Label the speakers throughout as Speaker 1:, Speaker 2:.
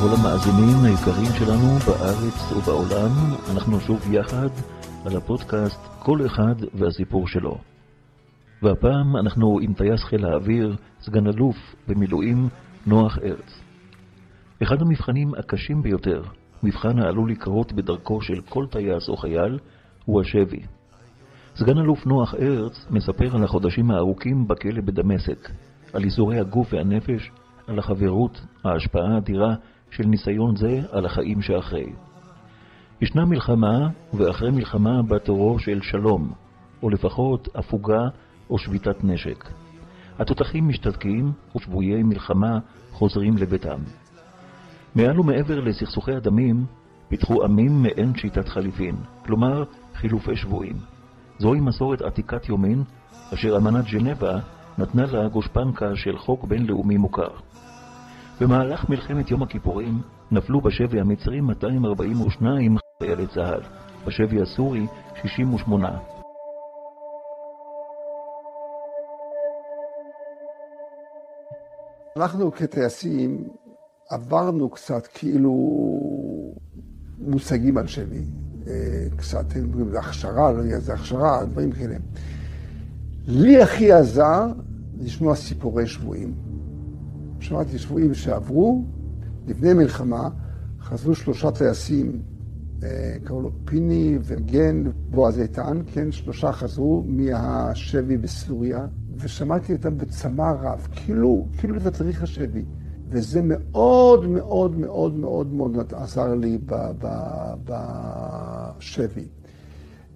Speaker 1: לכל המאזינים היקרים שלנו בארץ ובעולם, אנחנו שוב יחד על הפודקאסט כל אחד והסיפור שלו. והפעם אנחנו עם טייס חיל האוויר, סגן אלוף במילואים, נוח ארץ. אחד המבחנים הקשים ביותר, מבחן העלול לקרות בדרכו של כל טייס או חייל, הוא השבי. סגן אלוף נוח ארץ מספר על החודשים הארוכים בכלא בדמשק, על ייסורי הגוף והנפש, על החברות, ההשפעה האדירה של ניסיון זה על החיים שאחרי. ישנה מלחמה, ואחרי מלחמה בא תורו של שלום, או לפחות הפוגה או שביתת נשק. התותחים משתתקים, ושבויי מלחמה חוזרים לביתם. מעל ומעבר לסכסוכי הדמים, פיתחו עמים מעין שיטת חליפין, כלומר חילופי שבויים. זוהי מסורת עתיקת יומין, אשר אמנת ז'נבה נתנה לה גושפנקה של חוק בינלאומי מוכר. במהלך מלחמת יום הכיפורים נפלו בשבי המצרי 242 חיילי צה"ל, בשבי הסורי 68.
Speaker 2: אנחנו כטייסים עברנו קצת כאילו מושגים על שבי, אה, קצת זה הכשרה, לא יודע, זה הכשרה, דברים כאלה. לי הכי עזר לשמוע סיפורי שבויים. שמעתי שבויים שעברו, לפני מלחמה, חזרו שלושה טייסים, אה, קראו לו פיני וגן, בועז איתן, כן, שלושה חזרו מהשבי בסוריה, ושמעתי אותם בצמא רב, כאילו, כאילו בתדריך השבי. וזה מאוד מאוד מאוד מאוד מאוד עזר לי בשבי.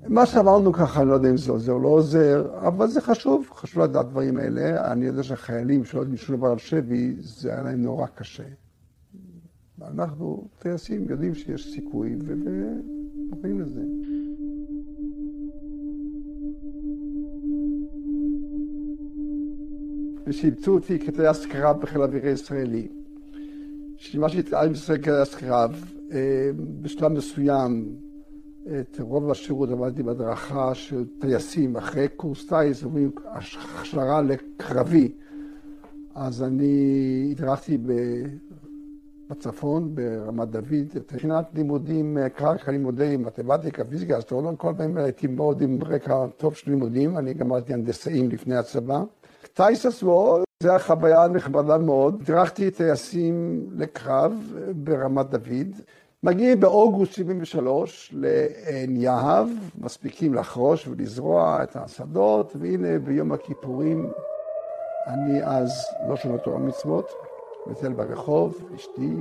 Speaker 2: מה שאמרנו ככה, אני לא יודע אם זה עוזר או לא עוזר, אבל זה חשוב, חשוב לדעת דברים האלה. אני יודע שהחיילים שלא יודעים שום דבר על שבי, זה היה להם נורא קשה. אנחנו טייסים יודעים שיש סיכוי, ומוכנים לזה. ושאימצו אותי כטייס קרב בחיל האוויר הישראלי. את עם ישראל כטייס קרב, אה, בשלב מסוים את רוב השירות עבדתי בהדרכה של טייסים, אחרי קורס טייס, אומרים הכשרה לקרבי. אז אני הדרכתי בצפון, ברמת דוד, מבחינת לימודים, קרקע לימודי מתמטיקה, פיזיקה, אסטרונום, כל פעמים הייתי מאוד עם רקע טוב של לימודים, אני גמרתי הנדסאים לפני הצבא. טייס עצמו, זו הייתה חוויה נכבדה מאוד. הדרכתי טייסים לקרב ברמת דוד. מגיעים באוגוסט 73 לעין יהב, מספיקים לחרוש ולזרוע את השדות, והנה ביום הכיפורים אני אז לא שומע תורה מצוות, מטייל ברחוב, אשתי,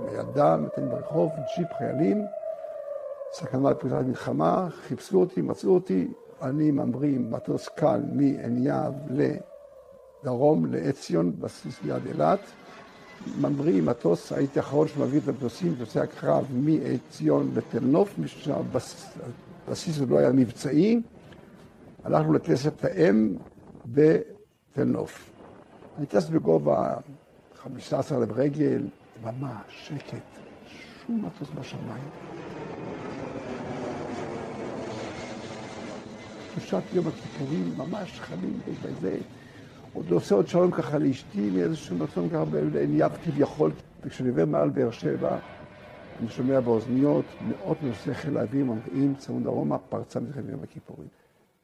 Speaker 2: עם הילדה, מטייל ברחוב, ג'יפ חיילים, סכנה לפריצת מלחמה, חיפשו אותי, מצאו אותי, אני ממריא מטוס קל מעין יהב לדרום, לעציון, בסיס ליד אילת. ממריא מטוס, הייתי האחרון שמביא את המטוסים, מטוסי הקרב מעציון לתל נוף, משום שהבסיס עוד לא היה מבצעי. הלכנו לטייסת האם בתל נוף. אני טס בגובה 15 אלף רגל, דממה, שקט, שום מטוס בשמיים. תחושת יום הכיפורים, ממש חמים וזה. עוד עושה עוד שלום ככה לאשתי מאיזשהו מקום ככה בעין יב כביכול. וכשאני עובר מעל באר שבע, אני שומע באוזניות מאות נושאי חיל האוויר ממריאים צפון דרומה, פרצה מלחמת יום הכיפורים.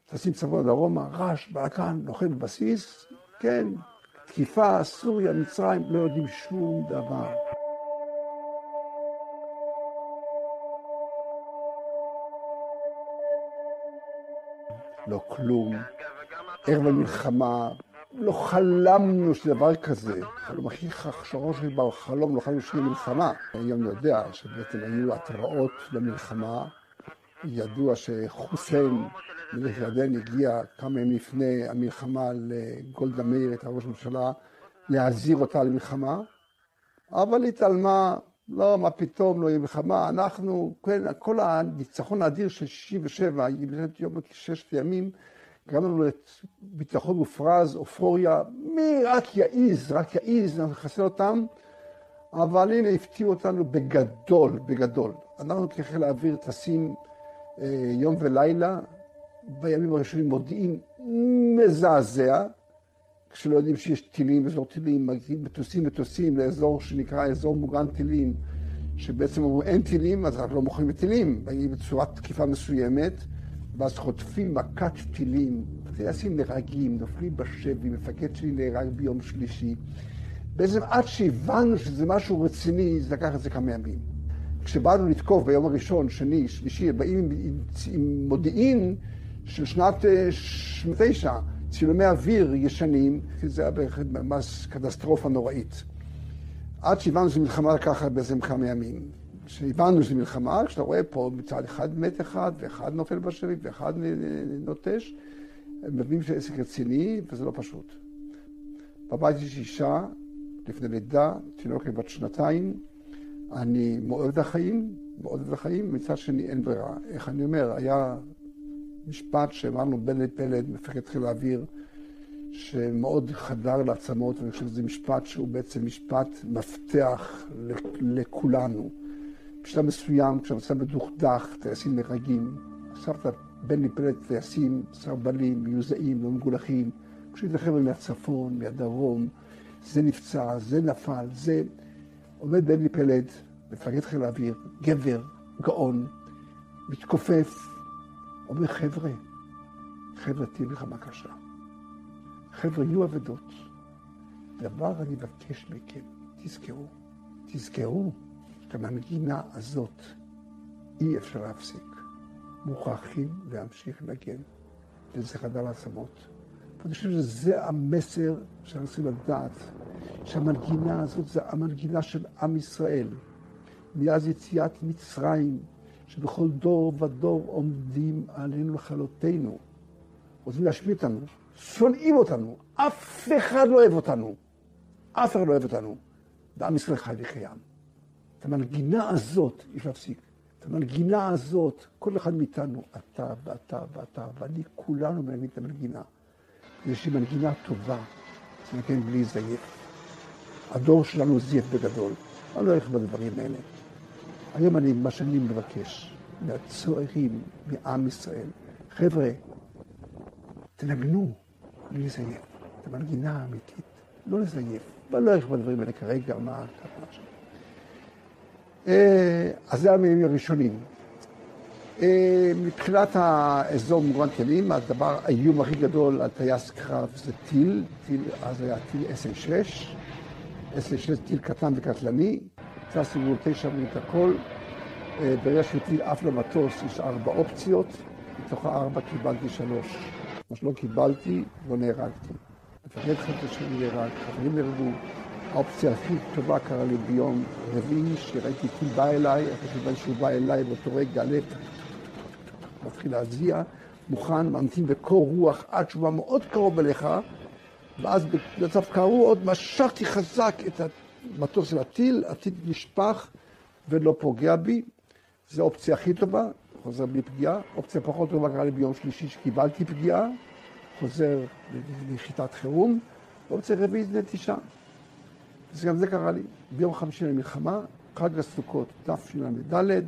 Speaker 2: טסים צפון דרומה, רעש, בלאגן, נוחת בבסיס, כן, תקיפה, סוריה, מצרים, לא יודעים שום דבר. לא כלום. ערב המלחמה, לא חלמנו שדבר כזה. חלום הכי חשוב שלי בחלום, לא חלמנו שיהיה מלחמה. אני יודע שבעצם היו התראות למלחמה. ידוע שחוסיין, מלך ירדן, הגיע כמה ימים לפני המלחמה לגולדה מאיר, את הראש הממשלה, להזהיר אותה למלחמה, אבל התעלמה, לא, מה פתאום, לא יהיה מלחמה, אנחנו, כן, כל הניצחון האדיר של 67, יום ששת ימים, גרם לנו לביטחון מופרז, אופוריה, מי רק יעיז, רק יעיז, נחסל אותם, אבל הנה הפתיעו אותנו בגדול, בגדול. אנחנו כחיל האוויר טסים אה, יום ולילה, בימים הראשונים מודיעין מזעזע, כשלא יודעים שיש טילים, אזור טילים, מגיעים מטוסים מטוסים לאזור שנקרא אזור מוגן טילים, שבעצם אומרים אין טילים, אז אנחנו לא מוכנים בטילים, בצורת תקיפה מסוימת. ואז חוטפים מכת טילים, טייסים נהרגים, נופלים בשבי, מפקד שלי נהרג ביום שלישי. בעצם עד שהבנו שזה משהו רציני, זה לקח את זה כמה ימים. כשבאנו לתקוף ביום הראשון, שני, שלישי, באים עם, עם, עם מודיעין של שנת 89, אה, צילומי אוויר ישנים, זה היה בהחלט ממש קטסטרופה נוראית. עד שהבנו שזה מלחמה לקחת בעצם כמה ימים. כשהבנו שזו מלחמה, כשאתה רואה פה מצד אחד מת אחד, ואחד נופל בשבי, ואחד נוטש, מבינים שזה עסק רציני, וזה לא פשוט. בבית יש אישה, לפני לידה, תינוקת בת שנתיים, אני מאוד את החיים, מאוד את החיים, מצד שני אין ברירה. איך אני אומר, היה משפט שאמרנו בנט פלד, מפקד חיל האוויר, שמאוד חדר לעצמות, ואני חושב שזה משפט שהוא בעצם משפט מפתח לכולנו. בשלב מסוים, כשהמצב מדוכדך, טייסים נהרגים, סבתא בן נפלט טייסים סרבלים, מיוזעים, לא מגולחים, פשוט החבר'ה מהצפון, מהדרום, זה נפצע, זה נפל, זה... עומד בן פלד, מפקד חיל האוויר, גבר, גאון, מתכופף, אומר, חבר'ה, חבר'ה, תהיה מלחמה קשה. חבר'ה, יהיו אבדות. דבר אני מבקש מכם, תזכרו, תזכרו את המנגינה הזאת אי אפשר להפסיק. מוכרחים להמשיך לנגן, וזה חדר לעצמות. ואני חושב שזה המסר שאנחנו צריכים לדעת, שהמנגינה הזאת זה המנגינה של עם ישראל. מאז יציאת מצרים, שבכל דור ודור עומדים עלינו לכלותנו. רוצים להשמיד אותנו, שונאים אותנו, אף אחד לא אוהב אותנו. אף אחד לא אוהב אותנו. ועם ישראל חי וקיים. את המנגינה הזאת, יש להפסיק. את המנגינה הזאת, כל אחד מאיתנו, אתה ואתה ואתה ואני, כולנו מנגנים את המנגינה. יש לי מנגינה טובה, זה מנגן בלי זייף. הדור שלנו זייף בגדול. אני לא הולך בדברים האלה. היום אני, מה שאני מבקש, מהצוערים, מעם ישראל, חבר'ה, תנגנו בלי לזייף. את המנגינה האמיתית, לא לזייף. ואני לא הולך בדברים האלה כרגע, מה קרה עכשיו. אה, אז זה המילים הראשונים. אה, מבחינת האזור מוגן טילים, הדבר, האיום הכי גדול על טייס קרב זה טיל, טיל, אז היה טיל SN6, SN6 טיל קטן וקטלני, טסנו מול תשע מול הכל, אה, ברגע שטיל עף למטוס יש ארבע אופציות, מתוך הארבע קיבלתי שלוש. מה שלא קיבלתי, לא נהרגתי. מפקד חלק שלי נהרג, חברים נהרגו. האופציה הכי טובה קרה לי ביום רביעי, שראיתי טיל בא אליי, אחרי שכיוון שהוא בא אליי באותו רגע הלב מתחיל להזיע, מוכן, ממתין בקור רוח עד שהוא בא מאוד קרוב אליך, ואז במצב קרוב עוד משכתי חזק את המטוס של הטיל, הטיל נשפך ולא פוגע בי, זו האופציה הכי טובה, חוזר בלי פגיעה. אופציה פחות טובה קרה לי ביום שלישי שקיבלתי פגיעה, חוזר לנחיתת חירום. אופציה רביעית נטישה. אז גם זה קרה לי. ביום חמישי למלחמה, חג הסוכות, תשל"ד,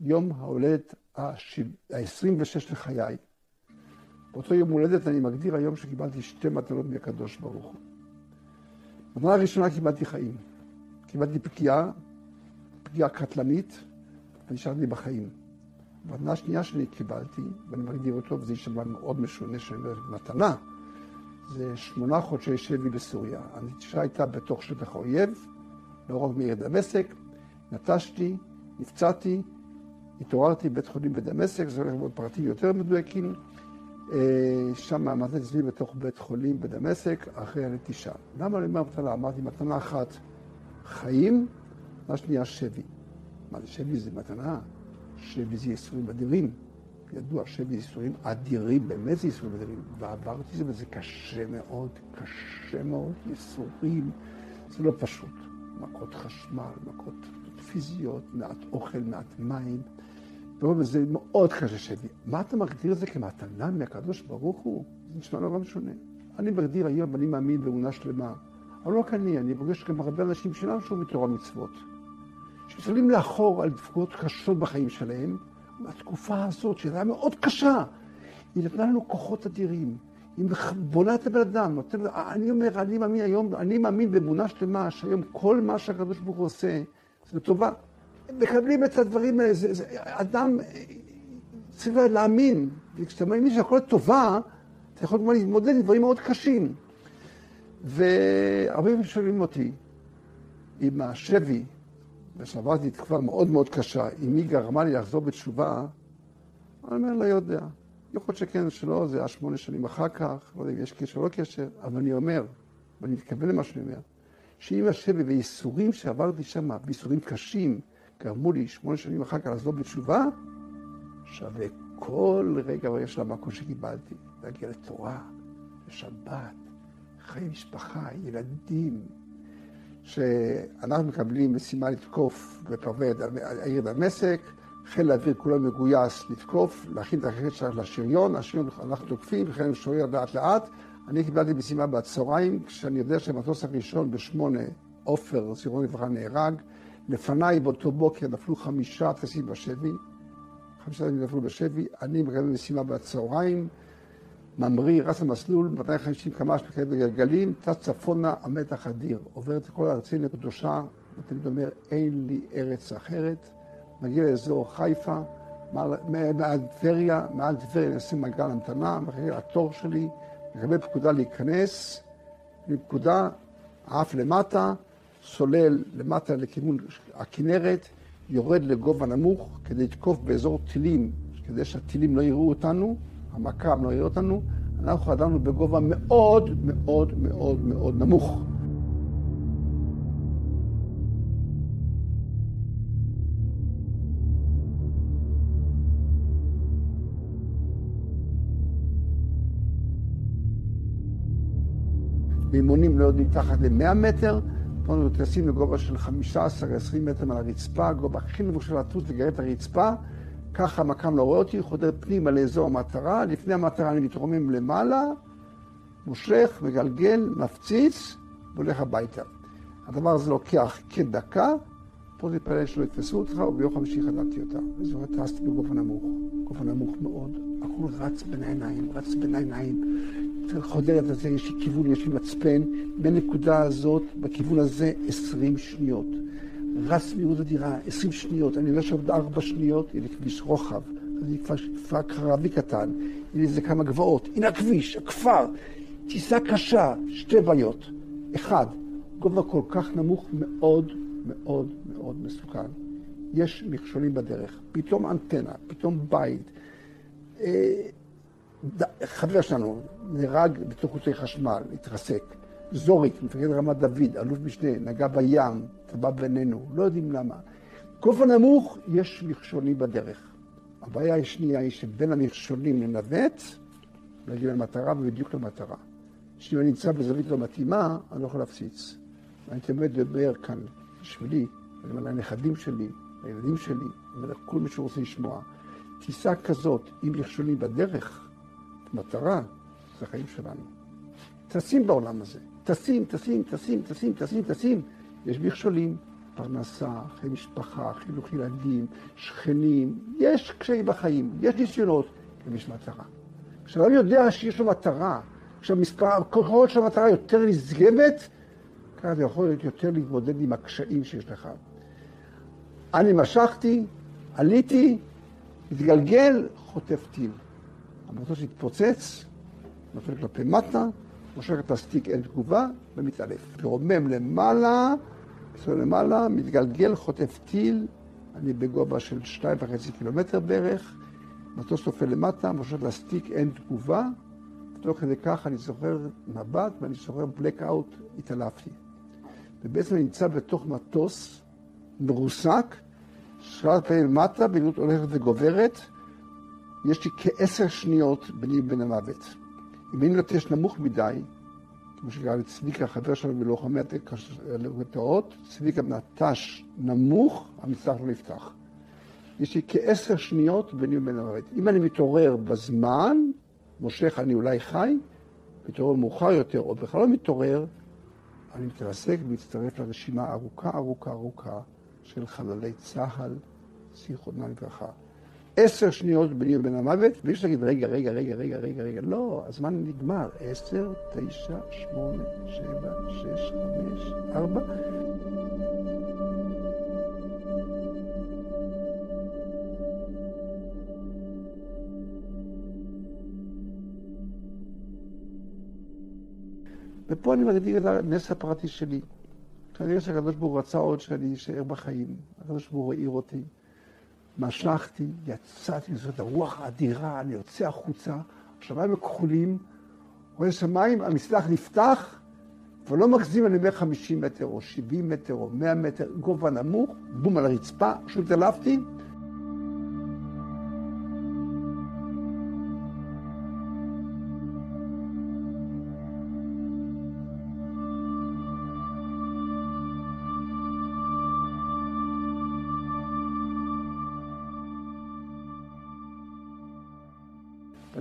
Speaker 2: יום ההולדת ה-26 לחיי. באותו יום הולדת אני מגדיר היום שקיבלתי שתי מתנות מהקדוש ברוך הוא. במנה הראשונה קיבלתי חיים. קיבלתי פגיעה, פגיעה קטלנית, ונשארתי בחיים. במנה השנייה שאני קיבלתי, ואני מגדיר אותו, וזה יישמע מאוד משונה שאני אומר מתנה, זה שמונה חודשי שבי בסוריה. הנטישה הייתה בתוך שטח האויב, לרוב מעיר דמשק, נטשתי, נפצעתי, התעוררתי בבית חולים בדמשק, זה הולך מאוד פרטים יותר מדויקים. שם עמדתי אצלי בתוך בית חולים בדמשק אחרי הנטישה. למה אני אומר מתנה? אמרתי מתנה אחת, חיים, מה שנייה שבי. מה זה שבי? זה מתנה. שבי זה ייסורים אדירים. ידוע, שבי ייסורים אדירים, באמת זה ייסורים אדירים. ועברתי את זה וזה קשה מאוד, קשה מאוד, ייסורים. זה לא פשוט. מכות חשמל, מכות פיזיות, מעט אוכל, מעט מים. וזה מאוד קשה שבי. מה אתה מגדיר את זה כמתנה מהקדוש ברוך הוא? זה נשמע נורא משונה. אני מגדיר היום, אני מאמין באמונה שלמה. אבל לא רק אני, אני פוגש גם הרבה אנשים שלנו שומעים תורה מצוות. שמסתכלים לאחור על דפקות קשות בחיים שלהם, בתקופה הזאת, שהייתה מאוד קשה, היא נתנה לנו כוחות אדירים. היא בונה את הבן אדם, נותן, אני אומר, אני מאמין היום, אני מאמין באמונה שלמה, שהיום כל מה שהקדוש ברוך הוא עושה, זה לטובה. מקבלים את הדברים האלה, זה, זה, אדם צריך להאמין, וכשאתה מאמין שהכל טובה, אתה יכול כמובן להתמודד עם דברים מאוד קשים. והרבה פעמים שואלים אותי, עם השבי, ושעברתי תקופה מאוד מאוד קשה, אם היא גרמה לי לחזור בתשובה, אני אומר, לא יודע. יכול להיות שכן, שלא, זה היה שמונה שנים אחר כך, לא יודע אם יש קשר או לא קשר, אבל אני אומר, ואני מתכוון למה שאני אומר, שאם השבי וייסורים שעברתי שם, וייסורים קשים, גרמו לי שמונה שנים אחר כך לחזור בתשובה, שווה כל רגע ורגע של המקום שקיבלתי, להגיע לתורה, לשבת, חיי משפחה, ילדים, שאנחנו מקבלים משימה לתקוף בפרווה העיר דמשק, חיל האוויר כולו מגויס לתקוף, להכין את החלטת שלנו לשריון, השריון אנחנו תוקפים, חיל משורר לאט לאט. אני קיבלתי משימה בצהריים, כשאני יודע שהמטוס הראשון בשמונה, עופר, זיכרונו לברכה, נהרג. לפניי באותו בוקר נפלו חמישה טייסים בשבי, חמישה טייסים נפלו בשבי, אני מקבל משימה בצהריים, ממריא, רץ למסלול, 250 קמ"ש מקבל בגלגלים, טס צפונה, המתח אדיר, עובר את כל ארצנו הקדושה, ותמיד אומר, אין לי ארץ אחרת, מגיע לאזור חיפה, מעל טבריה, מעל טבריה נשים מעגל המתנה, מחכה התור שלי, מקבל פקודה להיכנס, פקודה, עף למטה, סולל למטה לכיוון הכנרת, יורד לגובה נמוך כדי לתקוף באזור טילים, כדי שהטילים לא יראו אותנו, המכ"ם לא יראה אותנו, אנחנו חדרנו בגובה מאוד מאוד מאוד מאוד נמוך. באימונים לא יורדים מתחת ל-100 מטר, פה אנחנו טסים לגובה של 15-20 מטר מעל הרצפה, הגובה הכי נמוך של לטוס לגרד הרצפה, ככה המקם לא רואה אותי, חודר פנימה לאזור המטרה, לפני המטרה אני מתרומם למעלה, מושך, מגלגל, מפציץ, והולך הביתה. הדבר הזה לוקח כדקה, פה פלא שלא יתפסו אותך, וביום חמישי חדרתי אותה. אני טסתי בגובה נמוך, גובה נמוך מאוד, הכול רץ בין העיניים, רץ בין העיניים. חודרת הזה, יש לי כיוון, יש לי מצפן, בנקודה הזאת, בכיוון הזה, 20 שניות. רץ מהירות אדירה, 20 שניות, אני הולך עוד 4 שניות, לי כביש רוחב, אני כפר, קרבי קטן, לי איזה כמה גבעות, הנה הכביש, הכפר, טיסה קשה, שתי בעיות. אחד, גובה כל כך נמוך מאוד מאוד מאוד מסוכן. יש מכשולים בדרך, פתאום אנטנה, פתאום בית. אה, חבר שלנו נהרג בתוך חוטי חשמל, התרסק. זוריק, מפקד רמת דוד, אלוף משנה, נגע בים, טבע בינינו, לא יודעים למה. גובה נמוך, יש מכשולים בדרך. הבעיה השנייה היא שבין המכשולים לנווט, להגיע למטרה ובדיוק למטרה. שאם אני נמצא בזווית לא מתאימה, אני לא יכול להפציץ. ואני תמיד לדבר כאן בשבילי, אני אומר לנכדים שלי, לילדים שלי, אני לכל מי שרוצה לשמוע. טיסה כזאת, עם מכשולים בדרך, מטרה, זה החיים שלנו. טסים בעולם הזה. טסים, טסים, טסים, טסים, טסים, טסים. יש מכשולים, פרנסה, חיי משפחה, חינוך ילדים, שכנים, יש קשיים בחיים, יש ניסיונות, ויש מטרה. כשאדם יודע שיש לו מטרה, כשהמספר, של המטרה יותר נשגבת, ככה אתה יכול להיות יותר להתמודד עם הקשיים שיש לך. אני משכתי, עליתי, מתגלגל, חוטף טיל. המטוס התפוצץ, נופל כלפי מטה, מושך את הסטיק אין תגובה ומתעלף. רומם למעלה, מסתובב למעלה, מתגלגל, חוטף טיל, אני בגובה של שתיים וחצי קילומטר בערך, מטוס נופל למטה, מושך לסטיק אין תגובה, תוך כדי כך אני זוכר מבט ואני זוכר בלקאוט, התעלפתי. ובעצם אני נמצא בתוך מטוס מרוסק, שרת פעמים למטה, פעילות הולכת וגוברת, יש לי כעשר שניות ביני ובין המוות. אם אני נוטש נמוך מדי, כמו שקרה לצביקה, חבר שלנו בלוחמי התאות, צביקה נטש נמוך, המצלח לא נפתח. יש לי כעשר שניות ביני ובין המוות. אם אני מתעורר בזמן, מושך אני אולי חי, מתעורר מאוחר יותר, או בכלל לא מתעורר, אני מתרסק ומצטרף לרשימה ארוכה ארוכה ארוכה של חללי צה"ל, זיכרונם לברכה. עשר שניות ביני ובין המוות, ואי אפשר להגיד, רגע, רגע, רגע, רגע, רגע, רגע, לא, הזמן נגמר. עשר, תשע, שמונה, שבע, שש, חמש, ארבע. ופה אני מגדיר את הנס הפרטי שלי. כנראה שהקדוש ברוך הוא רצה עוד שאני אשאר בחיים. הקדוש ברוך הוא העיר אותי. משכתי, יצאתי לזאת הרוח האדירה, אני יוצא החוצה, השמיים הכחולים, רואה שמיים, המסלח נפתח, ולא מגזים, אני אומר 50 מטר, או 70 מטר, או 100 מטר, גובה נמוך, בום על הרצפה, פשוט התעלפתי.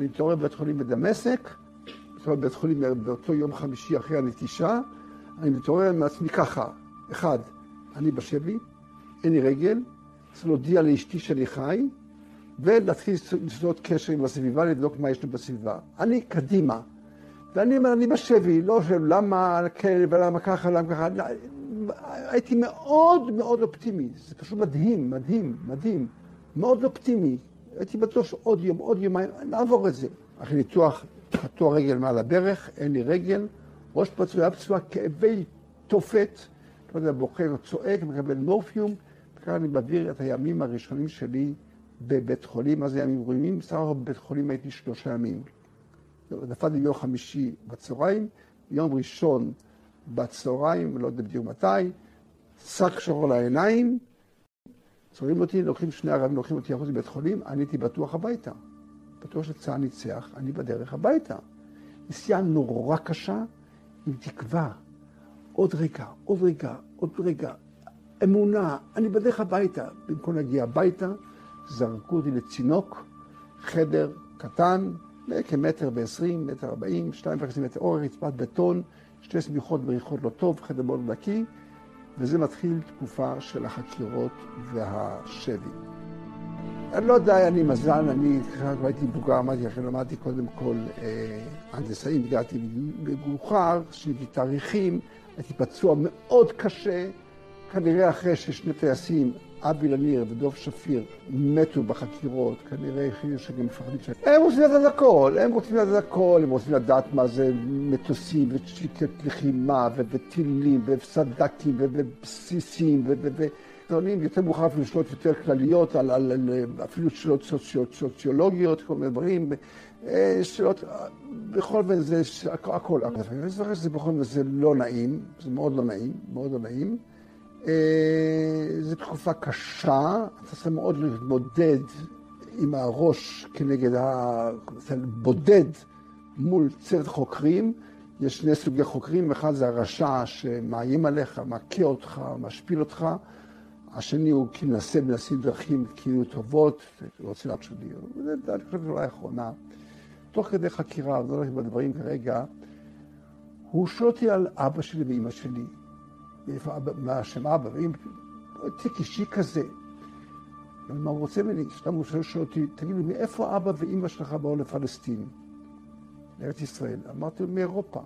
Speaker 2: אני מתעורר בבית חולים בדמשק, מתעורר בבית חולים באותו יום חמישי אחרי הנטישה, אני מתעורר מעצמי ככה, אחד, אני בשבי, אין לי רגל, צריך להודיע לאשתי שאני חי, ולהתחיל לסדות קשר עם הסביבה, לבדוק מה יש לי בסביבה. אני קדימה. ואני אומר, אני בשבי, לא שואל למה כן ולמה ככה, למה ככה. הייתי מאוד מאוד אופטימי, זה פשוט מדהים, מדהים, מדהים. מאוד אופטימי. הייתי בטוח שעוד יום, עוד יומיים, נעבור את זה. אחרי ניתוח, קטוע רגל מעל הברך, אין לי רגל, ראש פצוע, פצוע, כאבי תופת, לא יודע, או צועק, מקבל מורפיום, וכאן אני מעביר את הימים הראשונים שלי בבית חולים, מה זה ימים ראויים? בסך הכל בבית חולים הייתי שלושה ימים. נפל לי יום חמישי בצהריים, יום ראשון בצהריים, לא יודע בדיוק מתי, שק שחור לעיניים, צוררים אותי, לוקחים שני ערבים, לוקחים אותי החוץ לבית חולים, אני הייתי בטוח הביתה. בטוח שצה"ל ניצח, אני בדרך הביתה. נסיעה נורא קשה, עם תקווה. עוד רגע, עוד רגע, עוד רגע. אמונה, אני בדרך הביתה. במקום להגיע הביתה, זרקו אותי לצינוק, חדר קטן, כמטר ועשרים, מטר ארבעים, שתיים וחצי מטר אורך, רצפת בטון, שתי סמיכות בריחות לא טוב, חדר מאוד נקי, וזה מתחיל תקופה של החקירות והשבי. אני לא יודע, אני מזל, אני כשהייתי הייתי מבוגר, אמרתי לכם, למדתי קודם כל אה, הנדסאים, הגעתי מאוחר, שיניתי תאריכים, הייתי פצוע מאוד קשה, כנראה אחרי ששני טייסים, אבי לניר ודוב שפיר, מתו בחקירות, כנראה החליטו שגם מפחדים ש... הם רוצים לדעת הכל, הם רוצים לדעת הכל, הם רוצים לדעת מה זה מטוסים ושיטת לחימה וטילים וסדקים ובסיסים ו... טוענים יותר מאוחר אפילו שאלות יותר כלליות, על, על, על, אפילו שאלות סוצio, סוציולוגיות, כל מיני דברים, אה, שאלות, בכל אופן זה הכל. אני זוכר שזה בכל זאת זה לא נעים, זה מאוד לא נעים, מאוד לא נעים. אה, זו תקופה קשה, אתה צריך מאוד להתמודד עם הראש כנגד ה... בודד מול צוות חוקרים. יש שני סוגי חוקרים, אחד זה הרשע שמאיים עליך, מכה אותך, משפיל אותך. השני הוא כי מנסה מנסים דרכים כאילו טובות, רוצה להקשיב לי. אני חושב שזו האחרונה. תוך כדי חקירה, אני לא הולך בדברים כרגע, הוא שואל אותי על אבא שלי ואימא שלי. מה השם אבא ואימא, תיק אישי כזה. מה הוא רוצה ממני? סתם הוא שואל אותי, תגיד לי, מאיפה אבא ואימא שלך באו לפלסטין? לארץ ישראל. אמרתי לו, מאירופה.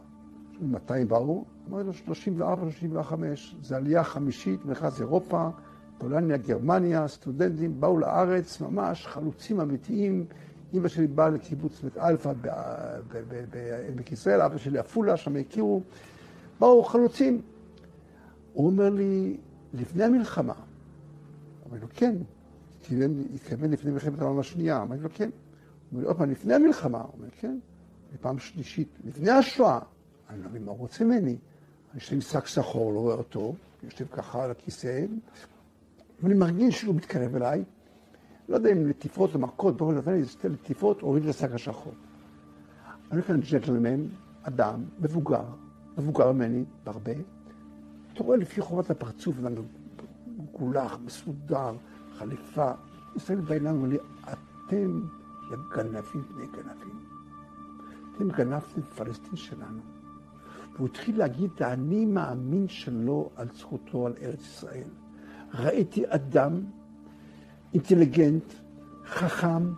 Speaker 2: מתי באו? אמרתי לו, 34, 35. זו עלייה חמישית, מרכז אירופה. פולניה, גרמניה, סטודנטים באו לארץ, ממש חלוצים אמיתיים. אמא שלי באה לקיבוץ בית אלפא בעמק ישראל, אבא שלי עפולה, שם הכירו. באו חלוצים. הוא אומר לי, לפני המלחמה. אמרתי לו, כן. התכוון לפני מלחמת העולם השנייה. אמרתי לו, כן. הוא אומר לי, עוד פעם, לפני המלחמה. הוא אומר, כן. פעם שלישית, לפני השואה. אני לא מבין מה הוא רוצה ממני. יש לי שק שחור, לא רואה אותו, יושב ככה על הכיסא, ואני מרגיש שהוא מתקרב אליי, לא יודע אם לטיפות או מכות, בואו נתן לי שתי לטיפות, הוריד את השק השחור. אני כאן ג'נטלמן, אדם, מבוגר, מבוגר ממני, בהרבה, אתה רואה לפי חובת הפרצוף, מגולח, מסודר, חליפה, מסתכל בעיניים ואומר לי, אתם גנבים בני גנבים. אתם גנבתם פלסטין שלנו. והוא התחיל להגיד את האני מאמין שלו על זכותו על ארץ ישראל. ראיתי אדם אינטליגנט, חכם,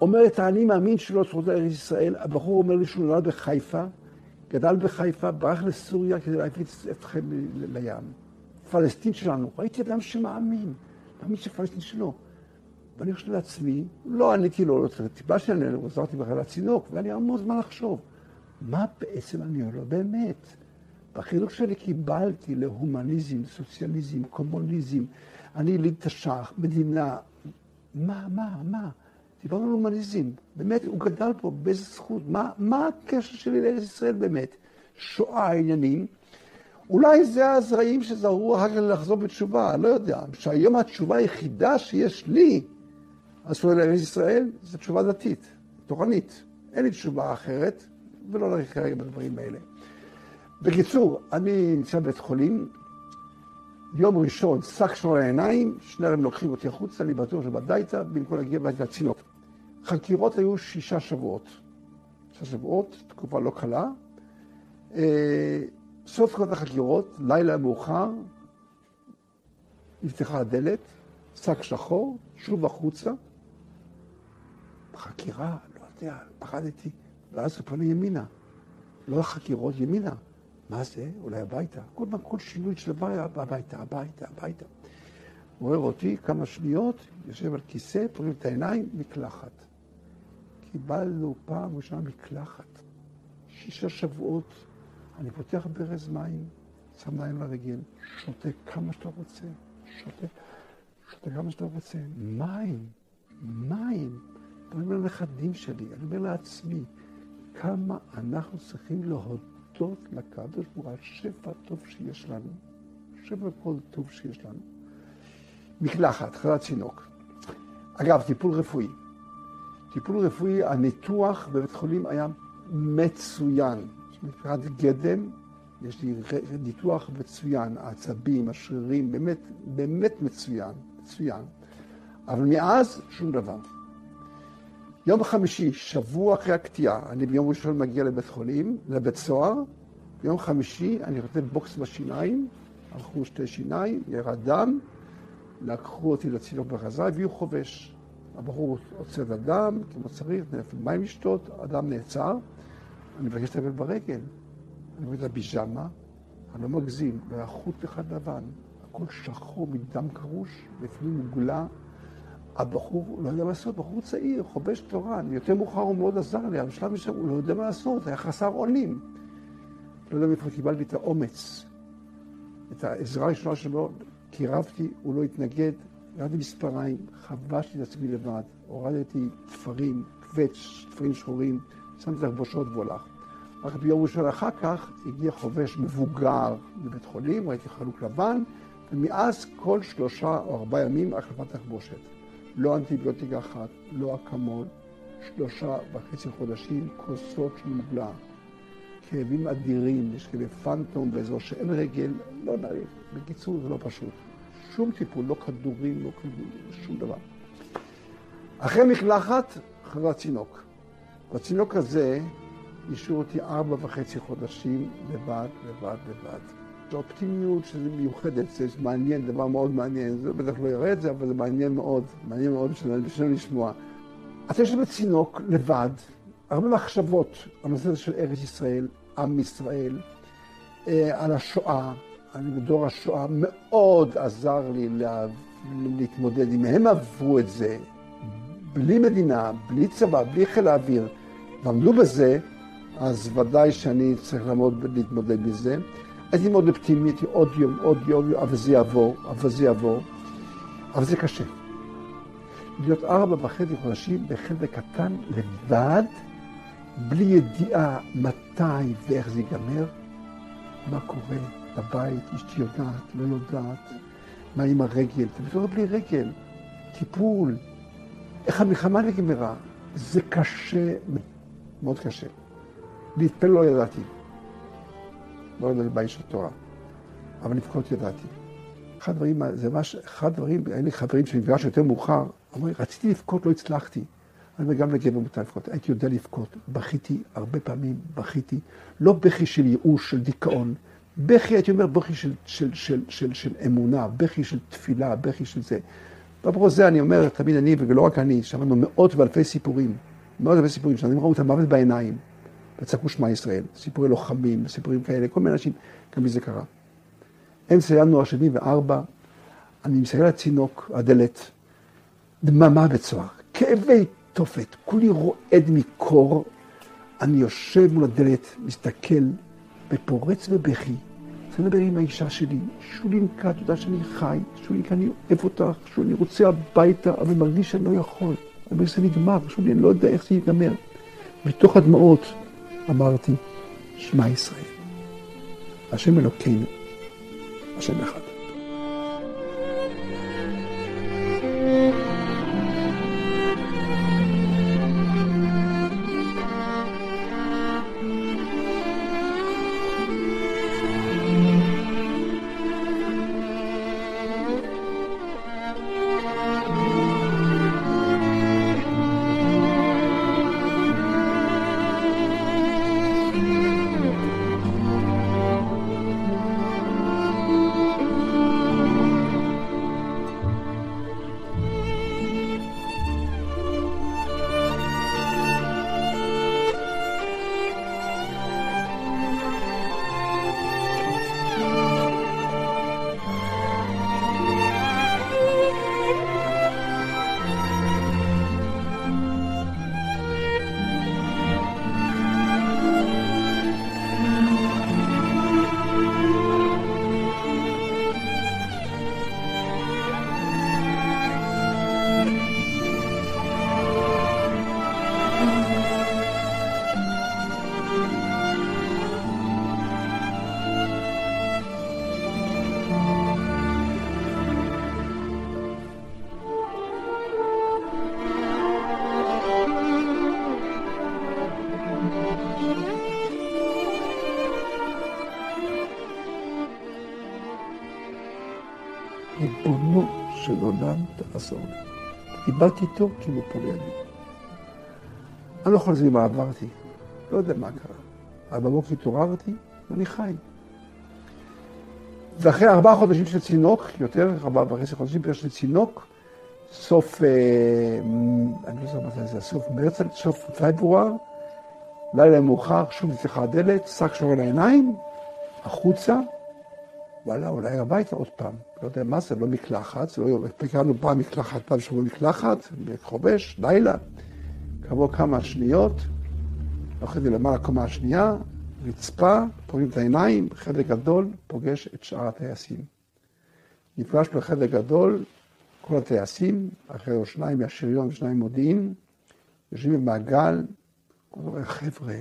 Speaker 2: אומר את האני מאמין שלו על זכותו על ארץ ישראל. הבחור אומר לי שהוא נולד בחיפה, גדל בחיפה, ברח לסוריה כדי להפיץ אתכם לים. פלסטין שלנו, ראיתי אדם שמאמין, מאמין שפלסטין שלו. ואני חושב לעצמי, לא עניתי לו, לא צריך טיפה שאני עזרתי בכלל לצינוק, והיה לי המון זמן לחשוב. מה בעצם אני אומר לו באמת? בחינוך שלי קיבלתי להומניזם, סוציאליזם, קומוניזם, אני יליד תש"ח, מדינה, מה, מה, מה? דיברנו על הומניזם, באמת, הוא גדל פה, באיזה זכות, מה, מה הקשר שלי לארץ ישראל באמת? שואה, עניינים. אולי זה הזרעים שזרעו אחר כך לחזור בתשובה, לא יודע. שהיום התשובה היחידה שיש לי, אז לארץ ישראל, זו תשובה דתית, תורנית. אין לי תשובה אחרת, ולא נריך כרגע בדברים האלה. בקיצור, אני נמצא בבית חולים, יום ראשון, שק שור העיניים, שני רבים לוקחים אותי החוצה, אני בטוח שבדייתא, במקום להגיע הביתה לצינוק. חקירות היו שישה שבועות. שישה שבועות, תקופה לא קלה. אה, סוף כל החקירות, לילה מאוחר, נפתחה הדלת, שק שחור, שוב החוצה. בחקירה, לא יודע, פחדתי. ואז הוא פונה ימינה. לא החקירות, ימינה. מה זה? אולי הביתה. כל פעם, כל שינוי של דבר, הביתה, הביתה, הביתה. הוא רואה אותי כמה שניות, יושב על כיסא, פונים את העיניים, מקלחת. קיבלנו פעם ראשונה מקלחת. שישה שבועות, אני פותח ברז מים, שם מים לרגל, שותה כמה שאתה רוצה, שותה, שותה כמה שאתה רוצה. מים, מים. אני אומר לנכדים שלי, אני אומר לעצמי, כמה אנחנו צריכים להודות לקדוש ברוך הוא על שפע טוב שיש לנו. שפע כל טוב שיש לנו. מקלחת, חלת צינוק. אגב, טיפול רפואי. טיפול רפואי, הניתוח בבית חולים היה מצוין. מבחינת גדם, יש לי ניתוח מצוין, העצבים, השרירים, באמת, באמת מצוין, מצוין. אבל מאז, שום דבר. יום חמישי, שבוע אחרי הקטיעה, אני ביום ראשון מגיע לבית חולים, לבית סוהר, ביום חמישי אני כותב בוקס בשיניים, הלכו שתי שיניים, ירד דם, לקחו אותי לצינוק בחזרה, הביאו חובש. הבחור עוצר את הדם, כמו צריך, מים לשתות, הדם נעצר, אני מבקש לטפל ברגל. אני רואה את הביג'מה, אני לא מגזים, והחוט אחד לבן, הכל שחור מדם קרוש, לפעמים מוגלה. הבחור לא יודע מה לעשות, בחור צעיר, חובש תורן, יותר מאוחר הוא מאוד עזר לי, אבל בשלב מסוים הוא לא יודע מה לעשות, היה חסר אונים. לא יודע מאיפה קיבלתי את האומץ, את העזרה הראשונה שלו, קירבתי, הוא לא התנגד, ירדתי מספריים, חבשתי את עצמי לבד, הורדתי תפרים, קווץ', תפרים שחורים, שמתי תחבושות והוא הלך. רק ביום ראשון אחר כך הגיע חובש מבוגר לבית חולים, ראיתי חלוק לבן, ומאז כל שלושה או ארבעה ימים החלפת תחבושת. לא אנטיביוטיקה אחת, לא אקמול, שלושה וחצי חודשים, כוסות של מוגלה. כאבים אדירים, יש כאבי פנטום באזור שאין רגל, לא נריב. בקיצור, זה לא פשוט. שום טיפול, לא כדורים, לא כדורים, שום דבר. אחרי מקלחת, אחרי הצינוק. בצינוק הזה השאירו אותי ארבע וחצי חודשים לבד, לבד, לבד. זו אופטימיות שזה מיוחדת, זה מעניין, דבר מאוד מעניין. זה בטח לא יראה את זה, אבל זה מעניין מאוד, מעניין מאוד בשביל לשמוע. אתה יושב בצינוק לבד, הרבה מחשבות על הנושא של ארץ ישראל, עם ישראל, אה, על השואה. אני בדור השואה מאוד עזר לי לה, להתמודד עם הם עברו את זה, בלי מדינה, בלי צבא, בלי חיל האוויר, ועמדו בזה, אז ודאי שאני צריך לעמוד ולהתמודד בזה. הייתי מאוד אופטימי, הייתי עוד יום, עוד יום, אבל זה יעבור, אבל זה יעבור. אבל זה קשה. להיות ארבע וחצי חודשים בחדר קטן לבד, בלי ידיעה מתי ואיך זה ייגמר, מה קורה בבית, אשתי יודעת, לא יודעת, מה עם הרגל, אתה מתעורר בלי רגל, טיפול, איך המלחמה נגמרה, זה קשה, מאוד קשה. להתפלל לא ידעתי. לא ידעתי של תורה, אבל לבכות ידעתי. אחד הדברים, זה ממש, אחד הדברים, היה לי חברים שנפגש יותר מאוחר, אמרו לי, רציתי לבכות, לא הצלחתי. אני אומר, גם לגבר מותר לבכות. הייתי יודע לבכות, בכיתי, הרבה פעמים בכיתי, לא בכי של ייאוש, של דיכאון, בכי, הייתי אומר, בכי של, של, של, של, של אמונה, בכי של תפילה, בכי של זה. ואפרופו זה, אני אומר, תמיד אני, ולא רק אני, שמענו מאות ואלפי סיפורים, מאות ואלפי סיפורים, שאנשים ראו את המוות בעיניים. וצעקו שמע ישראל, סיפורי לוחמים, סיפורים כאלה, כל מיני אנשים, גם לי זה קרה. אמצע ינואר 74, אני מסתכל על הצינוק, הדלת, דממה בצוהר, כאבי תופת, כולי רועד מקור, אני יושב מול הדלת, מסתכל, ופורץ בבכי. רוצה לדבר עם האישה שלי, שולינקה, את יודעת שאני חי, שולינקה, אני אוהב אותך, שולי, אני רוצה הביתה, אבל מרגיש שאני לא יכול. אני אומר, זה נגמר, שולי, אני לא יודע איך זה ייגמר. מתוך הדמעות, אמרתי, שמע ישראל, השם אלוקינו, השם אחד. דיברתי איתו כאילו פה לידי. אני לא יכול להסביר מה עברתי, לא יודע מה קרה. אבל בבוקר התעוררתי ואני חי. ואחרי ארבעה חודשים של צינוק, יותר, ארבעה וחצי חודשים של צינוק, סוף, אה, אני לא זוכר מתי זה, סוף מרץ, סוף פברואר, לילה מאוחר, שוב נפתחה הדלת, שק שור על העיניים, החוצה, וואלה, אולי הביתה עוד פעם. לא יודע מה זה, לא מקלחת, זה לא... פיקרנו פעם מקלחת, פעם שבוע מקלחת, חובש, לילה. כעבור כמה שניות, הולכתי למעלה קומה השנייה, רצפה, פוגעים את העיניים, חדר גדול, פוגש את שאר הטייסים. נפגש בחדר גדול, כל הטייסים, אחרי שניים מהשריון ושניים מודיעין, יושבים במעגל, חבר'ה,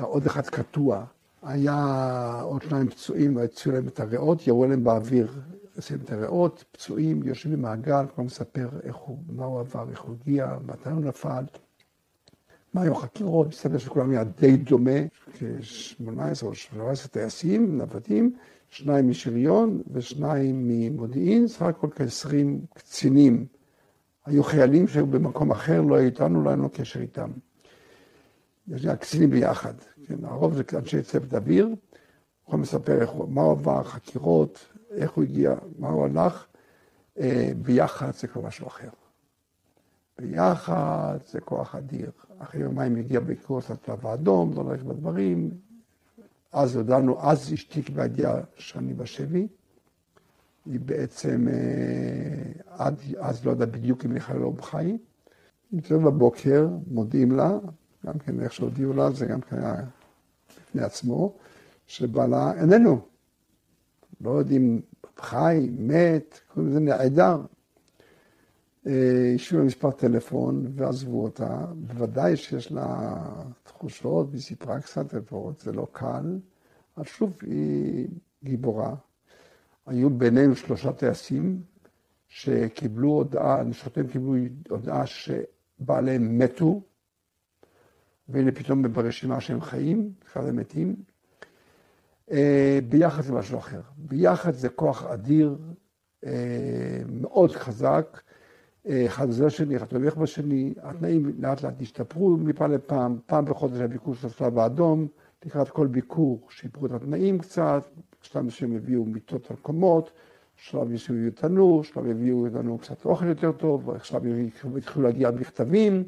Speaker 2: עוד אחד קטוע, היה עוד שניים פצועים, והציעו להם את הריאות, ירו להם באוויר, עשו להם את הריאות, פצועים, יושבים במעגל, כבר מספר איך הוא, מה הוא עבר, איך הוא הגיע, מתי הוא נפל. מה היו החקירות, מסתבר שכולם היה די דומה, כ-18 או 17 טייסים, נוודים, שניים משריון ושניים ממודיעין, סך הכל כ-20 קצינים. היו חיילים שהיו במקום אחר, לא היו איתנו, לא היה לנו קשר איתם. יש לי הקצינים ביחד, כן, הרוב זה אנשי צוות אוויר, הוא יכול לספר איך, מה הוא עבר, חקירות, איך הוא הגיע, מה הוא הלך, אה, ביחד זה כבר משהו אחר. ביחד זה כוח אדיר. אחרי יומיים הגיע בקורס הצלב האדום, לא נלך בדברים. אז הודענו, אז אשתי קיבלה ידיעה שאני בשבי. היא בעצם, אה, עד אז לא יודע בדיוק אם היא חיילה או בחיים. נמצאת בבוקר, מודיעים לה, גם כן איך שהודיעו לה, זה גם כן היה בפני עצמו, שבעלה איננו. לא יודעים, חי, מת, קוראים לזה נעדר. השאירו לה מספר טלפון ועזבו אותה. בוודאי שיש לה תחושות, והיא סיפרה קצת לפחות, זה לא קל. אז שוב, היא גיבורה. היו בינינו שלושה טייסים שקיבלו הודעה, נשותיהם קיבלו הודעה שבעליהם מתו, והנה פתאום ברשימה שהם חיים, אחד הם מתים. ביחד זה משהו אחר. ביחד זה כוח אדיר, מאוד חזק. אחד עוזר שני, אחד תומך בשני, התנאים לאט לאט השתפרו מפעם לפעם, פעם בחודש היה ביקור של הצלב האדום, לקראת כל ביקור שיפרו את התנאים קצת, שלב מסוים הביאו מיטות על קומות, שלב מסוים הביאו תנור, שלב הביאו לנו קצת אוכל יותר טוב, עכשיו התחילו להגיע מכתבים.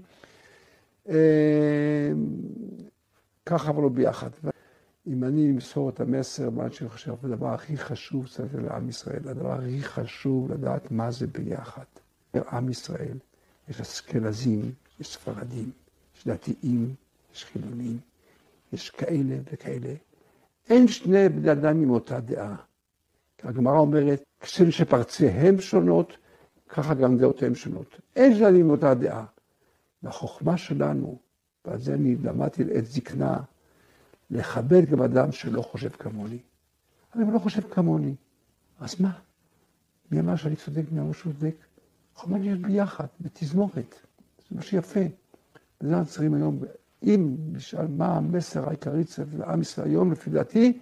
Speaker 2: ככה אבל לא ביחד. אם אני אמסור את המסר, מה שאני חושב, הדבר הכי חשוב זה לעם ישראל, הדבר הכי חשוב לדעת מה זה ביחד. עם ישראל, יש אשכנזים, יש ספרדים, יש דתיים, יש חילונים, יש כאלה וכאלה. אין שני בני אדם עם אותה דעה. הגמרא אומרת, כשם שפרציהם שונות, ככה גם דעותיהם שונות. אין שני אדם עם אותה דעה. והחוכמה שלנו, ועל זה אני למדתי לעת זקנה, לכבד גם אדם שלא חושב כמוני. אבל אם לא חושב כמוני, אז מה? מי אמר שאני צודק, מי אמר שהוא צודק? יכולים להיות ביחד, בתזמורת. זה מה שיפה. וזה אנחנו צריכים היום, אם נשאל מה המסר העיקרי של עם ישראל היום, לפי דעתי,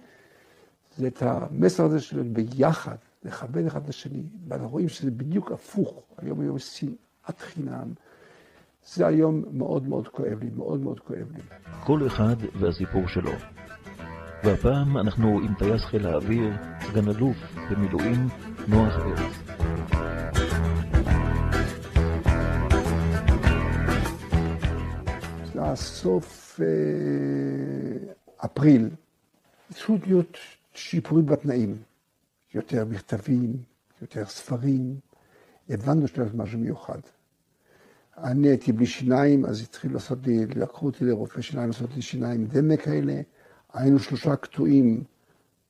Speaker 2: זה את המסר הזה של ביחד, לכבד אחד את השני. ואנחנו רואים שזה בדיוק הפוך. היום היום שנאת חינם. זה היום מאוד מאוד כואב לי, מאוד מאוד כואב לי.
Speaker 1: כל אחד והסיפור שלו. והפעם אנחנו עם טייס חיל האוויר, סגן אלוף במילואים, נוח ארץ.
Speaker 2: סוף אפריל, התחילו להיות שיפורים בתנאים. יותר מכתבים, יותר ספרים, הבנו שזה משהו מיוחד. אני הייתי בלי שיניים, אז התחילו לעשות לי, לקחו אותי לרופא שיניים, לעשות לי שיניים דמק כאלה. היינו שלושה קטועים,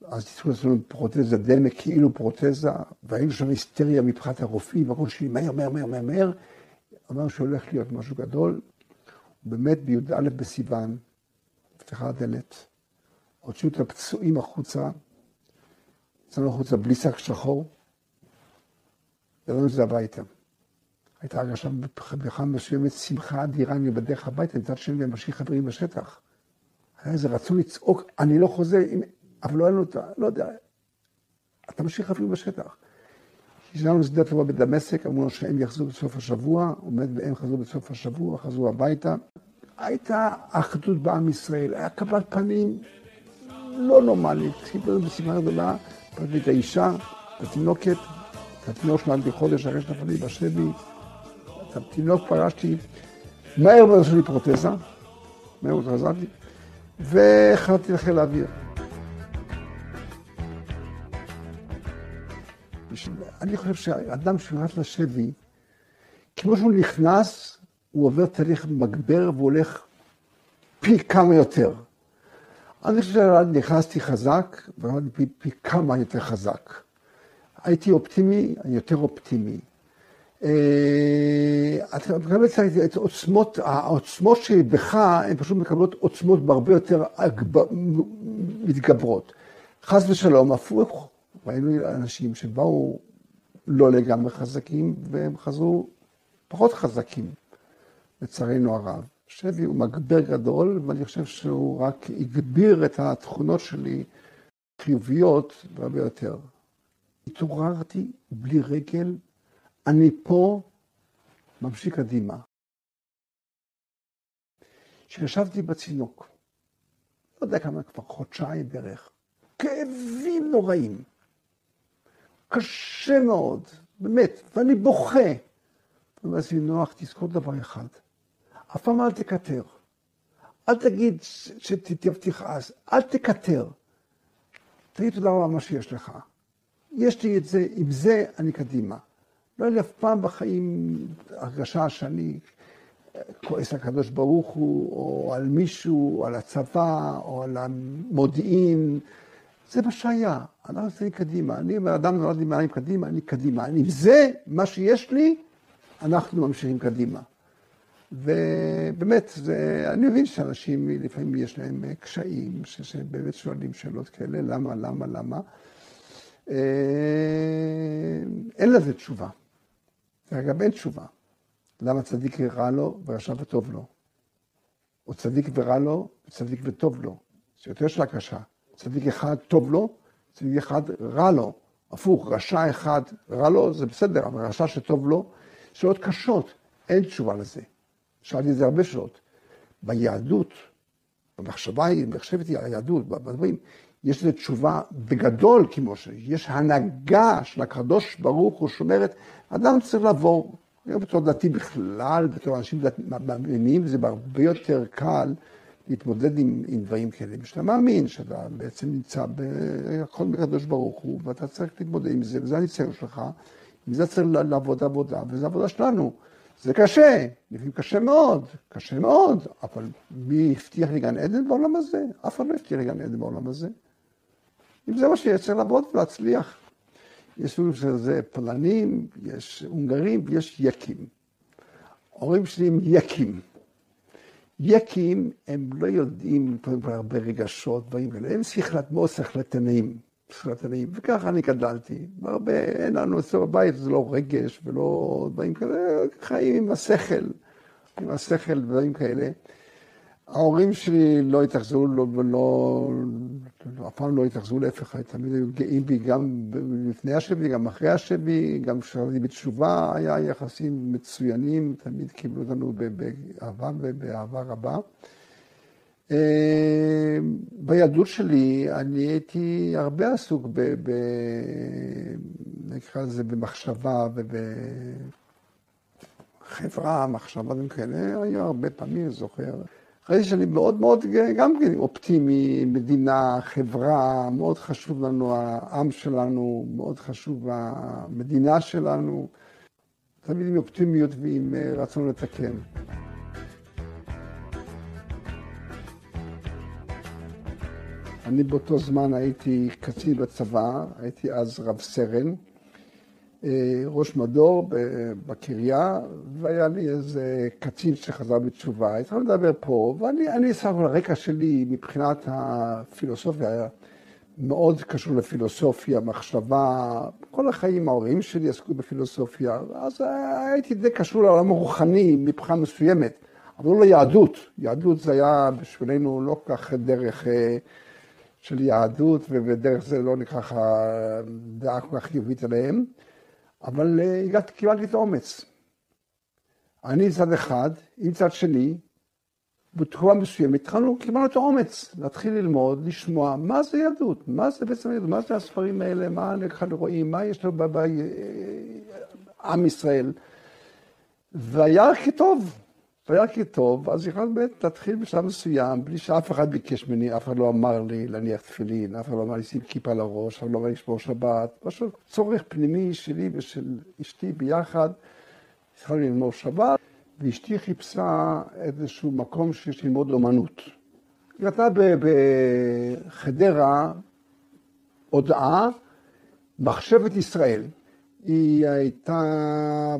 Speaker 2: אז התחילו לעשות לנו פרוטזה דמק, כאילו פרוטזה, והיינו שם היסטריה מבחינת הרופאים, והכל שלי מהר, מהר, מהר, מהר, מהר. אמרנו שהולך להיות משהו גדול. באמת בי"א בסיוון, נפתחה הדלת, הוציאו את הפצועים החוצה, יצאנו החוצה בלי שק שחור, ידענו את זה הביתה. הייתה הרגשה בכלל מסוימת שמחה אדירה, אני בדרך הביתה, מצד שני אני חברים בשטח. היה איזה רצון לצעוק, אני לא חוזר, אבל לא היה לנו את ה... לא יודע, אתה משאיר חברים בשטח. יש לנו שדה בדמשק, אמרו לו שהם יחזרו בסוף השבוע, עומד והם חזרו בסוף השבוע, חזרו הביתה. הייתה אחדות בעם ישראל, היה קבלת פנים לא נורמלית. סיפרנו בשמחה גדולה, פגשתי את האישה, את התינוקת, את התינוק שלה עד חודש אחרי שנפלתי בשבי. התינוק פגשתי, מהר מאוד עשו לי פרוטזה, מהר מאוד חזרתי, והחלטתי לחיל האוויר. אני חושב שאדם שנכנס לשבי, כמו שהוא נכנס, הוא עובר תהליך מגבר והוא הולך פי כמה יותר. אני חושב שנכנסתי חזק, ועמדתי פי, פי כמה יותר חזק. הייתי אופטימי, אני יותר אופטימי. אה, אתה מקבל את עוצמות, העוצמות שבך, הן פשוט מקבלות עוצמות בהרבה יותר מתגברות. חס ושלום, הפוך, ראינו אנשים שבאו לא לגמרי חזקים, והם חזרו פחות חזקים, לצערנו הרב. שבי הוא מגבר גדול, ואני חושב שהוא רק הגביר את התכונות שלי חיוביות הרבה יותר. התעוררתי בלי רגל, אני פה, ממשיך קדימה. כשישבתי בצינוק, לא יודע כמה, כבר חודשיים בערך, כאבים נוראים. קשה מאוד, באמת, ואני בוכה. אומר לעצמי, נוח, תזכור דבר אחד, אף פעם אל תקטר. אל תגיד שתבטיח אל תקטר. תגיד תודה רבה מה שיש לך. יש לי את זה, עם זה אני קדימה. לא לי אף פעם בחיים הרגשה שאני כועס הקדוש ברוך הוא, או על מישהו, או על הצבא, או על המודיעין. זה מה שהיה, אנחנו נמצאים קדימה. אני, אומר, אדם נולד לי מעלים קדימה, אני קדימה. אני, זה מה שיש לי, אנחנו ממשיכים קדימה. ובאמת, זה, אני מבין שאנשים, לפעמים יש להם קשיים, שבאמת שואלים שאלות כאלה, למה, למה, למה. אה, אין לזה תשובה. אגב, אין תשובה. למה צדיק רע לו ורשע וטוב לו? או צדיק ורע לו וצדיק וטוב לו. זה יותר שאלה קשה. צדיק אחד טוב לו, צדיק אחד רע לו. הפוך, רשע אחד רע לו, זה בסדר, אבל רשע שטוב לו, שאלות קשות, אין תשובה לזה. שאלתי את זה הרבה שאלות. ביהדות, במחשבה, במחשבתי על היהדות, בדברים, יש לזה תשובה בגדול כמו שיש הנהגה של הקדוש ברוך הוא שאומרת, אדם צריך לעבור, בתור דתי בכלל, בתור אנשים מאמינים, זה הרבה יותר קל להתמודד עם, עם דברים כאלה. כשאתה מאמין שאתה בעצם נמצא בכל מקדוש ברוך הוא, ואתה צריך להתמודד עם זה, וזה הניסיון שלך, עם זה צריך לעבוד עבודה, וזו עבודה שלנו. זה קשה, לפעמים קשה מאוד, קשה מאוד, אבל מי הבטיח לי גן עדן בעולם הזה? אף אחד לא הבטיח לי גן עדן בעולם הזה. אם זה מה שיש, צריך לעבוד ולהצליח. יש סוג של זה פולנים, יש הונגרים ויש יקים. ההורים שלי הם יקים. יקים, הם לא יודעים כבר הרבה רגשות, דברים כאלה, הם שכלת, מאוד שכלתניים, שכלתניים, וככה אני גדלתי. הרבה, אין לנו אצלו בבית, זה לא רגש ולא דברים כאלה, חיים עם השכל, עם השכל ודברים כאלה. ההורים שלי לא התאכזרו, לא, לא, אף פעם לא התאכזרו להפך, תמיד היו גאים בי גם לפני השבי, גם אחרי השבי, גם כשחזרתי בתשובה היה יחסים מצוינים, תמיד קיבלו אותנו באהבה ובאהבה רבה. אה, בילדות שלי אני הייתי הרבה עסוק ב... ב נקרא לזה במחשבה ובחברה, מחשבה וכאלה, היו הרבה פעמים, זוכר. ראיתי שאני מאוד מאוד גם כן אופטימי, מדינה, חברה, מאוד חשוב לנו העם שלנו, מאוד חשוב המדינה שלנו, תמיד עם אופטימיות ועם אה, רצון לתקן. אני באותו זמן הייתי קצין בצבא, הייתי אז רב סרן. אה, ראש מדור בקריה, והיה לי איזה קצין שחזר בתשובה. התחלנו לדבר פה, ואני סך הכל הרקע שלי מבחינת הפילוסופיה היה מאוד קשור לפילוסופיה, מחשבה, כל החיים ההורים שלי עסקו בפילוסופיה, אז הייתי די קשור לעולם הרוחני מבחינה מסוימת, אבל לא ליהדות. יהדות זה היה בשבילנו לא כך דרך אה, של יהדות, ובדרך זה לא נקרא דעה כל כך חיובית עליהם. אבל אה, הגעתי, קיבלתי את האומץ. אני צד אחד, עם צד שני, בתקופה מסוימת התחלנו, קיבלנו את האומץ להתחיל ללמוד, לשמוע מה זה יהדות, מה זה בעצם יהדות, מה זה הספרים האלה, מה אנחנו רואים, מה יש לנו בעם ישראל. והיה כי טוב, והיה כי טוב, אז יכולנו באמת להתחיל בשלב מסוים, בלי שאף אחד ביקש ממני, אף אחד לא אמר לי להניח תפילין, אף אחד לא אמר לי לשים כיפה על הראש, אף אחד לא אמר לי לשמור שבת, פשוט צורך פנימי שלי ושל אשתי ביחד, התחלנו ללמוד שבת. ואשתי חיפשה איזשהו מקום שיש ללמוד אומנות. היא נתנה בחדרה הודעה, מחשבת ישראל. היא הייתה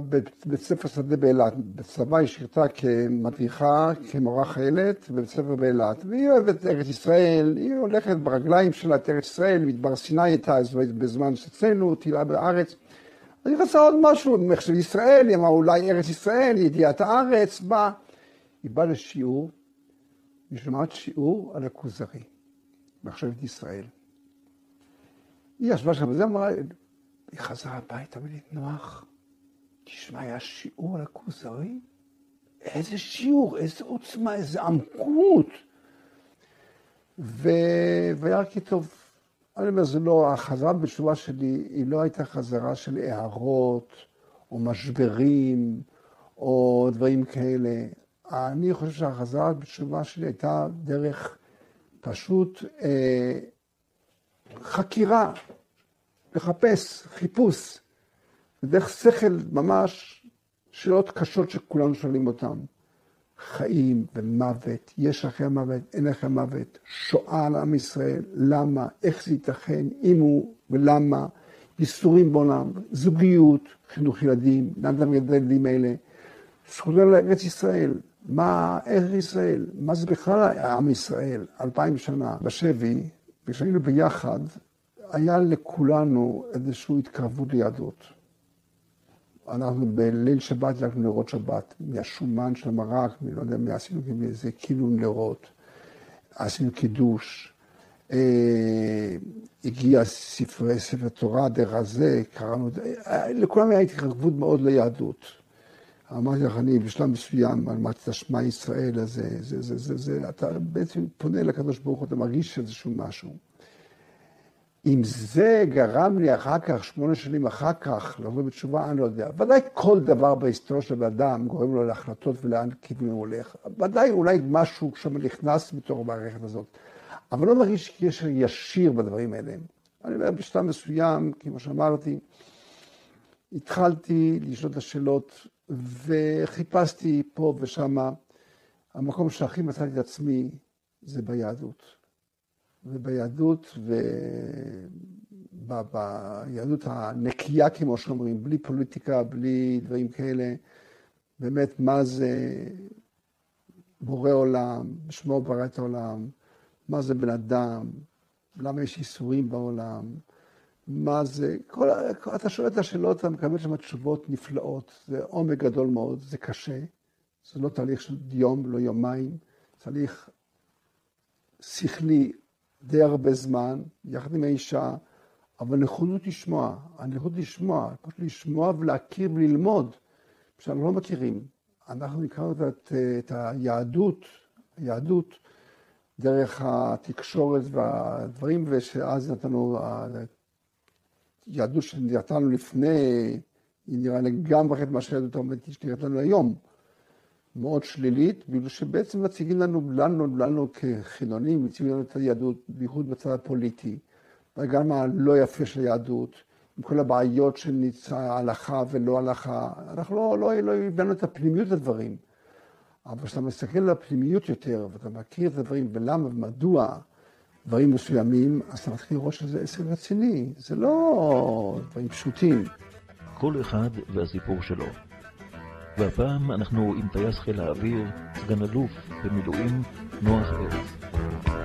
Speaker 2: בבית ספר שדה באילת, בצבא היא שירתה כמדריכה, כמורה חיילת, בבית ספר באילת. והיא אוהבת ארץ ישראל, היא הולכת ברגליים שלה את ארץ ישראל, מדבר סיני הייתה בזמן שאצלנו, תהילה בארץ. אני רצה עוד משהו, מחשב ישראל, היא אמרה אולי ארץ ישראל, ידיעת הארץ, בא. היא באה לשיעור, היא שומעת שיעור על הכוזרי, מחשבת ישראל. היא ישבה שם וזה אמרה, היא חזרה הביתה אמרה לי, נוח, תשמע, היה שיעור על הכוזרי? איזה שיעור, איזה עוצמה, איזה עמקות. ו... והיה כי טוב. אני אומר, זה לא, החזרה בתשובה שלי היא לא הייתה חזרה של הערות או משברים או דברים כאלה. אני חושב שהחזרה בתשובה שלי הייתה דרך פשוט אה, חקירה, לחפש, חיפוש, דרך שכל ממש, שאלות קשות שכולנו שואלים אותן. חיים ומוות, יש אחרי המוות, אין אחרי המוות, שואה על עם ישראל, למה, איך זה ייתכן, אם הוא ולמה, ייסורים בעולם, זוגיות, חינוך ילדים, לאן אתה מגדל ילדים האלה, זכותנו לארץ ישראל, מה ארץ ישראל, מה זה בכלל עם ישראל, אלפיים שנה בשבי, כשהיינו ביחד, היה לכולנו איזושהי התקרבות ליהדות. אנחנו בליל שבת הדלקנו נרות שבת, מהשומן של המרק, אני לא יודע מה עשינו, איזה כאילו נרות, עשינו קידוש, אה, הגיע ספרי, ספר תורה, דרך הזה, קראנו, אה, לכולם הייתה התקרבות מאוד ליהדות. אמרתי לך, אני בשלב מסוים, אמרתי את השמע ישראל הזה, זה, זה, זה, זה, אתה בעצם פונה לקדוש ברוך הוא, אתה מרגיש איזשהו משהו. אם זה גרם לי אחר כך, שמונה שנים אחר כך, לבוא בתשובה, אני לא יודע. ודאי כל דבר בהיסטוריה של אדם גורם לו להחלטות ולאן כיוון הוא הולך. ודאי אולי משהו שם נכנס מתוך המערכת הזאת. אבל לא מרגיש קשר ישיר בדברים האלה. אני אומר, בשלב מסוים, כמו שאמרתי, התחלתי לשאול את השאלות וחיפשתי פה ושמה. המקום שהכי מצאתי את עצמי זה ביהדות. וביהדות, וביהדות הנקייה, כמו שאומרים, בלי פוליטיקה, בלי דברים כאלה, באמת, מה זה בורא עולם, שמו ברא את העולם, מה זה בן אדם, למה יש איסורים בעולם, מה זה, כל, אתה שואל את השאלות, אתה מקבל שם תשובות נפלאות, זה עומק גדול מאוד, זה קשה, זה לא תהליך של יום, לא יומיים, תהליך שכלי די הרבה זמן, יחד עם האישה, אבל נכונות לשמוע, הנכונות לשמוע, פשוט לשמוע ולהכיר וללמוד, שאנחנו לא מכירים. אנחנו הכרנו את, את היהדות, היהדות דרך התקשורת והדברים, ושאז נתנו, היהדות שנראתה לפני, היא נראה לגמרי אחרת מה שהיהדות העומדת שנראית לנו היום. מאוד שלילית, בגלל שבעצם מציגים לנו, לנו, לנו כחילונים, מציגים לנו את היהדות, בייחוד בצד הפוליטי, וגם הלא יפה של היהדות, עם כל הבעיות של ניצה, הלכה ולא הלכה, אנחנו לא, לא, לא הבנו את הפנימיות הדברים. אבל כשאתה מסתכל על הפנימיות יותר, ואתה מכיר את הדברים, ולמה ומדוע דברים מסוימים, אז אתה מתחיל לראות שזה עסק רציני, זה לא דברים פשוטים.
Speaker 1: כל אחד והסיפור שלו. והפעם אנחנו עם טייס חיל האוויר, סגן אלוף במילואים, נוח ארץ.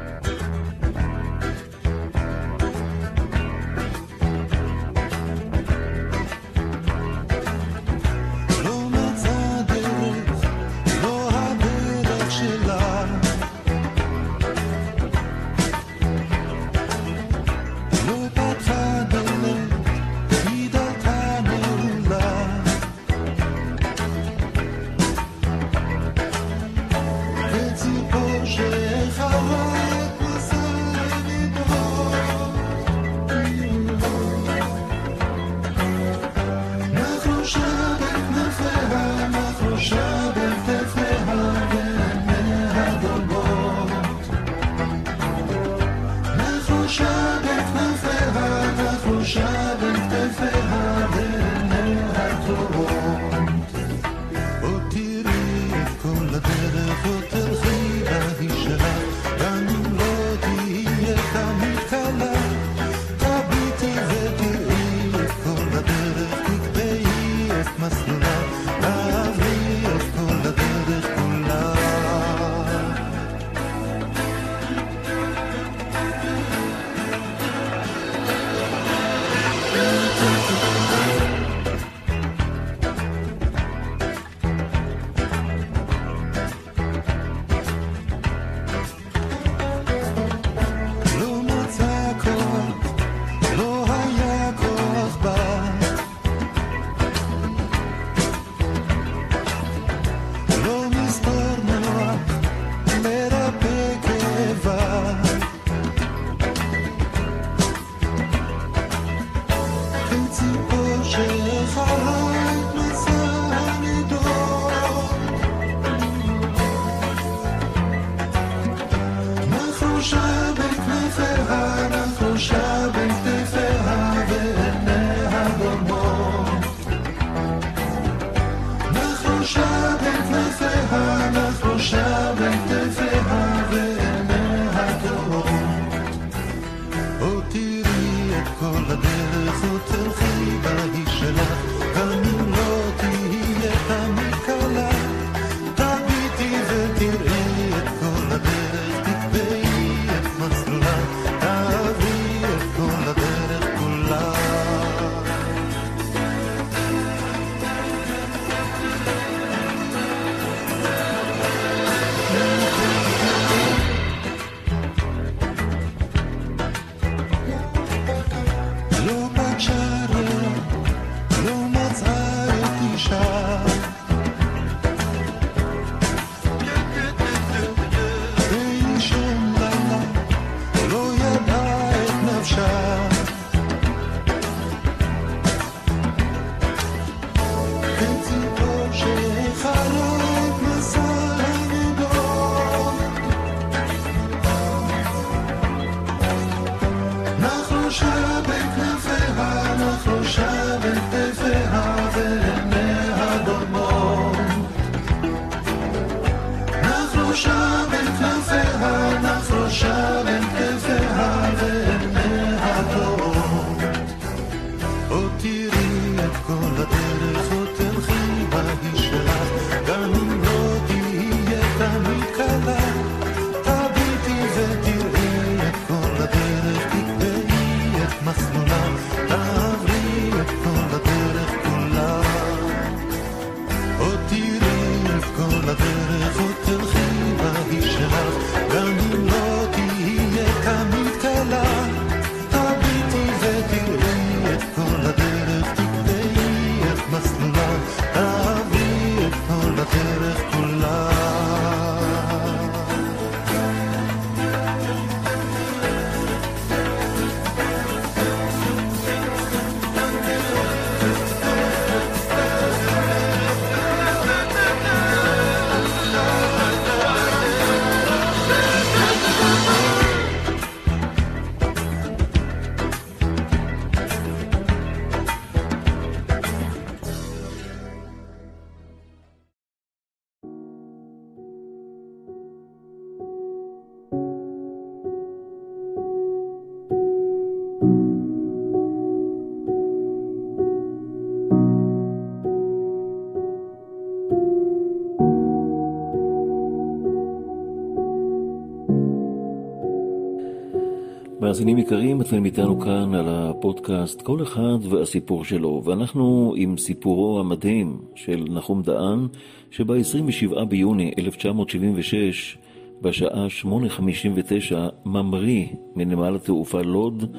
Speaker 1: מאזינים יקרים, אתם איתנו כאן על הפודקאסט כל אחד והסיפור שלו, ואנחנו עם סיפורו המדהים של נחום דהן, שב-27 ביוני 1976, בשעה 8:59, ממריא מנמל התעופה לוד,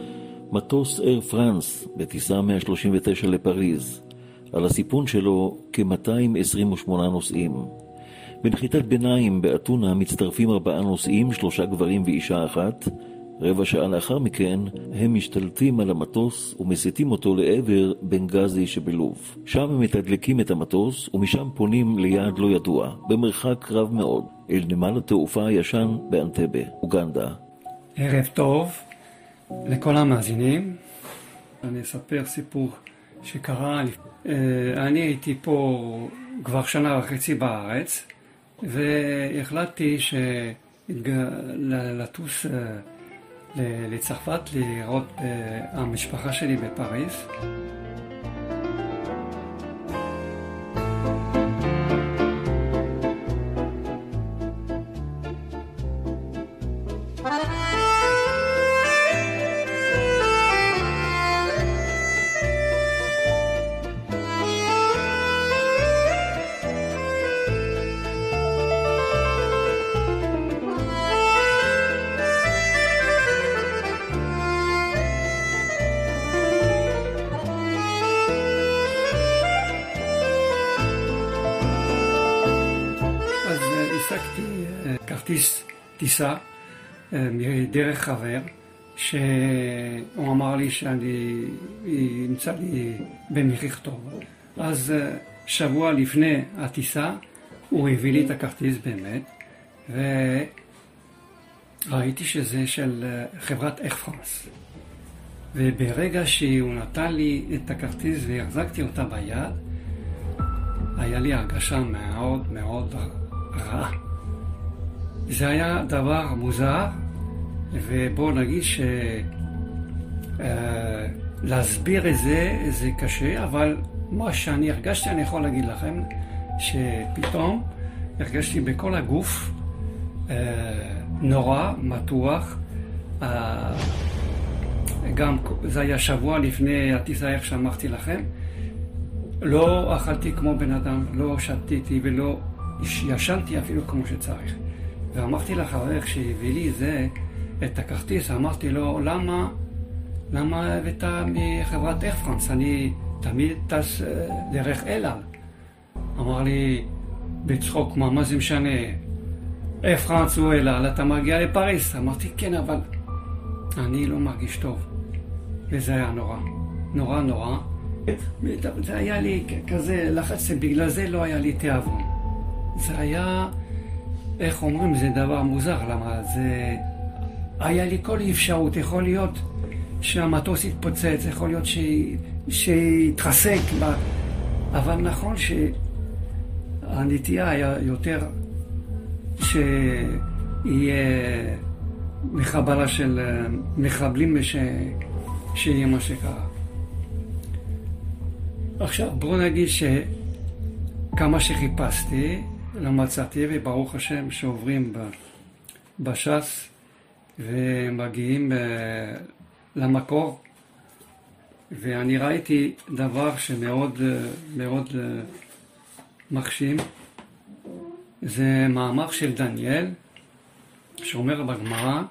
Speaker 1: מטוס אייר פרנס בטיסה 139 לפריז. על הסיפון שלו כ-228 נוסעים. בנחיתת ביניים באתונה מצטרפים ארבעה נוסעים, שלושה גברים ואישה אחת. רבע שעה לאחר מכן הם משתלטים על המטוס ומסיטים אותו לעבר בנגזי שבלוב. שם הם מתדלקים את המטוס ומשם פונים ליעד לא ידוע, במרחק רב מאוד, אל נמל התעופה הישן באנטבה, אוגנדה.
Speaker 3: ערב טוב לכל המאזינים. אני אספר סיפור שקרה. אה, אני הייתי פה כבר שנה וחצי בארץ, והחלטתי לטוס אה, לצרפת לראות את המשפחה שלי בפריז. טיסה אה, דרך חבר, שהוא אמר לי שאני ימצא לי במחיר טוב. אז שבוע לפני הטיסה הוא הביא לי את הכרטיס באמת, וראיתי שזה של חברת איך פרנס. וברגע שהוא נתן לי את הכרטיס והחזקתי אותה ביד, היה לי הרגשה מאוד מאוד רעה. זה היה דבר מוזר, ובואו נגיד ש... אה, את זה, זה קשה, אבל מה שאני הרגשתי, אני יכול להגיד לכם, שפתאום הרגשתי בכל הגוף אה, נורא, מתוח. אה, גם זה היה שבוע לפני הטיסה, איך שאמרתי לכם. לא אכלתי כמו בן אדם, לא שתיתי ולא ישנתי אפילו כמו שצריך. ואמרתי לחבר שהביא לי זה, את הכרטיס, אמרתי לו, למה, למה הבאת מחברת איך פרנס? אני תמיד טס אה, דרך אל על. אמר לי בצחוק, מה, מה זה משנה? איך פרנס הוא אל על, אתה מגיע לפריס. אמרתי, כן, אבל אני לא מרגיש טוב. וזה היה נורא, נורא נורא. זה היה לי כזה לחץ, בגלל זה לא היה לי תיאבון. זה היה, איך אומרים, זה דבר מוזר, למה? זה... היה לי כל אפשרות, יכול להיות שהמטוס יתפוצץ, יכול להיות שיתחסק, ב... אבל נכון שהנטייה היה יותר שיהיה מחבלה של מחבלים ש... שיהיה מה שקרה. עכשיו, בואו נגיד שכמה שחיפשתי, לא מצאתי, וברוך השם שעוברים בש"ס ומגיעים אה, למקור, ואני ראיתי דבר שמאוד אה, מאוד אה, מחשים, זה מאמר של דניאל, שאומר בגמרא,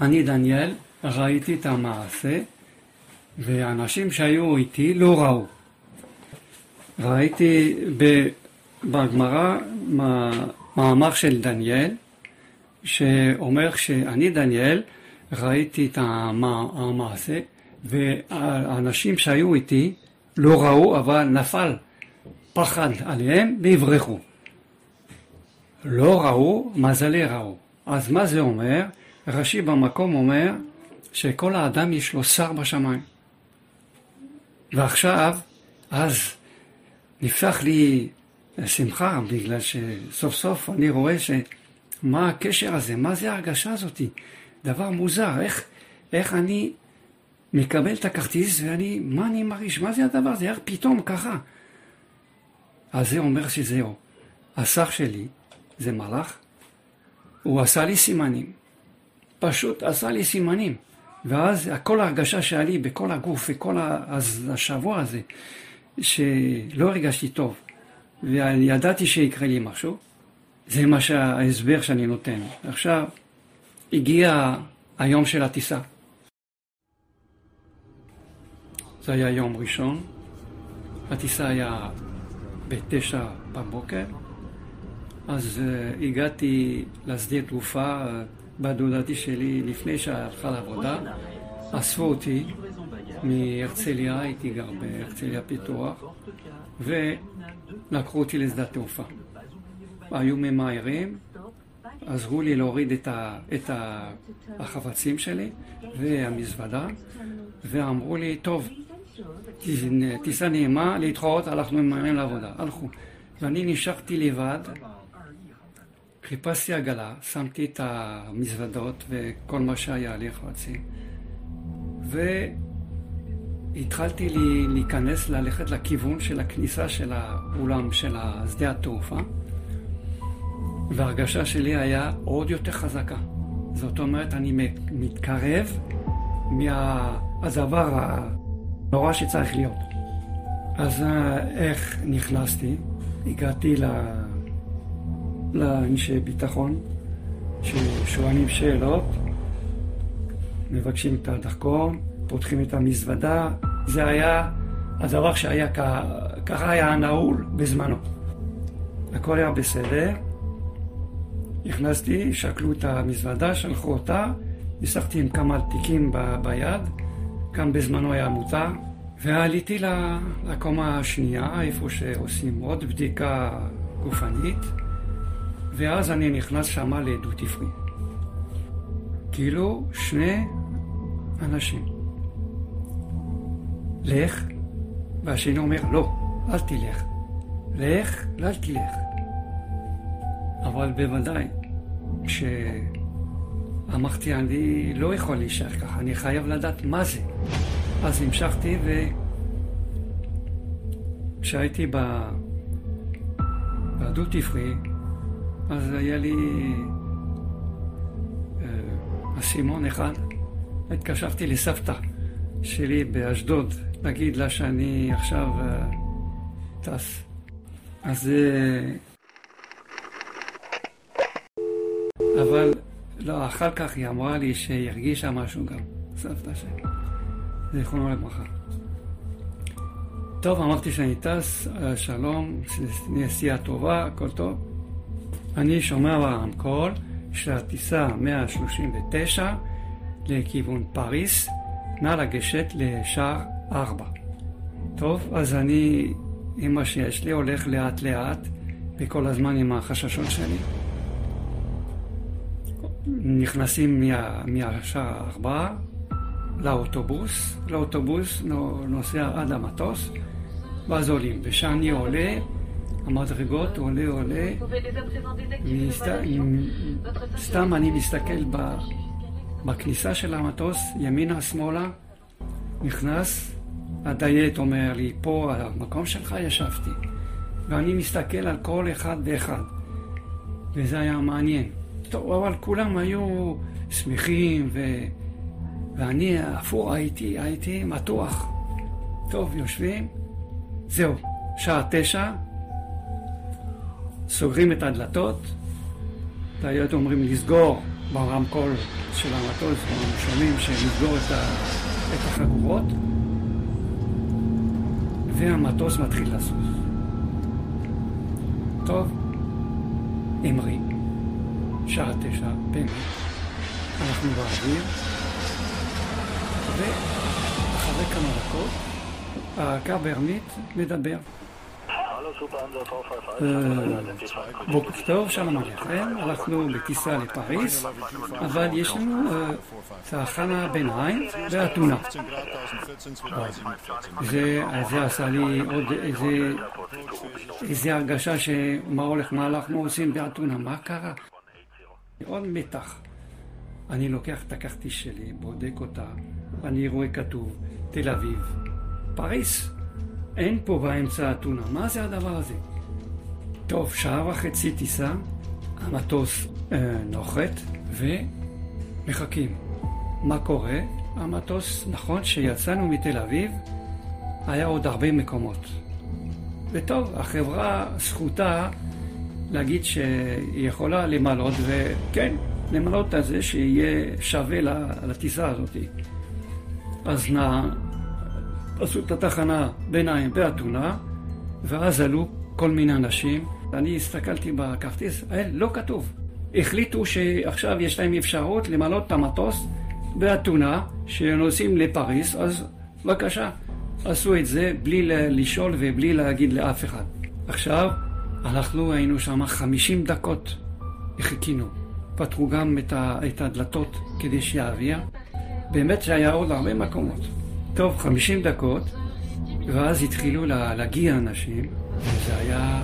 Speaker 3: אני דניאל ראיתי את המעשה ואנשים שהיו איתי לא ראו. ראיתי בגמרא מאמר של דניאל, שאומר שאני דניאל ראיתי את המעשה, והאנשים שהיו איתי לא ראו, אבל נפל פחד עליהם והברחו. לא ראו, מזלי ראו. אז מה זה אומר? רש"י במקום אומר שכל האדם יש לו שר בשמיים. ועכשיו, אז נפתח לי שמחה, בגלל שסוף סוף אני רואה שמה הקשר הזה, מה זה ההרגשה הזאתי? דבר מוזר, איך, איך אני מקבל את הכרטיס ואני, מה אני מרגיש, מה זה הדבר הזה, איך פתאום ככה? אז זה אומר שזהו. הסך שלי זה מלאך, הוא עשה לי סימנים. פשוט עשה לי סימנים. ואז כל ההרגשה שהיה לי בכל הגוף וכל השבוע הזה, שלא הרגשתי טוב, וידעתי שיקרה לי משהו, זה מה שההסבר שאני נותן. עכשיו, הגיע היום של הטיסה. זה היה יום ראשון, הטיסה היה בתשע בבוקר, אז uh, הגעתי לשדה תעופה uh, בת דודתי שלי, לפני שהלכה לעבודה, אספו אותי מהרצליה, הייתי גר בהרצליה פיתוח, ולקחו אותי לשדה תעופה. היו ממהרים, עזרו לי להוריד את, ה, את ה, החפצים שלי והמזוודה, ואמרו לי, טוב, טיסה נעימה, להתחרות, הלכנו ממהרים לעבודה. הלכו. ואני נשארתי לבד, חיפשתי עגלה, שמתי את המזוודות וכל מה שהיה לי חצי, והתחלתי לי, להיכנס, ללכת לכיוון של הכניסה של האולם של שדה התעופה, וההרגשה שלי היה עוד יותר חזקה. זאת אומרת, אני מתקרב מהדבר הנורא שצריך להיות. אז אה, איך נכנסתי? הגעתי לאנשי ביטחון ששואלים שאלות, מבקשים את הדחקון, פותחים את המזוודה. זה היה הדבר שהיה, ככה היה נעול בזמנו. הכל היה בסדר. נכנסתי, שקלו את המזוודה, שלחו אותה, ניסחתי עם כמה תיקים ב, ביד, גם בזמנו היה מותר, ועליתי לקומה השנייה, איפה שעושים עוד בדיקה גופנית, ואז אני נכנס שמה לעדות עברית. כאילו שני אנשים. לך, והשני אומר, לא, אל תלך. לך, אל תלך. אבל בוודאי, כשאמרתי, אני לא יכול להישאר ככה, אני חייב לדעת מה זה. אז המשכתי, וכשהייתי בדו עברי, אז היה לי אה, אסימון אחד. התקשרתי לסבתא שלי באשדוד, להגיד לה שאני עכשיו אה, טס. אז אה, אבל לא, אחר כך היא אמרה לי שהיא הרגישה משהו גם, סבתא שלי, זיכרונו לברכה. טוב, אמרתי שאני טס, אה, שלום, נסיעה טובה, הכל טוב. אני שומע ברמקול שהטיסה 139 לכיוון פריס, נא לגשת לשער 4. טוב, אז אני, עם מה שיש לי, הולך לאט לאט, וכל הזמן עם החששות שלי. נכנסים מה, מהשער ארבע לאוטובוס, לאוטובוס נוסע עד המטוס, ואז עולים. וכשאני עולה, המדרגות עולה עולה. סתם אני מסתכל. בכניסה של המטוס, ימינה שמאלה, נכנס, הדייט אומר לי, פה על המקום שלך ישבתי, ואני מסתכל על כל אחד ואחד, וזה היה מעניין. טוב, אבל כולם היו שמחים, ו... ואני הפוך הייתי, הייתי מתוח. טוב, יושבים, זהו, שעה תשע, סוגרים את הדלתות, והיו אומרים לסגור ברמקול של המטוס, אנחנו שומעים ה... את החגורות, והמטוס מתחיל לזוז. טוב, אמרי. שעה תשע, באמת, אנחנו באוויר, ואחרי כמה דקות הקברניט מדבר. בוקר טוב, שלום עליכם, אנחנו בטיסה לפריס, אבל יש לנו צרכנה ביניים ואתונה. זה עשה לי עוד איזה הרגשה שמה הולך, מה אנחנו עושים באתונה, מה קרה? עוד מתח. אני לוקח את הכרטיס שלי, בודק אותה, אני רואה כתוב תל אביב, פריס. אין פה באמצע אתונה, מה זה הדבר הזה? טוב, שעה וחצי טיסה, המטוס אה, נוחת ומחכים. מה קורה? המטוס, נכון שיצאנו מתל אביב, היה עוד הרבה מקומות. וטוב, החברה זכותה להגיד שהיא יכולה למלות, וכן, למלות על זה שיהיה שווה לטיסה הזאת. אז נע, עשו את התחנה ביניים באתונה, ואז עלו כל מיני אנשים. אני הסתכלתי בכרטיס, אה, לא כתוב. החליטו שעכשיו יש להם אפשרות למלות את המטוס באתונה, שנוסעים לפריס, אז בבקשה. עשו את זה בלי לשאול ובלי להגיד לאף אחד. עכשיו, אנחנו היינו שם חמישים דקות, חיכינו. פתחו גם את הדלתות כדי שיעביר. באמת שהיה עוד הרבה מקומות. טוב, 50 דקות, ואז התחילו להגיע אנשים, וזה היה...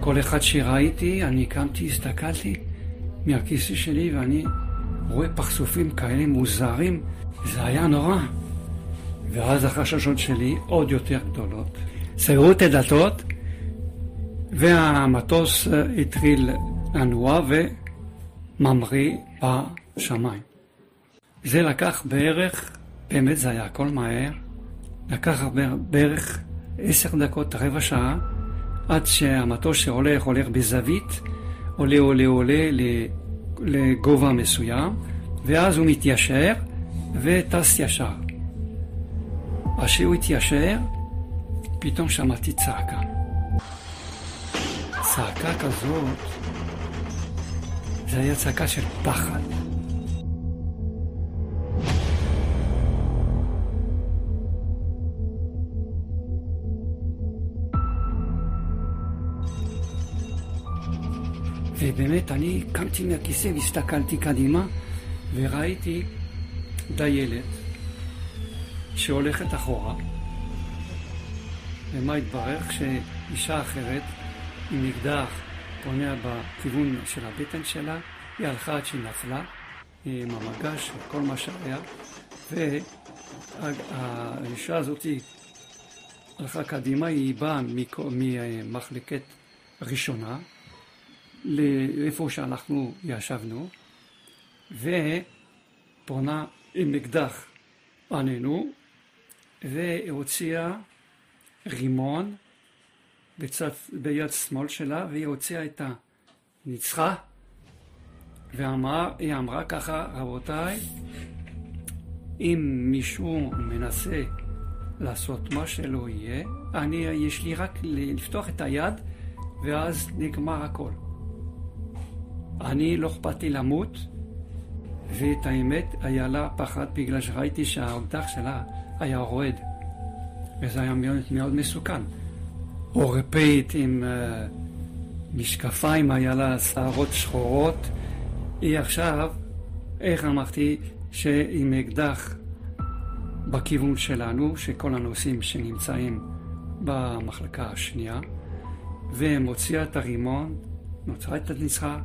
Speaker 3: כל אחד שראיתי, אני קמתי, הסתכלתי מהכיסא שלי, ואני רואה פרצופים כאלה מוזרים, זה היה נורא. ואז החששות שלי עוד יותר גדולות. סגרו את הדלתות, והמטוס התחיל לנוע וממריא בשמיים. זה לקח בערך, באמת זה היה הכל מהר, לקח בערך עשר דקות, רבע שעה, עד שהמטוס שהולך, הולך בזווית, עולה עולה עולה לגובה מסוים, ואז הוא מתיישר וטס ישר. אז שהוא התיישר, פתאום שמעתי צעקה. צעקה כזאת, זה היה צעקה של פחד. ובאמת, אני קמתי מהכיסא והסתכלתי קדימה וראיתי דיילת שהולכת אחורה. ומה התברר? כשאישה אחרת עם אקדח פונה בכיוון של הבטן שלה, היא הלכה עד שהיא נפלה עם המגש וכל מה שהיה, והאישה הזאת הלכה קדימה, היא באה ממחלקת ראשונה, לאיפה שאנחנו ישבנו, ופונה עם אקדח עלינו, והוציאה רימון בצד, ביד שמאל שלה, והיא הוציאה את הנצחה, והיא אמרה ככה, רבותיי, אם מישהו מנסה לעשות מה שלא יהיה, אני, יש לי רק לפתוח את היד, ואז נגמר הכל. אני לא אכפת לי למות, ואת האמת, היה לה פחד בגלל שראיתי שהאקדח שלה היה רועד, וזה היה מאוד, מאוד מסוכן. אורפאית עם uh, משקפיים, היה לה שערות שחורות. היא עכשיו, איך אמרתי, שעם אקדח בכיוון שלנו, שכל הנוסעים שנמצאים במחלקה השנייה, ומוציאה את הרימון, נוצרה את הנצחה,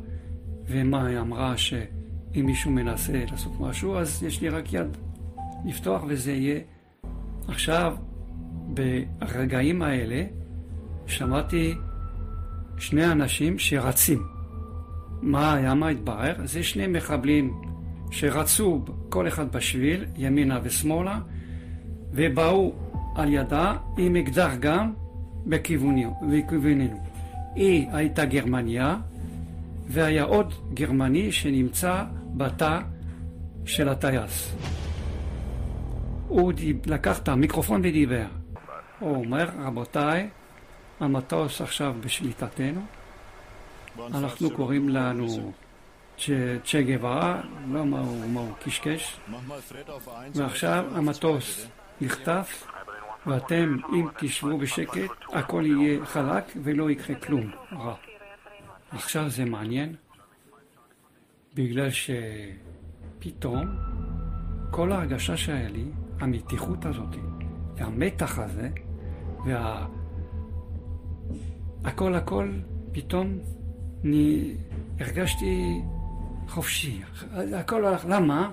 Speaker 3: ומה היא אמרה שאם מישהו מנסה לעשות משהו, אז יש לי רק יד לפתוח וזה יהיה. עכשיו, ברגעים האלה, שמעתי שני אנשים שרצים. מה היה, מה התברר? זה שני מחבלים שרצו כל אחד בשביל, ימינה ושמאלה, ובאו על ידה עם אקדח גם בכיווננו. היא הייתה גרמניה, והיה עוד גרמני שנמצא בתא של הטייס. הוא לקח את המיקרופון ודיבר. הוא אומר, רבותיי, המטוס עכשיו בשליטתנו, אנחנו קוראים לנו צ'ה גווארה, לא מה הוא, מה הוא קשקש, ועכשיו המטוס נחטף, ואתם, אם תשבו בשקט, הכל יהיה חלק ולא יקרה כלום רע. עכשיו זה מעניין, בגלל שפתאום כל ההרגשה שהיה לי, המתיחות הזאת, והמתח הזה, וה... הכל הכל, פתאום אני הרגשתי חופשי. הכל הלך, למה?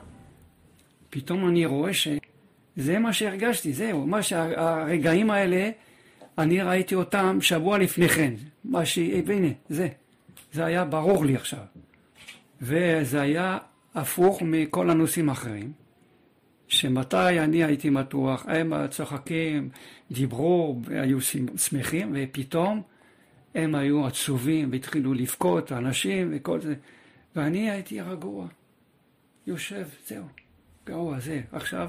Speaker 3: פתאום אני רואה שזה מה שהרגשתי, זהו, מה שהרגעים האלה, אני ראיתי אותם שבוע לפני כן. מה ש... והנה, זה. זה היה ברור לי עכשיו. וזה היה הפוך מכל הנושאים האחרים, שמתי אני הייתי מתוח, הם צוחקים, דיברו, היו שמחים, ופתאום הם היו עצובים והתחילו לבכות, אנשים וכל זה, ואני הייתי רגוע, יושב, זהו, גרוע, זה. עכשיו,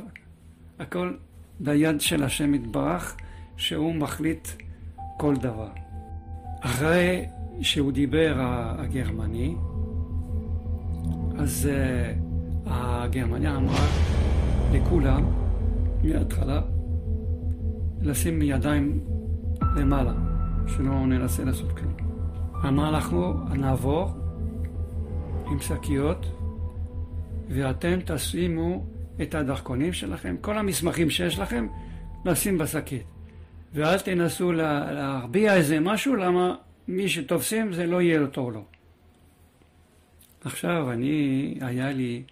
Speaker 3: הכל ביד של השם יתברך, שהוא מחליט כל דבר. אחרי שהוא דיבר, הגרמני, אז uh, הגרמניה אמרה לכולם, מההתחלה, לשים ידיים למעלה. שלא ננסה לעשות כלום. אמר אנחנו נעבור עם שקיות, ואתם תשימו את הדרכונים שלכם, כל המסמכים שיש לכם, נשים בשקית. ואל תנסו לה, להרביע איזה משהו, למה מי שתופסים זה לא יהיה אותו לו. עכשיו, אני, היה לי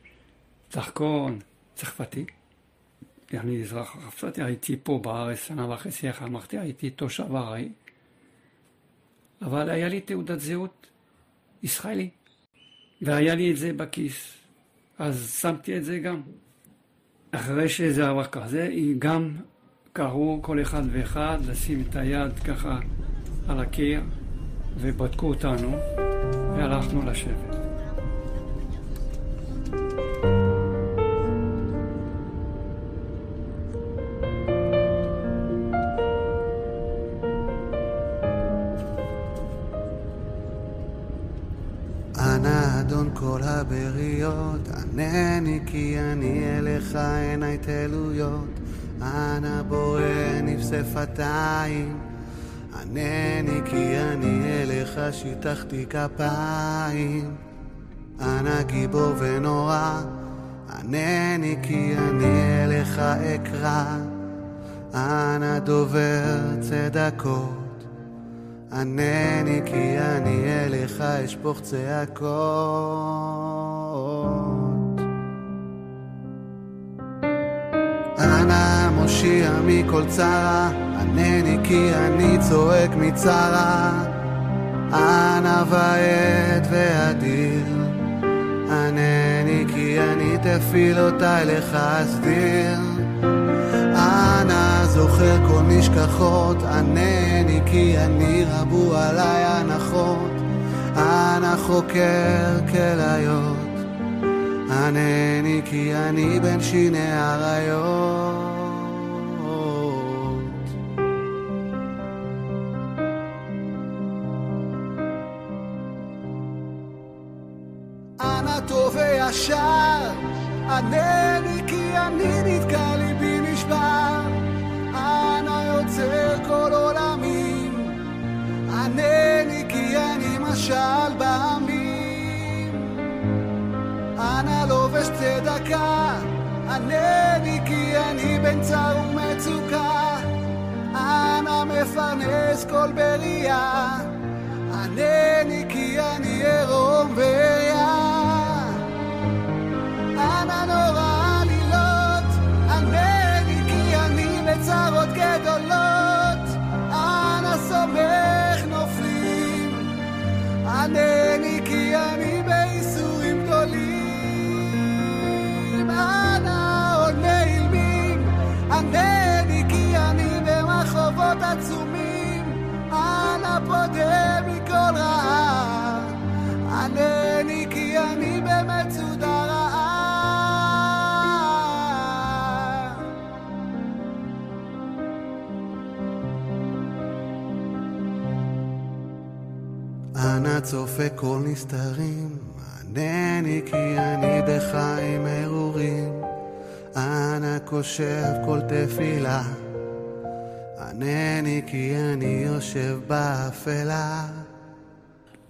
Speaker 3: דרכון צרפתי, אני אזרח צרפתי, הייתי פה בארץ שנה וחצי, איך אמרתי, הייתי תושב ארעי, אבל היה לי תעודת זהות ישראלי, והיה לי את זה בכיס, אז שמתי את זה גם. אחרי שזה עבר כזה, גם קראו כל אחד ואחד לשים את היד ככה על הקיר ובדקו אותנו והלכנו לשבת.
Speaker 2: כל הבריות, ענני כי אני אליך עיניי תלויות. אנא בורא נפסי ענני כי אני אליך שיטחתי כפיים. אנא גיבור ונורא, ענני כי אני אליך אקרא. אנא דובר צדקות. ענני כי אני אליך אשפוך צעקות. אנא מושיע מכל צרה, ענני כי אני צועק מצרה. אנא ועד ואדיר, ענני כי אני תפילותיי לך אסדיר. אנא זוכר כל נשכחות, ענני כי אני רבו עליי הנחות. אנא חוקר כליות, ענני כי אני בין שיני אריות. טוב וישר, ענני כי אני נתקע ליבי נשבר. אנא יוצר כל עולמים, ענני כי אני משל בעמים. אנא לובש צדקה, ענני כי אני בן צר ומצוקה. אנא מפרנס כל בריאה, ענני כי אני עירום וריאה. אנא נורא עלילות, ענני כי אני בצרות גדולות. אנא סומך נופלים, ענני כי אני בייסורים גדולים. אנא עונה אילמים, ענני כי אני במחרבות עצומים. אנא פודה מכל רעה, ענני כי אני במצודה אנא צופה כל נסתרים, ענני כי אני בחיים ארורים. אנא קושב כל תפילה, ענני כי אני יושב באפלה.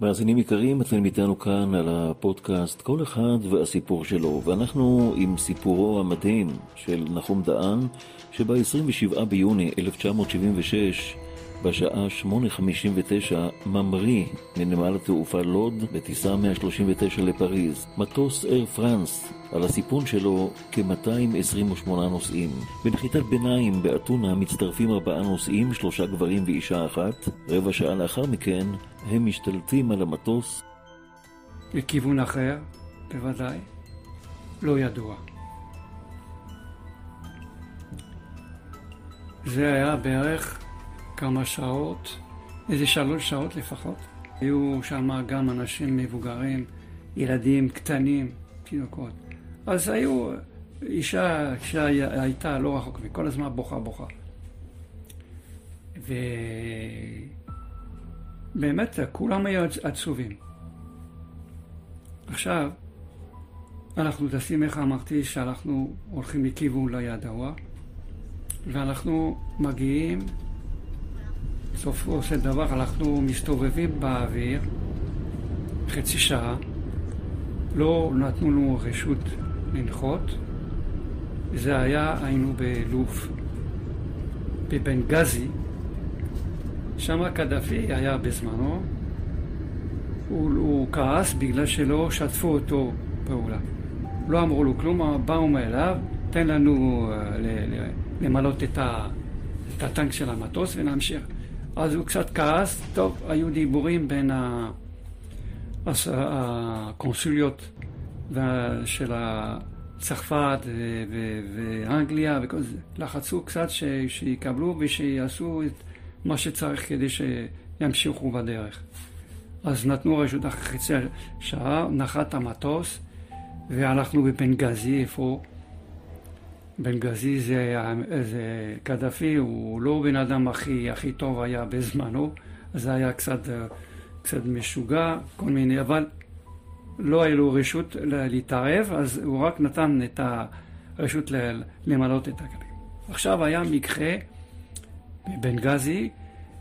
Speaker 1: מאזינים יקרים, אתם איתנו כאן על הפודקאסט כל אחד והסיפור שלו, ואנחנו עם סיפורו המדהים של נחום דהן, שב-27 ביוני 1976, בשעה 8:59, ממריא מנמל התעופה לוד בטיסה 139 לפריז. מטוס אייר פרנס, על הסיפון שלו כ-228 נוסעים. בנחיתת ביניים באתונה מצטרפים ארבעה נוסעים, שלושה גברים ואישה אחת. רבע שעה לאחר מכן הם משתלטים על המטוס
Speaker 3: לכיוון אחר, בוודאי, לא ידוע. זה היה בערך כמה שעות, איזה שלוש שעות לפחות. היו שם גם אנשים מבוגרים, ילדים קטנים, תינוקות. אז היו, אישה שהייתה לא רחוק וכל הזמן בוכה בוכה. ובאמת כולם היו עצובים. עכשיו, אנחנו טסים, איך אמרתי, שאנחנו הולכים לכיוון לא ידוע, ואנחנו מגיעים, סופו של דבר אנחנו מסתובבים באוויר חצי שעה, לא נתנו לנו רשות לנחות. זה היה, היינו בלוב, בבנגזי, שם קדאפי היה בזמנו, הוא, הוא כעס בגלל שלא שתפו אותו פעולה. לא אמרו לו כלום, באו מאליו, תן לנו uh, למלא את הטנק של המטוס ונמשיך. אז הוא קצת כעס, טוב, היו דיבורים בין הקונסוליות של צרפת ואנגליה וכל זה. לחצו קצת שיקבלו ושיעשו את מה שצריך כדי שימשיכו בדרך. אז נתנו רשות אחרי חצי שעה, נחת המטוס והלכנו בפנגזי, איפה? בנגזי זה, זה קדאפי, הוא לא בן אדם הכי, הכי טוב היה בזמנו, זה היה קצת, קצת משוגע, כל מיני, אבל לא היה לו רשות להתערב, אז הוא רק נתן את הרשות למלא את הקווים. עכשיו היה מקרה בבנגזי,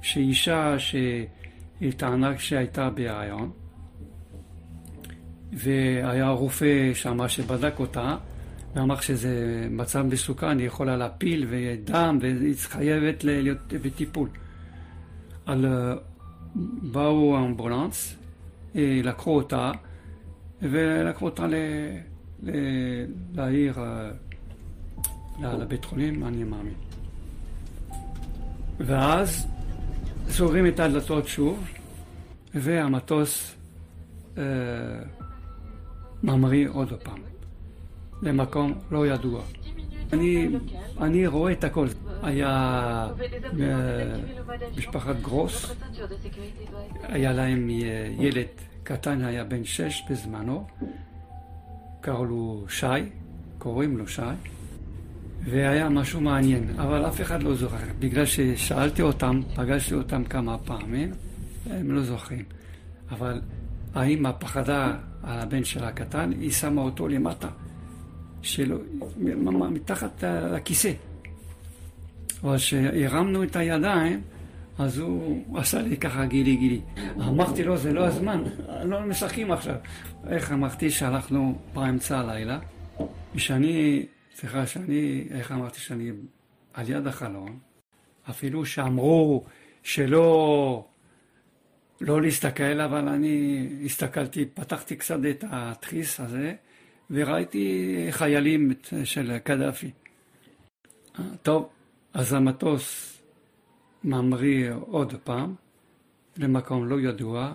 Speaker 3: שאישה שהיא טענה שהייתה בהיריון, והיה רופא שם שבדק אותה, ואמר שזה מצב מסוכן, היא יכולה להפיל ודם, והיא חייבת להיות בטיפול. על, באו אמבולנס, אה, לקחו אותה, ולקחו אותה ל, ל, לעיר, אה, לבית חולים, אני מאמין. ואז סוגרים את הדלתות שוב, והמטוס אה, ממריא עוד פעם. למקום לא ידוע. אני, אני רואה את הכל. היה אה, משפחת גרוס, היה להם ילד קטן, היה בן שש בזמנו, קראו לו שי, קוראים לו שי, והיה משהו מעניין, אבל אף אחד לא זוכר, בגלל ששאלתי אותם, פגשתי אותם כמה פעמים, הם לא זוכרים. אבל האמא פחדה על הבן שלה הקטן, היא שמה אותו למטה. שלו, מתחת לכיסא. אבל כשהרמנו את הידיים, אז הוא עשה לי ככה גילי גילי. אמרתי לו, זה לא הזמן, לא משחקים עכשיו. איך אמרתי שהלכנו באמצע הלילה, ושאני, סליחה, שאני, איך אמרתי שאני על יד החלון, אפילו שאמרו שלא לא להסתכל, אבל אני הסתכלתי, פתחתי קצת את התריס הזה, וראיתי חיילים של קדאפי. טוב, אז המטוס ממריא עוד פעם למקום לא ידוע,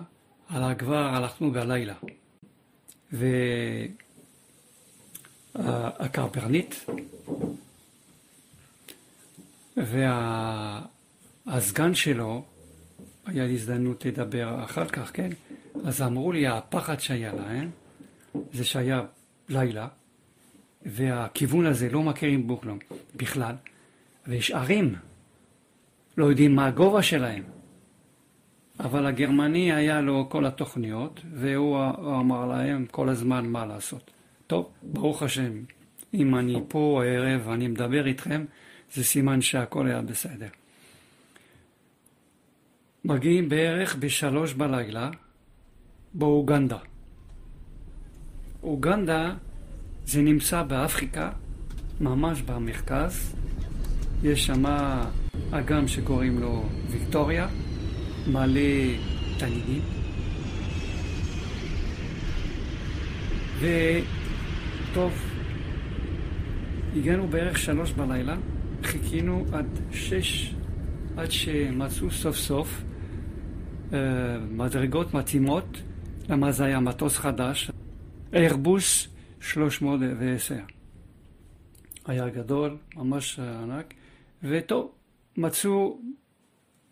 Speaker 3: על כבר הלכנו בלילה. והקרפרנית והסגן שלו, היה לי הזדמנות לדבר אחר כך, כן? אז אמרו לי, הפחד שהיה להם, זה שהיה לילה, והכיוון הזה לא מכירים בו כלום בכלל, ויש ערים, לא יודעים מה הגובה שלהם. אבל הגרמני היה לו כל התוכניות, והוא אמר להם כל הזמן מה לעשות. טוב, ברוך השם, אם אני פה הערב ואני מדבר איתכם, זה סימן שהכל היה בסדר. מגיעים בערך בשלוש בלילה באוגנדה. אוגנדה זה נמצא באפריקה, ממש במרכז. יש שם אגם שקוראים לו ויקטוריה, מלא תלמידים. וטוב, הגענו בערך שלוש בלילה, חיכינו עד שש, עד שמצאו סוף סוף אה, מדרגות מתאימות, למה זה היה מטוס חדש, איירבוס 310. היה גדול, ממש ענק, וטוב, מצאו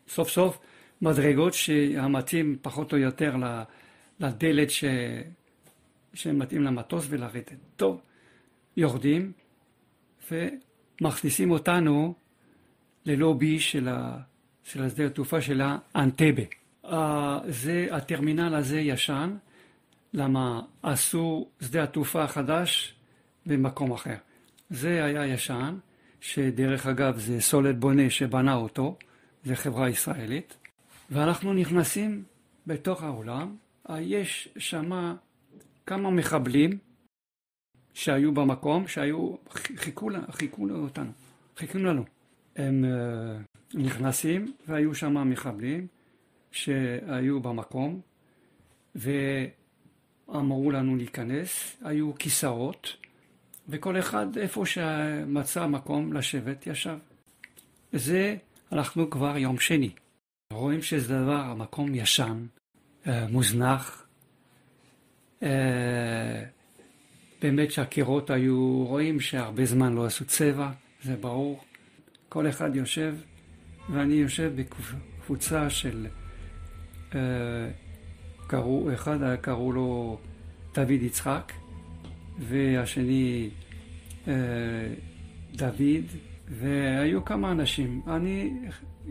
Speaker 3: סוף סוף מדרגות שהמתאים פחות או יותר לדלת ש... שמתאים למטוס ולרדת. טוב, יורדים ומכניסים אותנו ללובי של, ה... של השדה התעופה של האנטבה. זה, הטרמינל הזה ישן, למה עשו שדה התעופה החדש במקום אחר. זה היה ישן, שדרך אגב זה סולד בונה שבנה אותו, זה חברה ישראלית, ואנחנו נכנסים בתוך העולם, יש שמה כמה מחבלים שהיו במקום, שהיו, חיכו, חיכו אותנו, חיכו לנו. הם uh, נכנסים והיו שם מחבלים שהיו במקום ואמרו לנו להיכנס, היו כיסאות וכל אחד איפה שמצא מקום לשבת ישב. זה אנחנו כבר יום שני. רואים שזה דבר, המקום ישן, אה, מוזנח. אה, באמת שהקירות היו, רואים שהרבה זמן לא עשו צבע, זה ברור. כל אחד יושב, ואני יושב בקבוצה של, אה, קראו, אחד קראו לו דוד יצחק, והשני דוד, והיו כמה אנשים. אני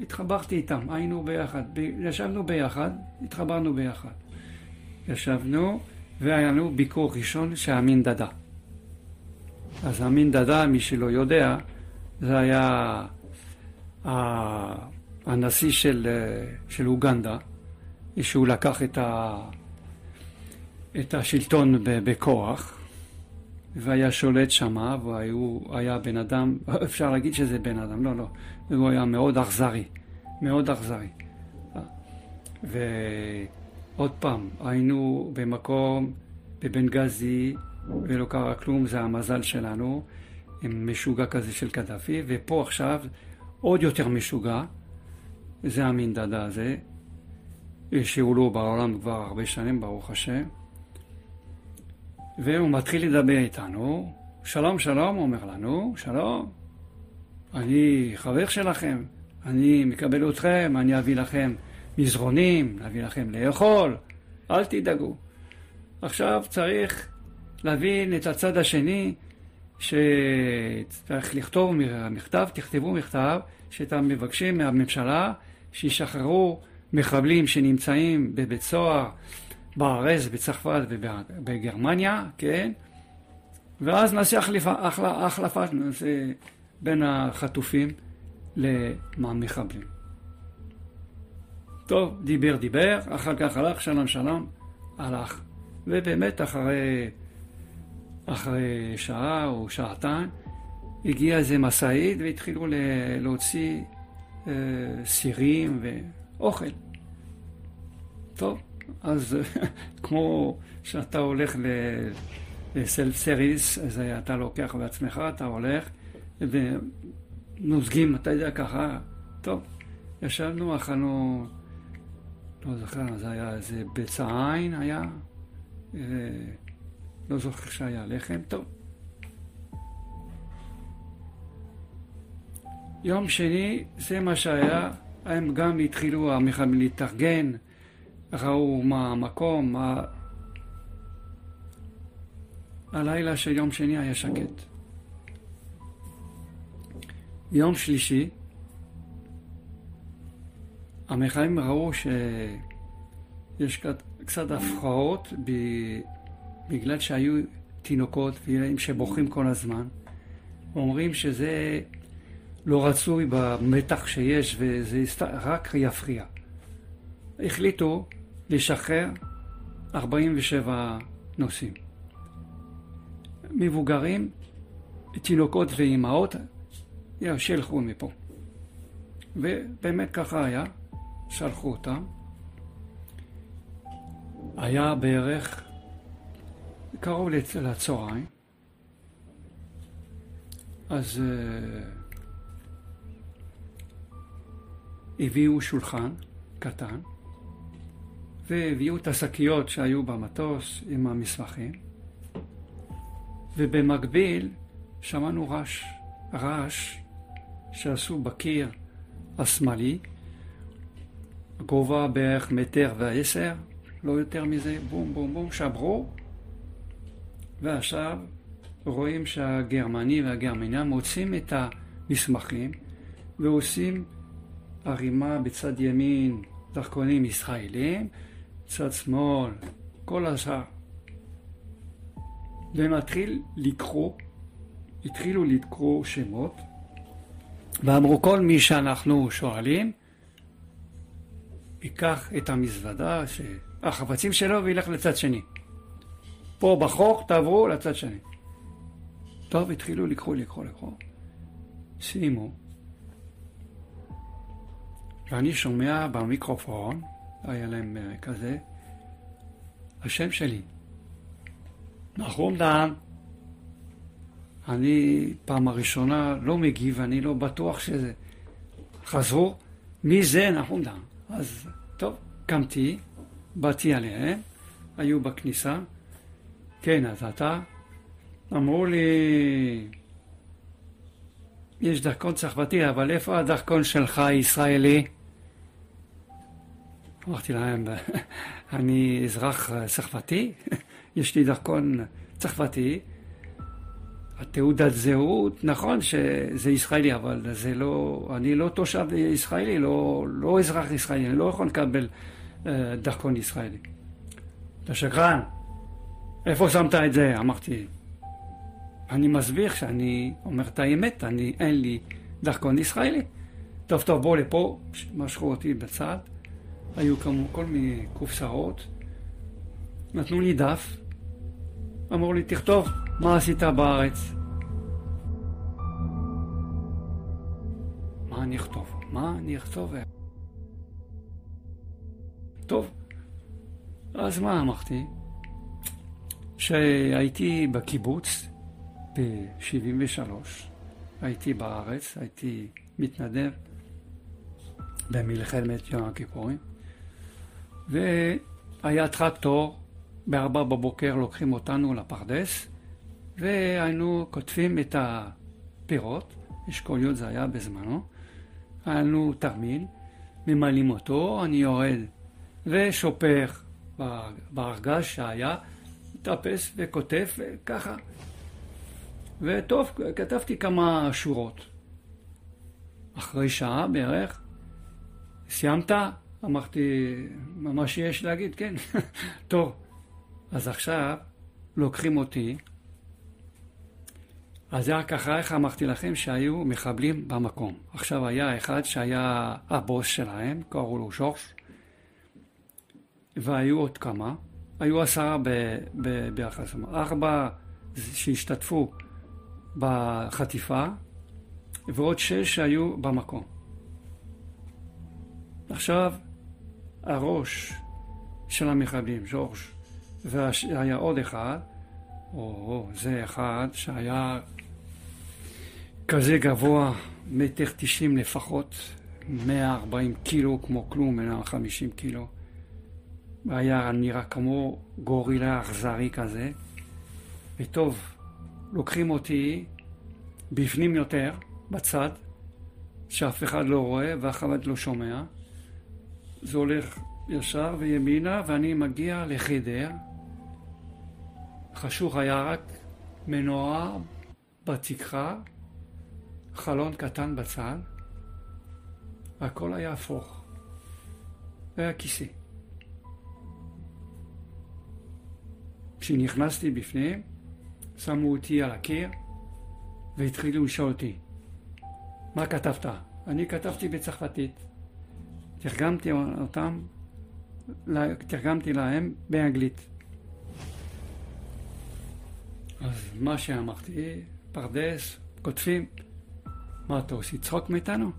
Speaker 3: התחברתי איתם, היינו ביחד, ישבנו ביחד, התחברנו ביחד. ישבנו, והיה לנו ביקור ראשון של אמין דדה. אז אמין דדה, מי שלא יודע, זה היה הנשיא של, של אוגנדה, שהוא לקח את, ה, את השלטון בכוח, והיה שולט שמה, והוא היה בן אדם, אפשר להגיד שזה בן אדם, לא, לא, הוא היה מאוד אכזרי, מאוד אכזרי. ועוד פעם, היינו במקום, בבנגזי, ולא קרה כלום, זה המזל שלנו, עם משוגע כזה של קדאפי, ופה עכשיו עוד יותר משוגע, זה המין דדה הזה, שהוא לא בעולם כבר הרבה שנים, ברוך השם. והוא מתחיל לדבר איתנו, שלום שלום, הוא אומר לנו, שלום, אני חבר שלכם, אני מקבל אתכם, אני אביא לכם מזרונים, אביא לכם לאכול, אל תדאגו. עכשיו צריך להבין את הצד השני, שצריך לכתוב מכתב, תכתבו מכתב, שאתם מבקשים מהממשלה שישחררו מחבלים שנמצאים בבית סוהר בארז, בצרפת ובגרמניה, כן? ואז נעשה החלפה, החלפה, החלפה נעשה בין החטופים למחבלים. טוב, דיבר דיבר, אחר כך הלך, שלום שלום, הלך. ובאמת אחרי, אחרי שעה או שעתיים הגיע איזה משאית והתחילו להוציא אה, סירים ואוכל. טוב, אז כמו שאתה הולך לסלף סריס, אז אתה לוקח בעצמך, אתה הולך, ונוזגים, אתה יודע, ככה, טוב, ישבנו, אכלנו, לא זוכר, זה היה איזה ביצה עין היה, לא זוכר שהיה לחם, טוב. יום שני, זה מה שהיה, הם גם התחילו המחבלים להתארגן, ראו מה המקום, מה... הלילה של יום שני היה שקט. יום שלישי, המחאים ראו שיש קצת הפרעות בגלל שהיו תינוקות וילדים שבוכים כל הזמן. אומרים שזה לא רצוי במתח שיש וזה רק יפריע. החליטו לשחרר 47 נוסעים. מבוגרים, תינוקות ואימהות, שילכו מפה. ובאמת ככה היה, שלחו אותם. היה בערך קרוב לצהריים, אז uh, הביאו שולחן קטן, והביאו את השקיות שהיו במטוס עם המסמכים, ובמקביל שמענו רעש, רעש שעשו בקיר השמאלי, גובה בערך מטר ועשר, לא יותר מזה, בום בום בום, שברו, ועכשיו רואים שהגרמני והגרמניה מוצאים את המסמכים ועושים ערימה בצד ימין דרכונים ישראלים, צד שמאל, כל השאר. ומתחיל לקרוא, התחילו לקרוא שמות, ואמרו כל מי שאנחנו שואלים, ייקח את המזוודה, החפצים שלו וילך לצד שני. פה בחור, תעברו לצד שני. טוב, התחילו לקרוא, לקרוא, לקרוא. סיימו. ואני שומע במיקרופון, היה להם אה, כזה, השם שלי, נחום דן. אני פעם הראשונה לא מגיב, אני לא בטוח שזה... חזרו, מי זה נחום דן? אז טוב, קמתי, באתי עליהם, היו בכניסה, כן, אז אתה? אמרו לי, יש דרכון צרפתי, אבל איפה הדרכון שלך הישראלי? אמרתי להם, אני אזרח צרפתי, יש לי דרכון צרפתי, התעודת זהות, נכון שזה ישראלי, אבל זה לא, אני לא תושב ישראלי, לא, לא אזרח ישראלי, אני לא יכול לקבל uh, דרכון ישראלי. אתה שקרן, איפה שמת את זה? אמרתי, אני מסביר שאני אומר את האמת, אני, אין לי דרכון ישראלי. טוב, טוב, בוא לפה, משכו אותי בצד, היו כמו כל מיני קופסאות, נתנו לי דף, אמרו לי, תכתוב מה עשית בארץ. מה אני אכתוב? מה אני אכתוב? טוב, אז מה אמרתי? שהייתי בקיבוץ ב-73, הייתי בארץ, הייתי מתנדב במלחמת יום הכיפורים, והיה טרקטור, בארבע בבוקר לוקחים אותנו לפרדס, והיינו כותבים את הפירות, אשכוליות זה היה בזמנו, היה לנו תרמיל, ממלאים אותו, אני יורד ושופך בארגז שהיה, מתאפס וכותב וככה. וטוב, כתבתי כמה שורות. אחרי שעה בערך, סיימת? אמרתי, מה שיש להגיד, כן. טוב, אז עכשיו לוקחים אותי. אז רק איך אמרתי לכם שהיו מחבלים במקום. עכשיו היה אחד שהיה הבוס שלהם, קראו לו ז'ורש, והיו עוד כמה. היו עשרה ביחס, ארבע שהשתתפו בחטיפה, ועוד שש שהיו במקום. עכשיו, הראש של המחבלים, ז'ורג', והיה עוד אחד, או זה אחד שהיה כזה גבוה, מטר תשעים לפחות, 140 קילו כמו כלום, 150 קילו. היה נראה כמו גורילה אכזרי כזה. וטוב, לוקחים אותי בפנים יותר, בצד, שאף אחד לא רואה ואף אחד לא שומע. זה הולך ישר וימינה, ואני מגיע לחדר. חשוך היה רק מנורה בתקרה, חלון קטן בצד, והכל היה הפוך. והיה כיסא. כשנכנסתי בפנים, שמו אותי על הקיר והתחילו לשאול אותי, מה כתבת? אני כתבתי בצרפתית. תרגמתי אותם, תרגמתי להם באנגלית. אז מה שאמרתי, פרדס, כותבים, מה אתה עושה, צחוק מאיתנו?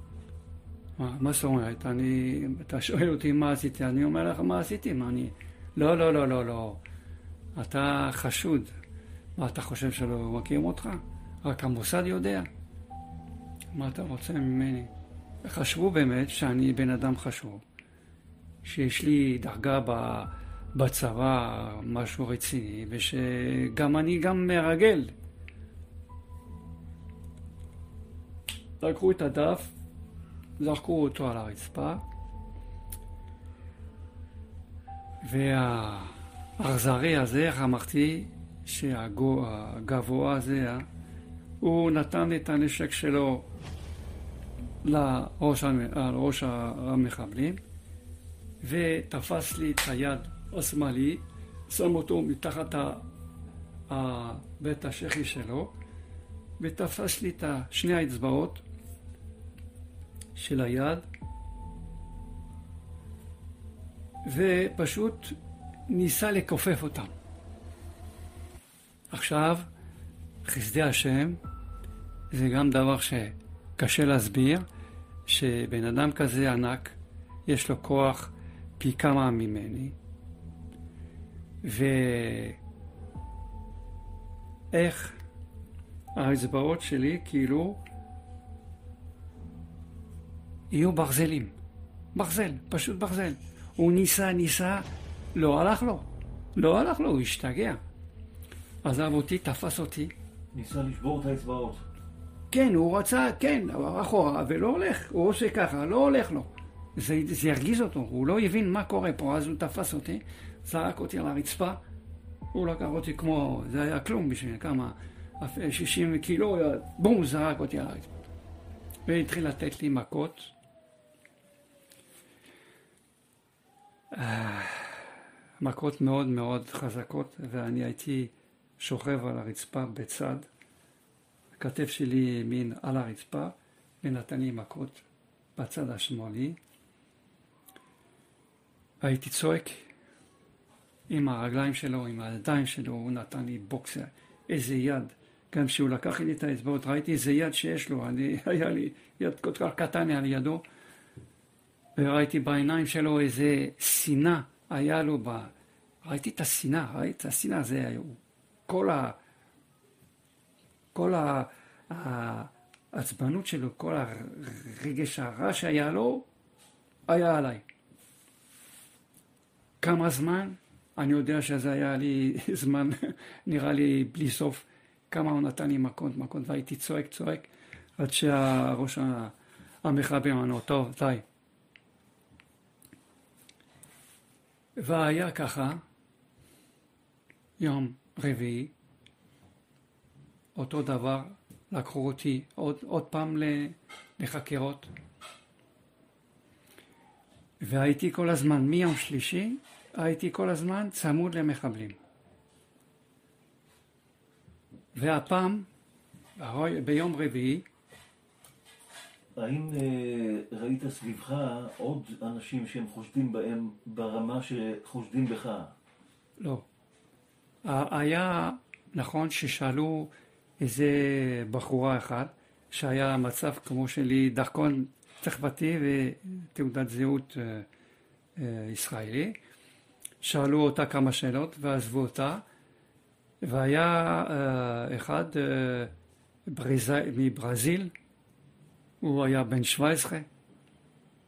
Speaker 3: מה, מה זאת אומרת? אני, אתה שואל אותי מה עשיתי, אני אומר לך מה עשיתי, מה אני... לא, לא, לא, לא, לא. אתה חשוד. מה, אתה חושב שלא מכירים אותך? רק המוסד יודע? מה אתה רוצה ממני? חשבו באמת שאני בן אדם חשוב, שיש לי דרגה בצבא, משהו רציני, ושגם אני גם מרגל. לקחו את הדף, זרקו אותו על הרצפה, וה... האכזרי הזה, איך אמרתי, שהגבוה הזה, הוא נתן את הנשק שלו לראש, לראש המחבלים ותפס לי את היד השמאלי, שם אותו מתחת בית השחי שלו ותפס לי את שני האצבעות של היד ופשוט ניסה לכופף אותם. עכשיו, חסדי השם זה גם דבר שקשה להסביר, שבן אדם כזה ענק, יש לו כוח פי כמה ממני, ואיך האצבעות שלי כאילו יהיו ברזלים. ברזל, פשוט ברזל. הוא ניסה, ניסה, לא הלך לו. לא הלך לו, הוא השתגע. עזב אותי, תפס אותי.
Speaker 1: ניסה לשבור את האצבעות.
Speaker 3: כן, הוא רצה, כן, אחורה, ולא הולך. הוא עושה ככה, לא הולך לו. זה, זה הרגיז אותו, הוא לא הבין מה קורה פה, אז הוא תפס אותי, זרק אותי על הרצפה, הוא לקח אותי כמו, זה היה כלום בשביל כמה, 60 קילו, בום, זרק אותי על הרצפה. והתחיל לתת לי מכות. אה, מכות מאוד מאוד חזקות, ואני הייתי שוכב על הרצפה בצד, הכתף שלי ימין על הרצפה, ונתן לי מכות בצד השמאלי. הייתי צועק עם הרגליים שלו, עם הידיים שלו, הוא נתן לי בוקסר, איזה יד. גם כשהוא לקח לי את האצבעות, ראיתי איזה יד שיש לו, אני, היה לי יד כל כך קטן על ידו, וראיתי בעיניים שלו איזה שנאה היה לו, ב... ראיתי את השנאה, ראיתי את השנאה, זה היה, כל ה... כל. העצבנות שלו, כל הרגש הרע שהיה לו, היה עליי. כמה זמן? אני יודע שזה היה לי זמן, נראה לי בלי סוף, כמה הוא נתן לי מכות, מכות, והייתי צועק, צועק, עד שהראש המחבר אמרנו, טוב, די. והיה ככה, יום רביעי, אותו דבר, לקחו אותי עוד, עוד פעם לחקירות, והייתי כל הזמן, מיום שלישי, הייתי כל הזמן צמוד למחבלים. והפעם, ביום רביעי,
Speaker 1: האם אה, ראית סביבך עוד אנשים שהם חושדים בהם ברמה שחושדים בך?
Speaker 3: לא. היה נכון ששאלו איזה בחורה אחת, שהיה מצב כמו שלי, דרכון צרפתי ותעודת זהות אה, אה, ישראלי. שאלו אותה כמה שאלות ועזבו אותה. והיה uh, אחד ברז... מברזיל, הוא היה בן 17,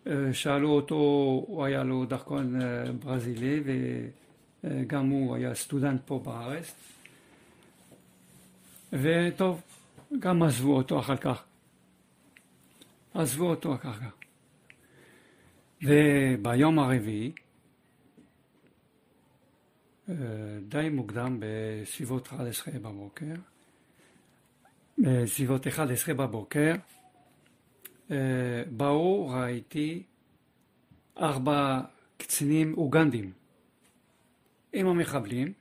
Speaker 3: uh, שאלו אותו, הוא היה לו דרכון ברזילי וגם הוא היה סטודנט פה בארץ. וטוב, גם עזבו אותו אחר כך. עזבו אותו אחר כך. וביום הרביעי, אה, די מוקדם, בסביבות 11 בבוקר, בסביבות 11 בבוקר, אה, באו, ראיתי ארבע קצינים אוגנדים עם המחבלים,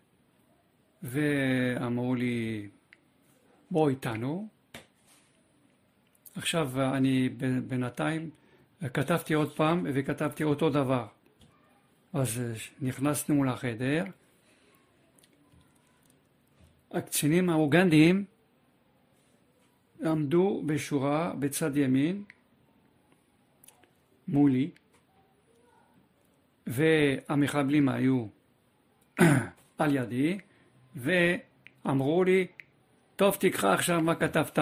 Speaker 3: ואמרו לי, בוא איתנו. עכשיו אני בינתיים כתבתי עוד פעם וכתבתי אותו דבר. אז נכנסנו לחדר, הקצינים האוגנדיים עמדו בשורה בצד ימין מולי והמחבלים היו על ידי ואמרו לי טוב תקרא עכשיו מה כתבת.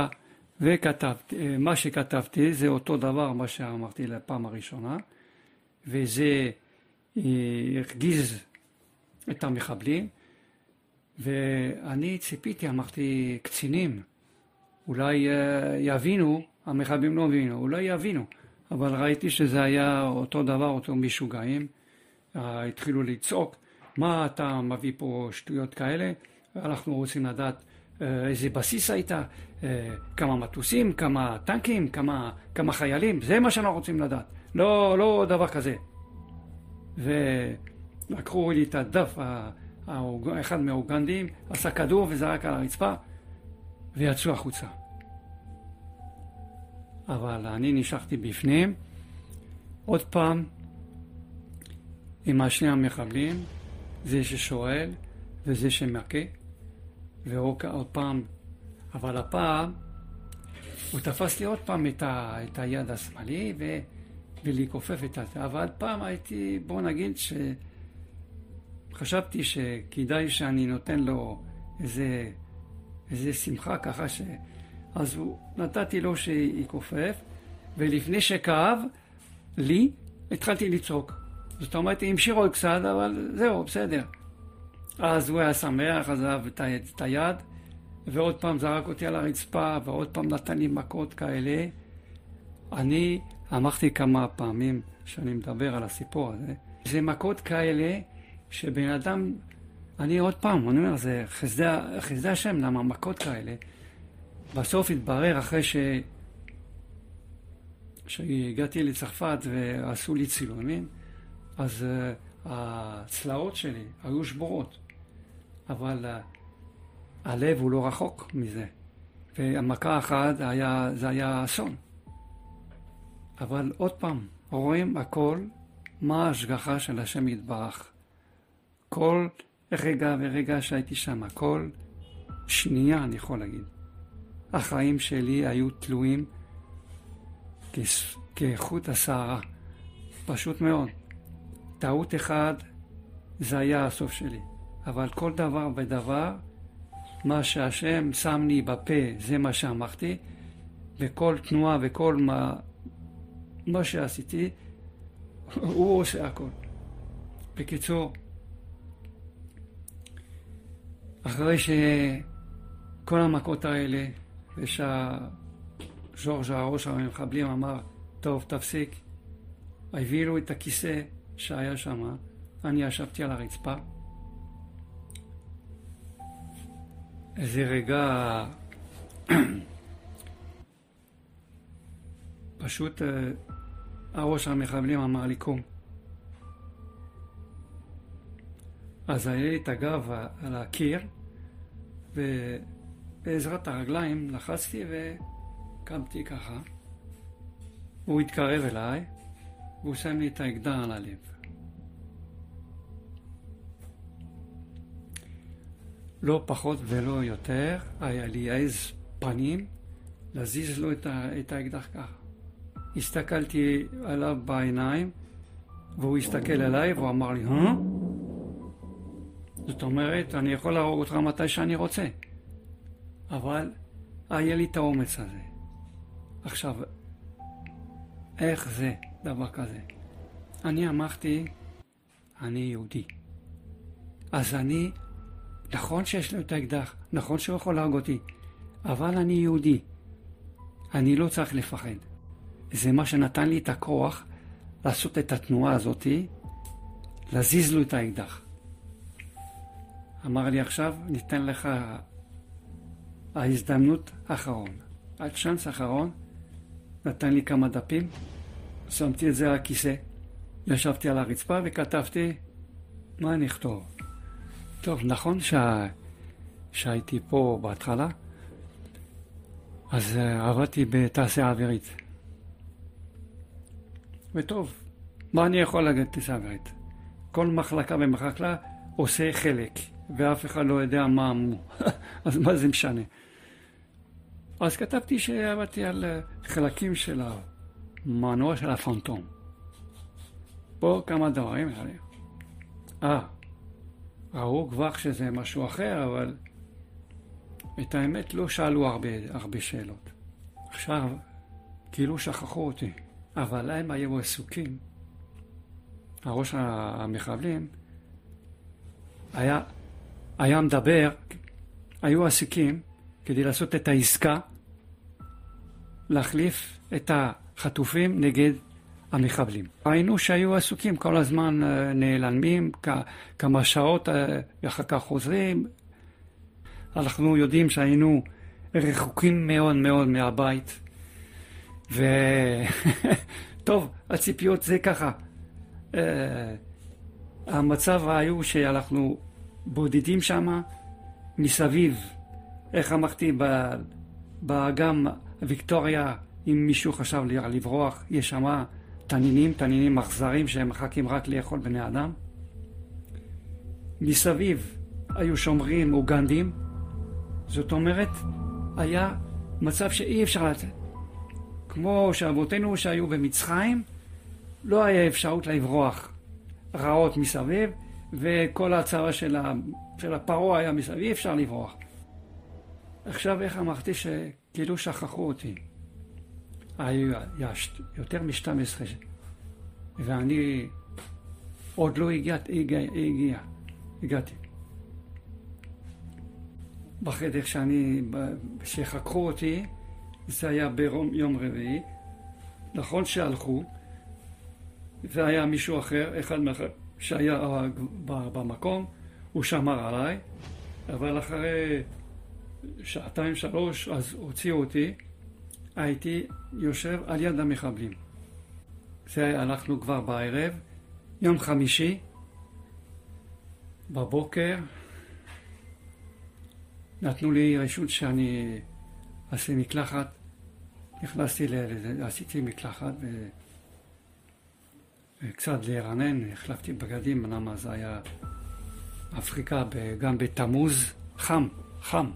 Speaker 3: וכתבתי, מה שכתבתי זה אותו דבר מה שאמרתי לפעם הראשונה. וזה אה, הרגיז את המחבלים. ואני ציפיתי, אמרתי, קצינים, אולי אה, יבינו, המחבלים לא הבינו, אולי יבינו, אבל ראיתי שזה היה אותו דבר, אותו משוגעים, אה, התחילו לצעוק, מה אתה מביא פה שטויות כאלה, אנחנו רוצים לדעת אה, איזה בסיס היית, כמה מטוסים, כמה טנקים, כמה, כמה חיילים, זה מה שאנחנו רוצים לדעת, לא, לא דבר כזה. ולקחו לי את הדף, אחד מהאוגנדים עשה כדור וזרק על הרצפה ויצאו החוצה. אבל אני נשארתי בפנים, עוד פעם עם השני המחבלים, זה ששואל וזה שמכה, ועוד עוד פעם, אבל הפעם הוא תפס לי עוד פעם את, ה, את היד השמאלי ו, ולכופף את זה. אבל פעם הייתי, בוא נגיד שחשבתי שכדאי שאני נותן לו איזה, איזה שמחה ככה ש... אז הוא, נתתי לו שיכופף, ולפני שכאב לי, התחלתי לצעוק. זאת אומרת, המשיכו קצת, אבל זהו, בסדר. אז הוא היה שמח, עזב את היד, ועוד פעם זרק אותי על הרצפה, ועוד פעם נתן לי מכות כאלה. אני אמרתי כמה פעמים שאני מדבר על הסיפור הזה, זה מכות כאלה שבן אדם, אני עוד פעם, אני אומר, זה חסדי, השם, למה מכות כאלה. בסוף התברר אחרי ש... שהגעתי לצרפת ועשו לי צילומים, אז uh, הצלעות שלי היו שבורות, אבל uh, הלב הוא לא רחוק מזה. והמכה אחת היה, זה היה אסון. אבל עוד פעם, רואים הכל, מה ההשגחה של השם יתברך. כל רגע ורגע שהייתי שם, כל שנייה, אני יכול להגיד. החיים שלי היו תלויים כחוט השערה. פשוט מאוד. טעות אחד, זה היה הסוף שלי. אבל כל דבר ודבר, מה שהשם שם לי בפה, זה מה שאמרתי, וכל תנועה וכל מה, מה שעשיתי, הוא עושה הכל. בקיצור, אחרי שכל המכות האלה, ושהז'ורג' הראש המחבלים אמר, טוב, תפסיק, הביאו את הכיסא שהיה שם, אני ישבתי על הרצפה. איזה רגע פשוט אה, הראש המחבלים אמר לי קום. אז היה לי את הגב על הקיר, ובעזרת הרגליים לחצתי וקמתי ככה. הוא התקרב אליי, והוא שם לי את האקדח על הלב. לא פחות ולא יותר, היה לי עז פנים להזיז לו את האקדח ככה. הסתכלתי עליו בעיניים, והוא הסתכל עליי והוא אמר לי, אה? זאת אומרת, אני יכול להרוג אותך מתי שאני רוצה. אבל היה לי את האומץ הזה. עכשיו, איך זה דבר כזה? אני אמרתי, אני יהודי. אז אני, נכון שיש לו את האקדח, נכון שהוא יכול להרוג אותי, אבל אני יהודי. אני לא צריך לפחד. זה מה שנתן לי את הכוח לעשות את התנועה הזאתי, להזיז לו את האקדח. אמר לי עכשיו, ניתן לך ההזדמנות האחרון. הצ'אנס האחרון, נתן לי כמה דפים, שמתי את זה על הכיסא, ישבתי על הרצפה וכתבתי מה אני אכתוב. טוב, נכון שה... שהייתי פה בהתחלה, אז uh, עבדתי בתעשייה אווירית. וטוב, מה אני יכול להגיד תעשייה אווירית? כל מחלקה ומחלקה עושה חלק, ואף אחד לא יודע מה אמרו, אז מה זה משנה? אז כתבתי שעבדתי על אה, חלקים של המנוע של הפנטום. פה כמה דברים. אה, ראו כבר שזה משהו אחר, אבל את האמת לא שאלו הרבה, הרבה שאלות. עכשיו, כאילו שכחו אותי, אבל הם היו עסוקים. הראש המחבלים היה, היה מדבר, היו עסוקים כדי לעשות את העסקה, להחליף את החטופים נגד המחבלים. ראינו שהיו עסוקים כל הזמן אה, נעלמים, כמה שעות אה, ואחר כך חוזרים. אנחנו יודעים שהיינו רחוקים מאוד מאוד מהבית. וטוב, הציפיות זה ככה. Uh, המצב היו שאנחנו בודדים שם מסביב איך אמרתי, באגם ויקטוריה, אם מישהו חשב לברוח, יש שם תנינים, תנינים אכזרים שהם מחכים רק לאכול בני אדם. מסביב היו שומרים אוגנדים, זאת אומרת, היה מצב שאי אפשר לצאת. כמו שאבותינו שהיו במצרים, לא היה אפשרות לברוח. רעות מסביב, וכל הצרה של, ה... של הפרעה היה מסביב, אי אפשר לברוח. עכשיו איך אמרתי שכאילו שכחו אותי. היו יותר מ-12, ואני עוד לא הגעת, הגע, הגע, הגעתי. בחדר שאני, שחקרו אותי, זה היה ביום רביעי. נכון שהלכו, והיה מישהו אחר, אחד מאחר, שהיה במקום, הוא שמר עליי, אבל אחרי שעתיים, שלוש, אז הוציאו אותי, הייתי יושב על יד המחבלים. זה הלכנו כבר בערב, יום חמישי, בבוקר, נתנו לי רשות שאני אעשה מקלחת, נכנסתי לזה, עשיתי מקלחת ו... וקצת להירנן, החלפתי בגדים, למה זה היה אפריקה גם בתמוז, חם, חם.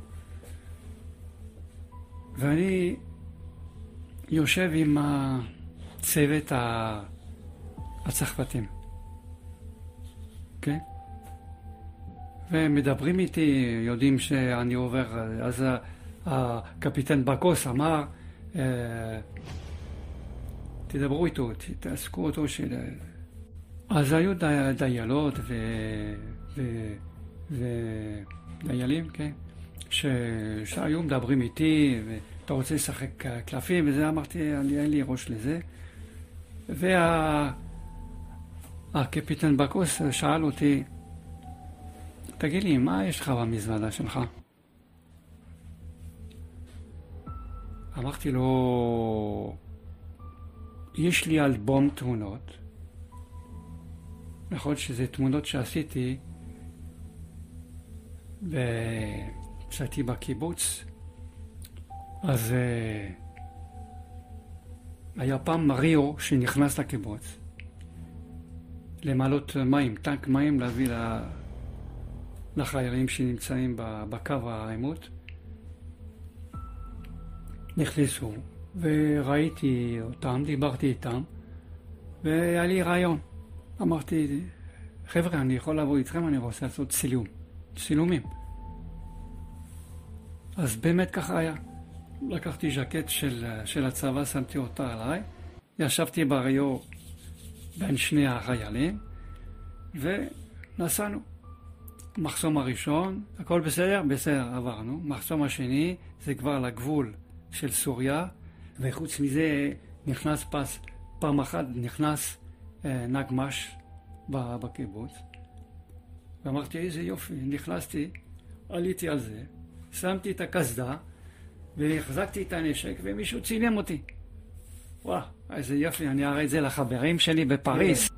Speaker 3: ואני יושב עם הצוות הצרפתים, כן? ומדברים איתי, יודעים שאני עובר, אז הקפיטן בקוס אמר, אה, תדברו איתו, תעסקו אותו של... אז היו די, דיילות ו... ו... ודיילים, כן, ש... שהיו מדברים איתי, ואתה רוצה לשחק קלפים, וזה, אמרתי, אני, אין לי ראש לזה. והקפיטן וה... בקוס שאל אותי, תגיד לי, מה יש לך במזוודה שלך? אמרתי לו, יש לי אלבום תמונות, נכון שזה תמונות שעשיתי כשהייתי בקיבוץ, אז uh, היה פעם מריו שנכנס לקיבוץ למעלות מים, טנק מים להביא לחיילים שנמצאים בקו העימות. נכנסו, וראיתי אותם, דיברתי איתם, והיה לי רעיון. אמרתי, חבר'ה, אני יכול לבוא איתכם, אני רוצה לעשות צילום, צילומים. אז באמת ככה היה. לקחתי ז'קט של, של הצבא, שמתי אותה עליי, ישבתי בריו בין שני החיילים, ונסענו. מחסום הראשון, הכל בסדר? בסדר, עברנו. מחסום השני, זה כבר לגבול של סוריה, וחוץ מזה נכנס פס, פעם אחת נכנס אה, נגמ"ש בקיבוץ. ואמרתי, איזה יופי, נכנסתי, עליתי על זה, שמתי את הקסדה, והחזקתי את הנשק, ומישהו צילם אותי. וואו, איזה יופי, אני אראה את זה לחברים שלי בפריס.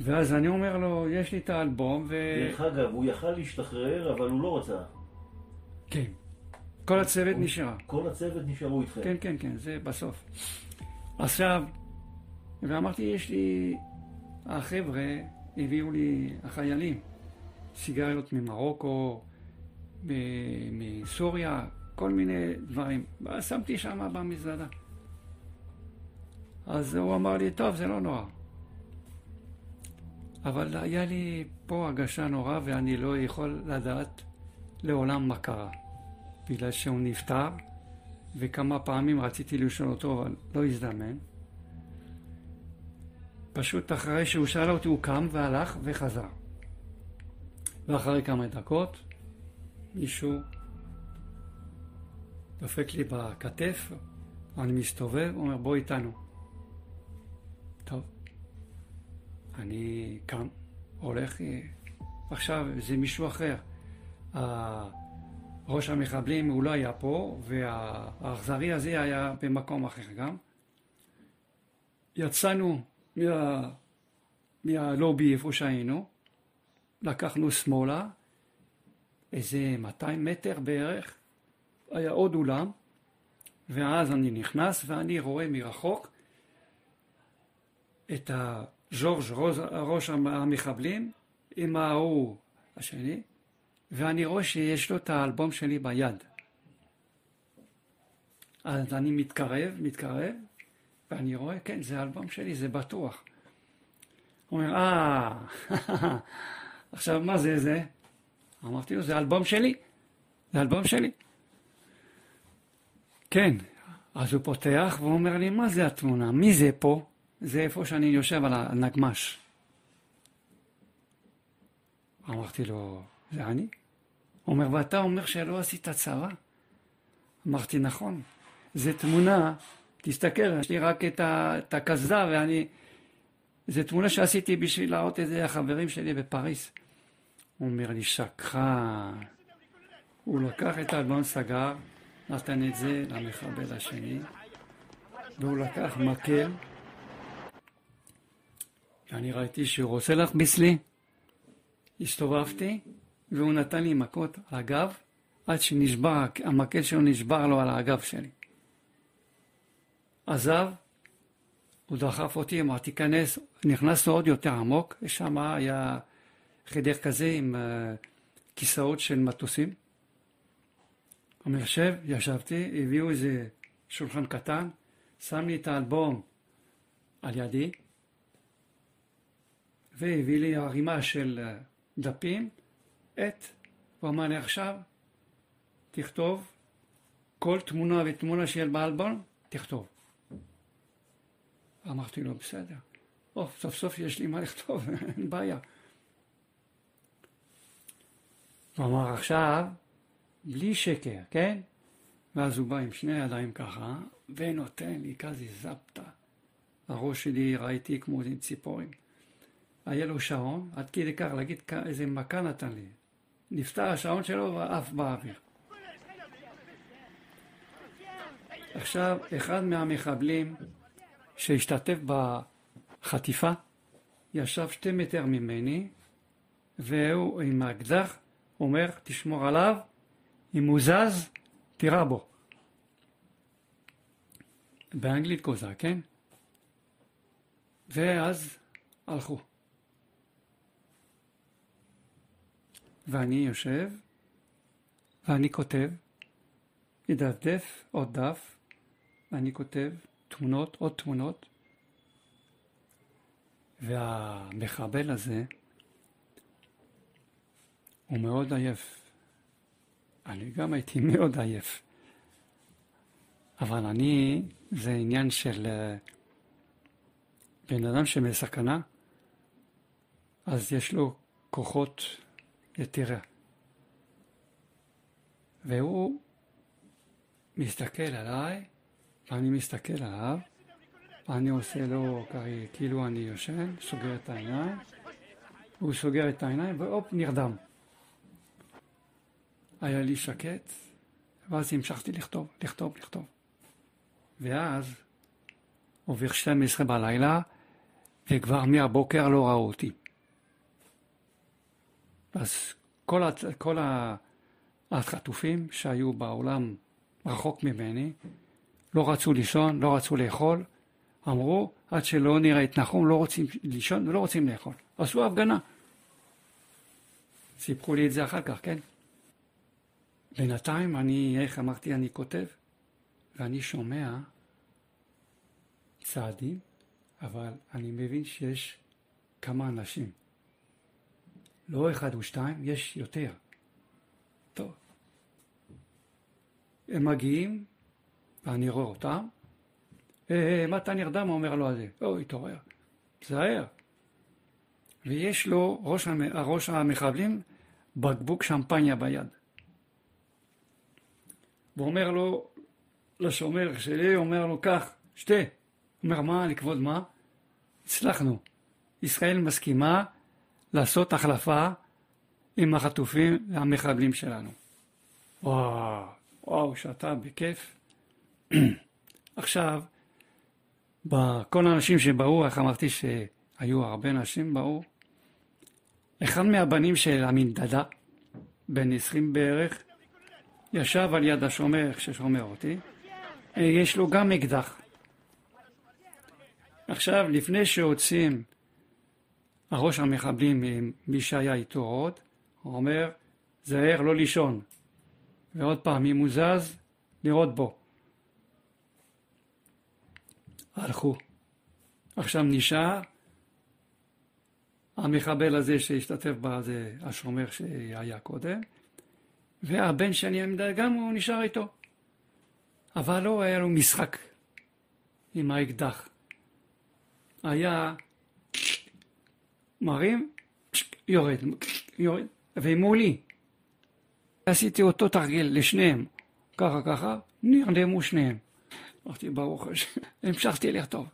Speaker 3: ואז אני אומר לו, יש לי את האלבום, ו...
Speaker 1: דרך אגב, הוא יכל להשתחרר, אבל הוא לא רצה.
Speaker 3: כן. כל הצוות נשאר.
Speaker 1: כל הצוות נשארו איתכם.
Speaker 3: כן, כן, כן, זה בסוף. עכשיו, ואמרתי, יש לי, החבר'ה הביאו לי, החיילים, סיגריות ממרוקו, מסוריה, כל מיני דברים. שמתי שם במזוודה. אז הוא אמר לי, טוב, זה לא נורא. אבל היה לי פה הרגשה נורא ואני לא יכול לדעת לעולם מה קרה. בגלל שהוא נפטר, וכמה פעמים רציתי לשאול אותו, אבל לא הזדמן. פשוט אחרי שהוא שאל אותי, הוא קם והלך וחזר. ואחרי כמה דקות, מישהו דופק לי בכתף, אני מסתובב, אומר, בוא איתנו. טוב. אני קם, הולך, עכשיו זה מישהו אחר. ראש המחבלים הוא לא היה פה, והאכזרי הזה היה במקום אחר גם. יצאנו מה, מהלובי איפה שהיינו, לקחנו שמאלה, איזה 200 מטר בערך, היה עוד אולם, ואז אני נכנס ואני רואה מרחוק את הז'ורג' ראש המחבלים עם ההוא השני, ואני רואה שיש לו את האלבום שלי ביד, אז אני מתקרב, מתקרב, ואני רואה, כן, זה האלבום שלי, זה בטוח. הוא אומר, אה, עכשיו מה זה זה? אמרתי לו, זה אלבום שלי, זה אלבום שלי. כן, אז הוא פותח ואומר לי, מה זה התמונה? מי זה פה? זה איפה שאני יושב על הנגמש. אמרתי לו, זה אני? הוא אומר, ואתה אומר שלא עשית צבא? אמרתי, נכון. זו תמונה, תסתכל, יש לי רק את הקסדה ואני... זו תמונה שעשיתי בשביל להראות את זה לחברים שלי בפריס. הוא אומר לי, שקרן. הוא לקח את האלבום, סגר, נתן את זה למחבל השני, והוא לקח מקל, ואני ראיתי שהוא רוצה להכביס לי. הסתובבתי, והוא נתן לי מכות הגב, עד שנשבר, המקל שלו נשבר לו על הגב שלי. עזב, הוא דחף אותי, אמרתי, תיכנס, נכנסנו עוד יותר עמוק, ושם היה חדר כזה עם uh, כיסאות של מטוסים. יושב, ישבתי, הביאו איזה שולחן קטן, שם לי את האלבום על ידי, והביא לי ערימה של uh, דפים, עט, הוא אמר לי עכשיו, תכתוב כל תמונה ותמונה של באלבום, תכתוב. אמרתי לו, בסדר. או, סוף סוף יש לי מה לכתוב, אין בעיה. הוא אמר, עכשיו, בלי שקר, כן? ואז הוא בא עם שני ידיים ככה, ונותן לי כזה זפטה. הראש שלי ראיתי כמו עם ציפורים. היה לו שעון, עד כדי כך להגיד איזה מכה נתן לי. נפתר השעון שלו ועף באוויר. עכשיו, אחד מהמחבלים שהשתתף בחטיפה ישב שתי מטר ממני, והוא עם האקדח אומר, תשמור עליו, אם הוא זז, תירה בו. באנגלית קוזק, כן? ואז הלכו. ואני יושב, ואני כותב, ידפדף עוד דף, ואני כותב תמונות, עוד תמונות, והמחבל הזה הוא מאוד עייף. אני גם הייתי מאוד עייף. אבל אני, זה עניין של אה, בן אדם שמסכנה, אז יש לו כוחות יתרה. והוא מסתכל עליי, ואני מסתכל עליו, ואני עושה לו כאילו אני יושן, סוגר את העיניים, הוא סוגר את העיניים, והופ, נרדם. היה לי שקט, ואז המשכתי לכתוב, לכתוב, לכתוב. ואז עובר 12 בלילה, וכבר מהבוקר לא ראו אותי. אז כל, כל החטופים שהיו בעולם רחוק ממני, לא רצו לישון, לא רצו לאכול, אמרו, עד שלא נראה את נחום, לא רוצים לישון ולא רוצים לאכול. עשו הפגנה. סיפרו לי את זה אחר כך, כן? בינתיים אני, איך אמרתי, אני כותב, ואני שומע צעדים, אבל אני מבין שיש כמה אנשים. לא אחד או שתיים, יש יותר. טוב. הם מגיעים, ואני רואה אותם. אה, אה, מה אתה נרדם? הוא אומר לו על זה. או, התעורר. תזהר. ויש לו, ראש, ראש המחבלים, בקבוק שמפניה ביד. והוא אומר לו, לשומר שלי, אומר לו, קח, שתה. אומר, מה, לכבוד מה? הצלחנו. ישראל מסכימה לעשות החלפה עם החטופים והמחבלים שלנו. וואו, וואו, שאתה בכיף. עכשיו, כל האנשים שבאו, איך אמרתי שהיו הרבה אנשים באו, אחד מהבנים של המנדדה, בן 20 בערך, ישב על יד השומר ששומר אותי, יש לו גם אקדח. עכשיו, לפני שעוצים הראש המחבלים, מי שהיה איתו עוד, הוא אומר, זהר לא לישון. ועוד פעם, אם הוא זז, לראות בו. הלכו. עכשיו נשאר המחבל הזה שהשתתף בה זה השומר שהיה קודם, והבן שלי גם הוא נשאר איתו. אבל לא היה לו משחק עם האקדח. היה מרים, יורד, יורד, ומולי. עשיתי אותו תרגיל לשניהם, ככה ככה, נרדמו שניהם. אמרתי, ברוך השם, המשכתי לכתוב.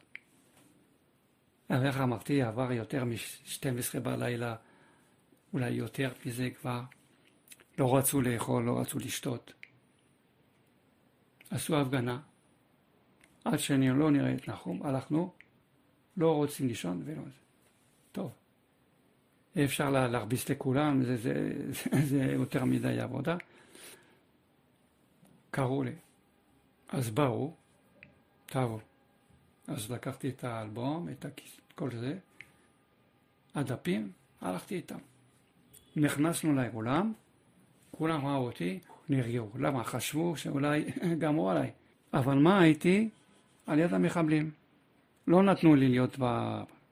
Speaker 3: איך אמרתי, עבר יותר מ-12 בלילה, אולי יותר מזה כבר. לא רצו לאכול, לא רצו לשתות. עשו הפגנה, עד שאני לא נראה את נחום, הלכנו, לא רוצים לישון ולא זה. טוב, אי אפשר להרביץ לכולם, זה, זה, זה, זה יותר מדי עבודה. קראו לי, אז באו, תבואו. אז לקחתי את האלבום, את הכיס, כל זה, הדפים, הלכתי איתם. נכנסנו לאולם, כולם ראו אותי, נרגעו. למה? חשבו שאולי גמרו עליי. אבל מה הייתי? על יד המחבלים. לא נתנו לי להיות ב...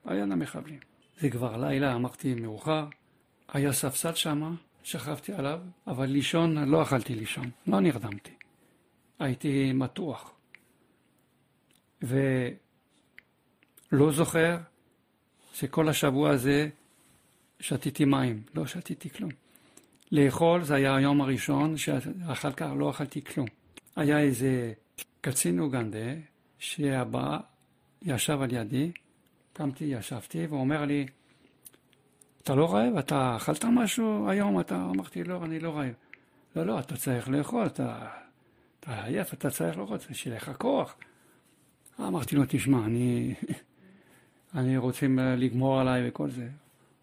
Speaker 3: על יד המחבלים. זה כבר לילה, אמרתי מאוחר. היה ספסל שם, שכבתי עליו, אבל לישון, לא אכלתי לישון, לא נרדמתי. הייתי מתוח. ולא זוכר שכל השבוע הזה שתיתי מים, לא שתיתי כלום. לאכול זה היה היום הראשון שאחר כך לא אכלתי כלום. היה איזה קצין אוגנדה שהבא ישב על ידי, קמתי, ישבתי, והוא אומר לי, אתה לא רעב? אתה אכלת משהו היום? אתה אמרתי, לא, אני לא רעב. לא, לא, אתה צריך לאכול, אתה, אתה עייף, אתה צריך לאכול, שיהיה לך כוח. אמרתי לו, תשמע, אני, אני רוצים לגמור עליי וכל זה.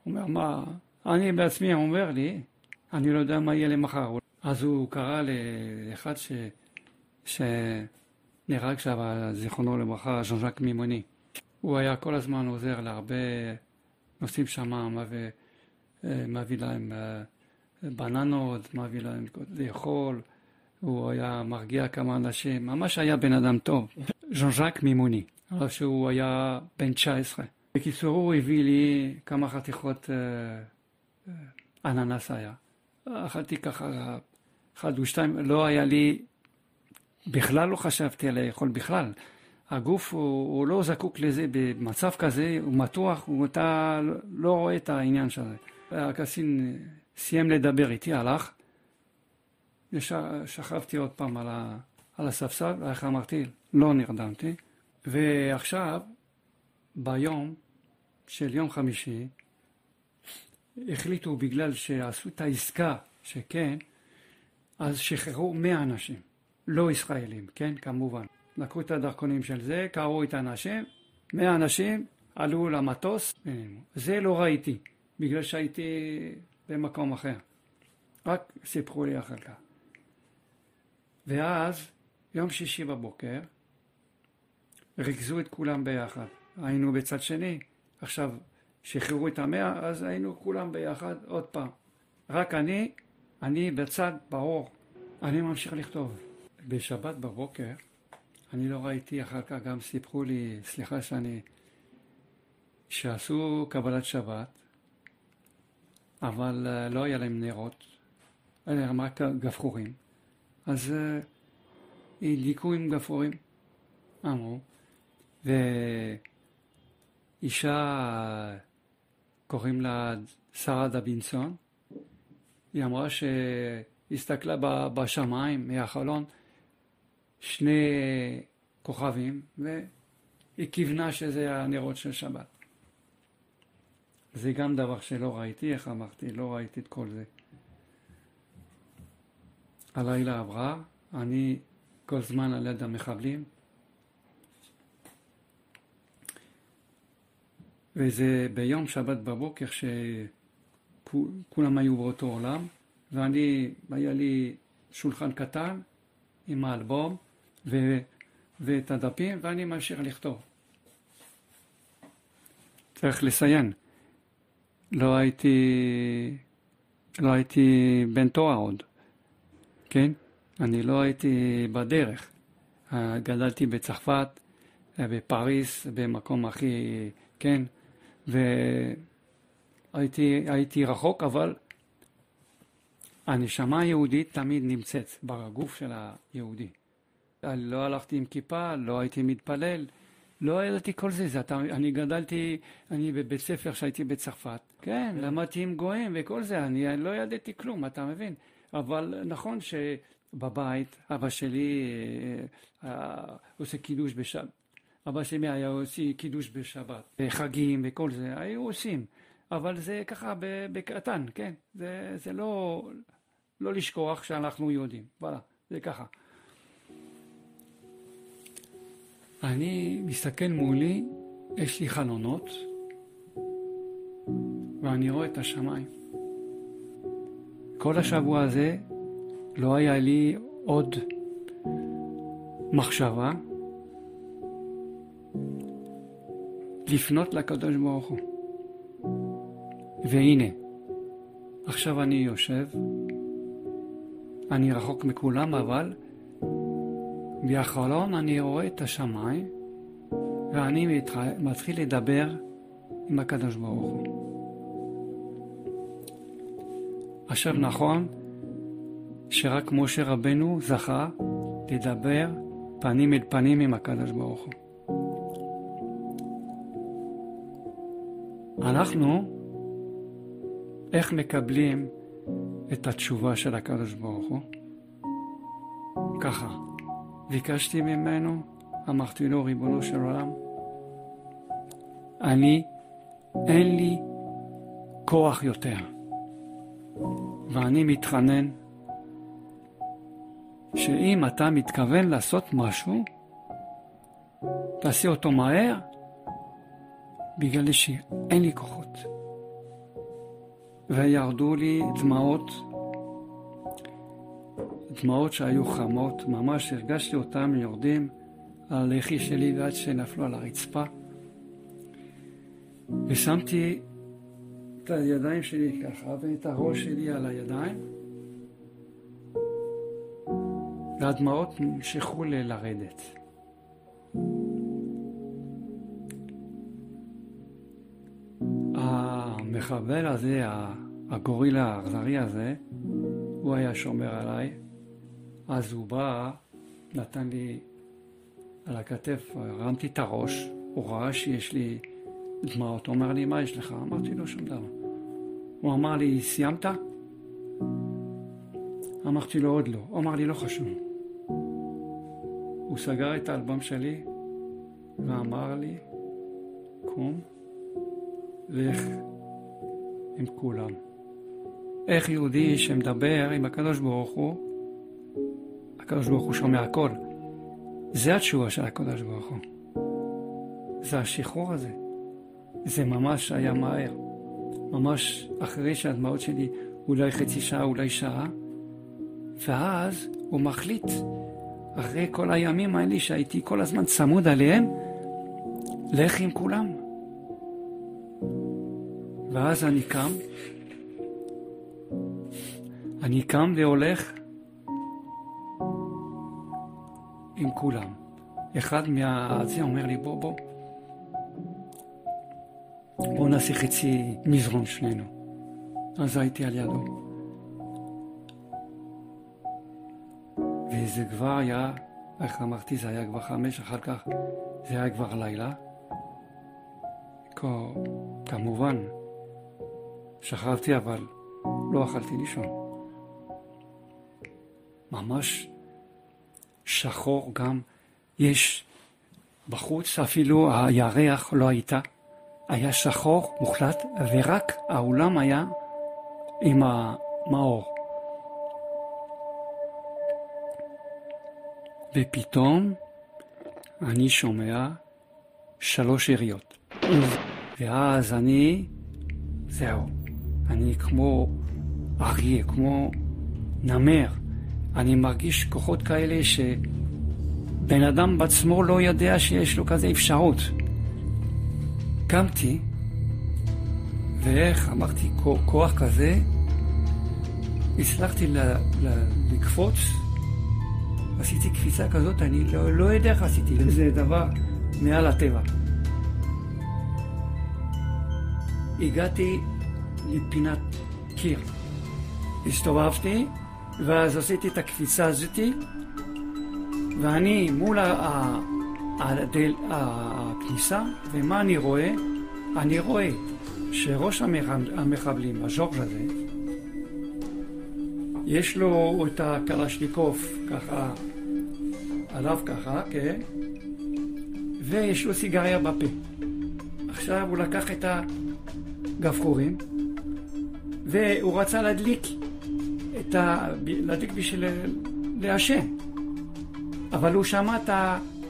Speaker 3: הוא אומר, מה? אני בעצמי, הוא אומר לי, אני לא יודע מה יהיה למחר. אז הוא קרא לאחד ש... שנהרג שם, זיכרונו לברכה, ז'אן ז'אק מימוני. הוא היה כל הזמן עוזר להרבה נוסעים שם, מביא, להם אה, בננות, מביא להם לאכול, הוא היה מרגיע כמה אנשים, ממש היה בן אדם טוב. ז'אן ז'אק מימוני, אבל שהוא היה בן 19. בקיצור, הוא הביא לי כמה חתיכות אה, אה, אננס היה. אכלתי ככה אחד ושתיים, לא היה לי, בכלל לא חשבתי על לאכול בכלל. הגוף הוא, הוא לא זקוק לזה במצב כזה, הוא מתוח, הוא, אתה לא רואה את העניין של זה. הקסין סיים לדבר איתי, הלך, ושכבתי עוד פעם על, ה, על הספסל, איך אמרתי, לא נרדמתי. ועכשיו, ביום של יום חמישי, החליטו בגלל שעשו את העסקה שכן, אז שחררו 100 אנשים, לא ישראלים, כן, כמובן. לקחו את הדרכונים של זה, קראו את האנשים, 100 אנשים עלו למטוס, זה לא ראיתי, בגלל שהייתי במקום אחר. רק סיפרו לי אחר כך. ואז, יום שישי בבוקר, ריכזו את כולם ביחד. היינו בצד שני, עכשיו שחררו את המאה, אז היינו כולם ביחד עוד פעם. רק אני, אני בצד, באור, אני ממשיך לכתוב. בשבת בבוקר, אני לא ראיתי, אחר כך גם סיפרו לי, סליחה שאני, שעשו קבלת שבת, אבל אה, לא היה להם נרות, היה להם רק גפרורים, אז uh, הדליקו עם גפרורים, אמרו, ואישה קוראים לה שרה דבינסון. היא אמרה שהסתכלה בשמיים מהחלון שני כוכבים והיא כיוונה שזה הנרות של שבת. זה גם דבר שלא ראיתי, איך אמרתי, לא ראיתי את כל זה. הלילה עברה, אני כל זמן על יד המחבלים, וזה ביום שבת בבוקר שכולם היו באותו עולם, ואני, היה לי שולחן קטן עם האלבום ו, ואת הדפים, ואני ממשיך לכתוב. צריך לציין, לא הייתי, לא הייתי בן תואר עוד, כן? אני לא הייתי בדרך. גדלתי בצרפת, אה, בפריס, במקום הכי, כן, והייתי רחוק, אבל הנשמה היהודית תמיד נמצאת בגוף של היהודי. לא הלכתי עם כיפה, לא הייתי מתפלל, לא ידעתי כל זה. זה אתה, אני גדלתי, אני בבית ספר כשהייתי בצרפת, כן, למדתי עם גויים וכל זה, אני לא ידעתי כלום, אתה מבין? אבל נכון שבבית, אבא שלי אה, אה, עושה קידוש בשבת. אבא שלי היה עושה קידוש בשבת, חגים וכל זה, היו עושים. אבל זה ככה בקטן, כן? זה, זה לא, לא לשכוח שאנחנו יהודים. וואלה, זה ככה. אני מסתכל מולי, יש לי חלונות, ואני רואה את השמיים. כל השבוע הזה לא היה לי עוד מחשבה לפנות לקדוש ברוך הוא. והנה, עכשיו אני יושב, אני רחוק מכולם, אבל מהחלון אני רואה את השמיים, ואני מתחיל לדבר עם הקדוש ברוך הוא. עכשיו נכון שרק משה רבנו זכה לדבר פנים אל פנים עם הקדוש ברוך הוא. אנחנו, איך מקבלים את התשובה של הקדוש ברוך הוא? ככה, ביקשתי ממנו, אמרתי לו, ריבונו של עולם, אני, אין לי כוח יותר, ואני מתחנן שאם אתה מתכוון לעשות משהו, תעשה אותו מהר, בגלל שאין לי כוחות. וירדו לי דמעות, דמעות שהיו חמות, ממש הרגשתי אותם יורדים על הלחי שלי ועד שנפלו על הרצפה. ושמתי את הידיים שלי ככה ואת הראש שלי על הידיים, והדמעות המשיכו לרדת. המחבל הזה, הגורילה האכזרי הזה, הוא היה שומר עליי. אז הוא בא, נתן לי על הכתף, הרמתי את הראש, הוא ראה שיש לי דמעות, הוא אומר לי, מה יש לך? אמרתי לו, שום דבר. הוא אמר לי, סיימת? אמרתי לו, עוד לא. הוא אמר לי, לא חשוב. הוא סגר את האלבום שלי ואמר לי, קום, לך עם כולם. איך יהודי שמדבר עם הקדוש ברוך הוא, הקדוש ברוך הוא שומע הכל. זה התשובה של הקדוש ברוך הוא. זה השחרור הזה. זה ממש היה מהר. ממש אחרי שהדמעות שלי אולי חצי שעה, אולי שעה, ואז הוא מחליט, אחרי כל הימים האלה שהייתי כל הזמן צמוד עליהם, לך עם כולם. ואז אני קם, אני קם והולך עם כולם. אחד מהזה אומר לי, בוא, בוא, בוא נעשה חצי מזרון שנינו. אז הייתי על ידו. וזה כבר היה, איך אמרתי, זה היה כבר חמש, אחר כך זה היה כבר לילה. כמובן, שכבתי אבל לא אכלתי לישון. ממש שחור גם, יש בחוץ אפילו הירח לא הייתה, היה שחור מוחלט ורק האולם היה עם המאור. ופתאום אני שומע שלוש יריות. ואז אני, זהו. אני כמו אריה, כמו נמר. אני מרגיש כוחות כאלה שבן אדם בעצמו לא יודע שיש לו כזה אפשרות. קמתי, ואיך אמרתי, כוח כזה, הצלחתי לקפוץ, עשיתי קפיצה כזאת, אני לא, לא יודע איך עשיתי. זה דבר מעל הטבע. הגעתי לפינת קיר. הסתובבתי, ואז עשיתי את הקפיצה הזאתי, ואני מול ה- הדל, הכניסה, ומה אני רואה? אני רואה שראש המח- המחבלים, הז'ורג' הזה, יש לו את הקלשניקוב ככה, עליו ככה, כן? ויש לו סיגריה בפה. עכשיו הוא לקח את הגפרורים, והוא רצה להדליק את ה... להדליק בשביל לעשן. אבל הוא שמע את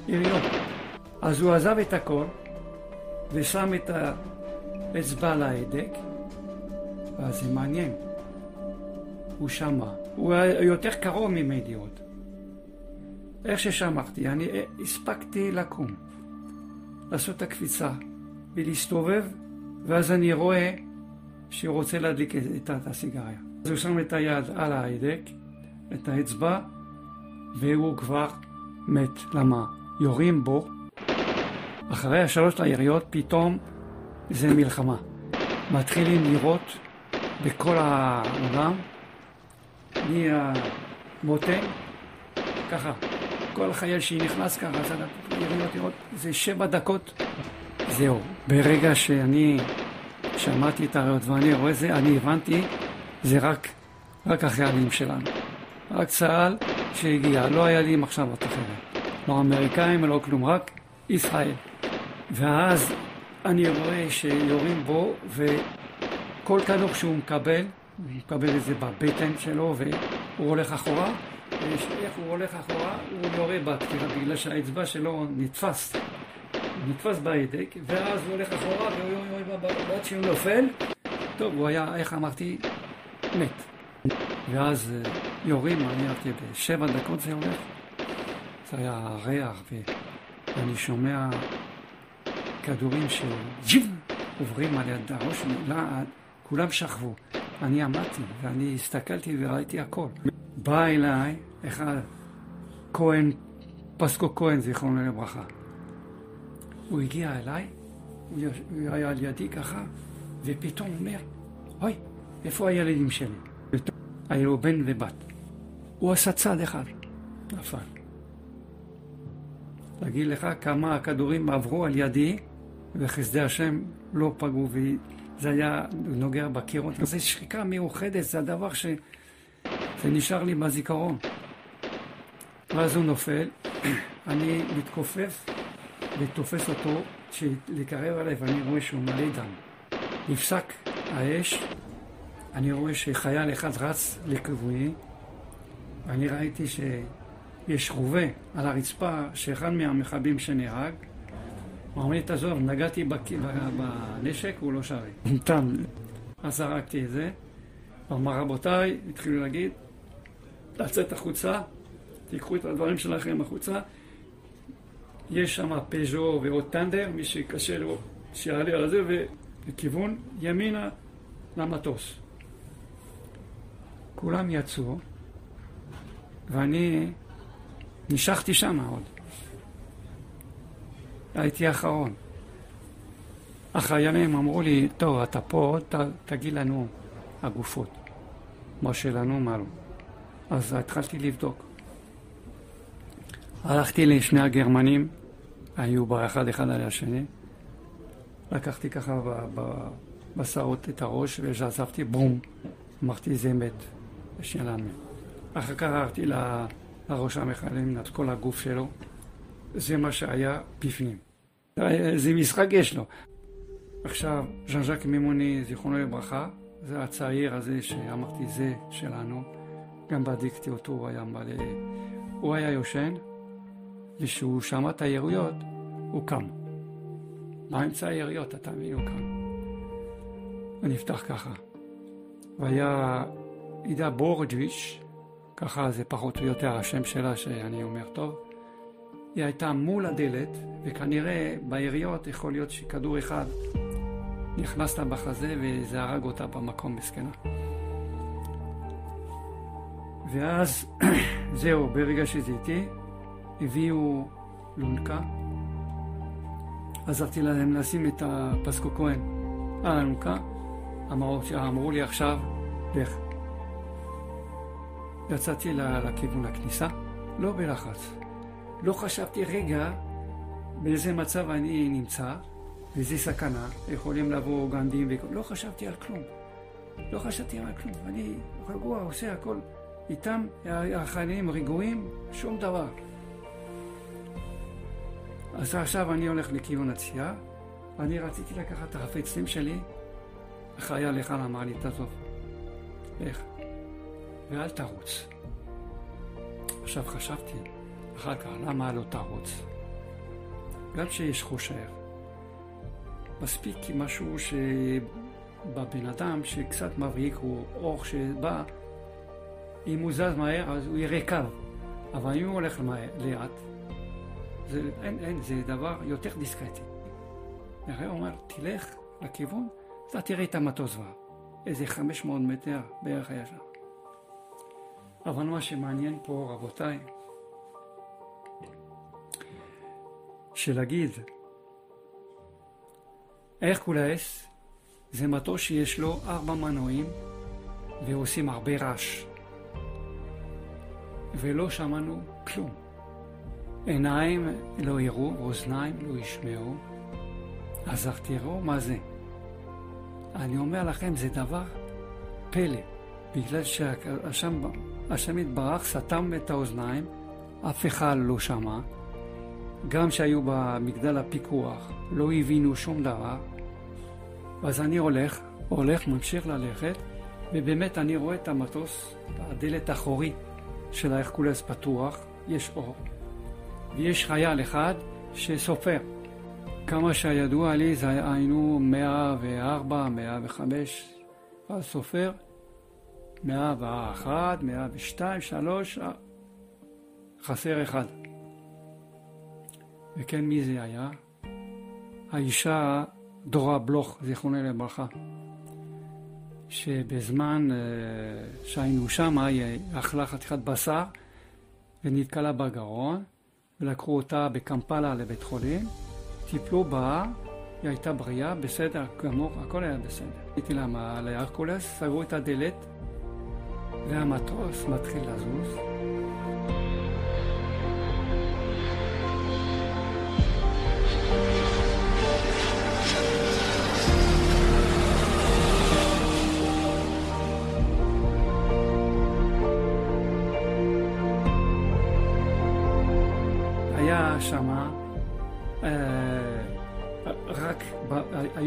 Speaker 3: היריות. אז הוא עזב את הכל, ושם את האצבע על ההדק, ואז זה מעניין. הוא שמע. הוא היה יותר קרוב ממני עוד. איך ששמעתי, אני הספקתי לקום, לעשות את הקפיצה ולהסתובב, ואז אני רואה שהוא רוצה להדליק את הסיגריה. אז הוא שם את היד על ההדק, את האצבע, והוא כבר מת. למה? יורים בו, אחרי השלוש היריות פתאום זה מלחמה. מתחילים לירות בכל העולם, מהמותן, ככה, כל חייל שנכנס ככה, אז יריות לראות, זה שבע דקות, זהו. ברגע שאני שמעתי את הרעיון ואני רואה זה, אני הבנתי, זה רק, רק החיילים שלנו. רק צה"ל שהגיע, לא היה לי מחשבות אחרת. לא אמריקאים, לא כלום, רק ישראל. ואז אני רואה שיורים בו, וכל כדור שהוא מקבל, הוא מקבל את זה בבטן שלו, והוא הולך אחורה, ואיך הוא הולך אחורה, הוא יורה בקטירה, בגלל שהאצבע שלו נתפס. נתפס בהדק, ואז הוא הולך אחורה, ועד שהוא נופל, טוב, הוא היה, איך אמרתי, מת. ואז אה, יורים, אני אמרתי, בשבע דקות זה הולך. זה היה ריח, ואני שומע כדורים שג'ים עוברים על יד הראש, כולם שכבו. אני עמדתי, ואני הסתכלתי וראיתי הכל. בא אליי אחד, כהן, פסקו כהן, זיכרונו לברכה. הוא הגיע אליי, הוא, היה על ידי ככה, ופתאום הוא אומר, אוי, איפה הילדים שלי? היה לו בן ובת. הוא עשה צעד אחד, נפל. להגיד לך כמה הכדורים עברו על ידי, וחסדי השם לא פגעו, וזה היה נוגע בקירות. זו שחיקה מיוחדת, זה הדבר ש... זה נשאר לי בזיכרון. ואז הוא נופל, אני מתכופף ותופס אותו, לקרב עליי ואני רואה שהוא מלא דם. נפסק האש, אני רואה שחייל אחד רץ לכיווני, ואני ראיתי שיש רובה על הרצפה שאחד מהמכבים שנהרג, הוא אמר לי, תעזוב, נגעתי בנשק, הוא לא שווה. תם. אז זרקתי את זה. הוא אמר, רבותיי, התחילו להגיד, לצאת החוצה, תיקחו את הדברים שלכם החוצה. יש שם פז'ו ועוד טנדר, מי שקשה לו, שיעלה על זה, וכיוון ימינה למטוס. כולם יצאו, ואני נשכתי שם עוד. הייתי האחרון. החיילים אמרו לי, טוב, אתה פה, ת, תגיד לנו הגופות. מה שלנו, מה לא. אז התחלתי לבדוק. הלכתי לשני הגרמנים, היו באחד אחד על השני. לקחתי ככה בשערות את הראש וזעזבתי, בום, אמרתי זה מת, שלנו. אחר כך הלכתי לראש המחללים, את כל הגוף שלו, זה מה שהיה בפנים. זה משחק יש לו. עכשיו, ז'אן ז'אק מימוני, זיכרונו לברכה, זה הצעיר הזה שאמרתי, זה שלנו. גם בדיקתי אותו, הוא היה מלא... הוא היה יושן, וכשהוא שמע את היריות, הוא קם. באמצע היריות, אתה מבין, הוא קם. ונפתח ככה. והיה עידה בורג'וויץ', ככה זה פחות או יותר השם שלה, שאני אומר טוב. היא הייתה מול הדלת, וכנראה ביריות יכול להיות שכדור אחד נכנס לה בחזה וזה הרג אותה במקום מסכנה. ואז, זהו, ברגע שזה איתי, הביאו לונקה, עזרתי להם לשים את הפסקו כהן על האלונקה. אמרו, אמרו לי עכשיו, לך. יצאתי לכיוון הכניסה, לא בלחץ. לא חשבתי רגע באיזה מצב אני נמצא, באיזה סכנה, יכולים לבוא גנדים, וכל... לא חשבתי על כלום. לא חשבתי על כלום. אני רגוע, עושה הכל. איתם החיילים רגועים, שום דבר. אז עכשיו אני הולך לכיוון הצייה, אני רציתי לקחת את החפצים שלי, החייל אחד אמר לי, תעזוב, לך, ואל תרוץ. עכשיו חשבתי, אחר כך, למה לא תרוץ? גם כשיש חושר, מספיק משהו שבבן אדם שקצת מבריק, הוא אור שבא, אם הוא זז מהר אז הוא יראה קו, אבל אם הוא הולך לאט, זה, אין, אין, זה דבר יותר דיסקרטי. נראה אומר, תלך לכיוון, אתה תראה את המטוס כבר. איזה 500 מטר בערך היה שם. אבל מה שמעניין פה, רבותיי, שלהגיד, הרקולס זה מטוס שיש לו ארבע מנועים ועושים הרבה רעש. ולא שמענו כלום. עיניים לא יראו, אוזניים לא ישמעו, אז תראו מה זה. אני אומר לכם, זה דבר פלא, בגלל שהשם יתברך סתם את האוזניים, אף אחד לא שמע, גם שהיו במגדל הפיקוח, לא הבינו שום דבר, אז אני הולך, הולך, ממשיך ללכת, ובאמת אני רואה את המטוס, הדלת האחורית של ההרקולס פתוח, יש אור. ויש חייל אחד שסופר. כמה שידוע לי זה היינו 104, 105, אז סופר 101, 102, 3, חסר אחד. וכן, מי זה היה? האישה דורה בלוך, זיכרונה לברכה, שבזמן אה, שהיינו שם היא אכלה חתיכת בשר ונתקלה בגרון, ולקחו אותה בקמפלה לבית חולים, טיפלו בה, היא הייתה בריאה, בסדר גמור, הכל היה בסדר. הייתי לה להרקולס, סגרו את הדלת, והמטוס מתחיל לזוז.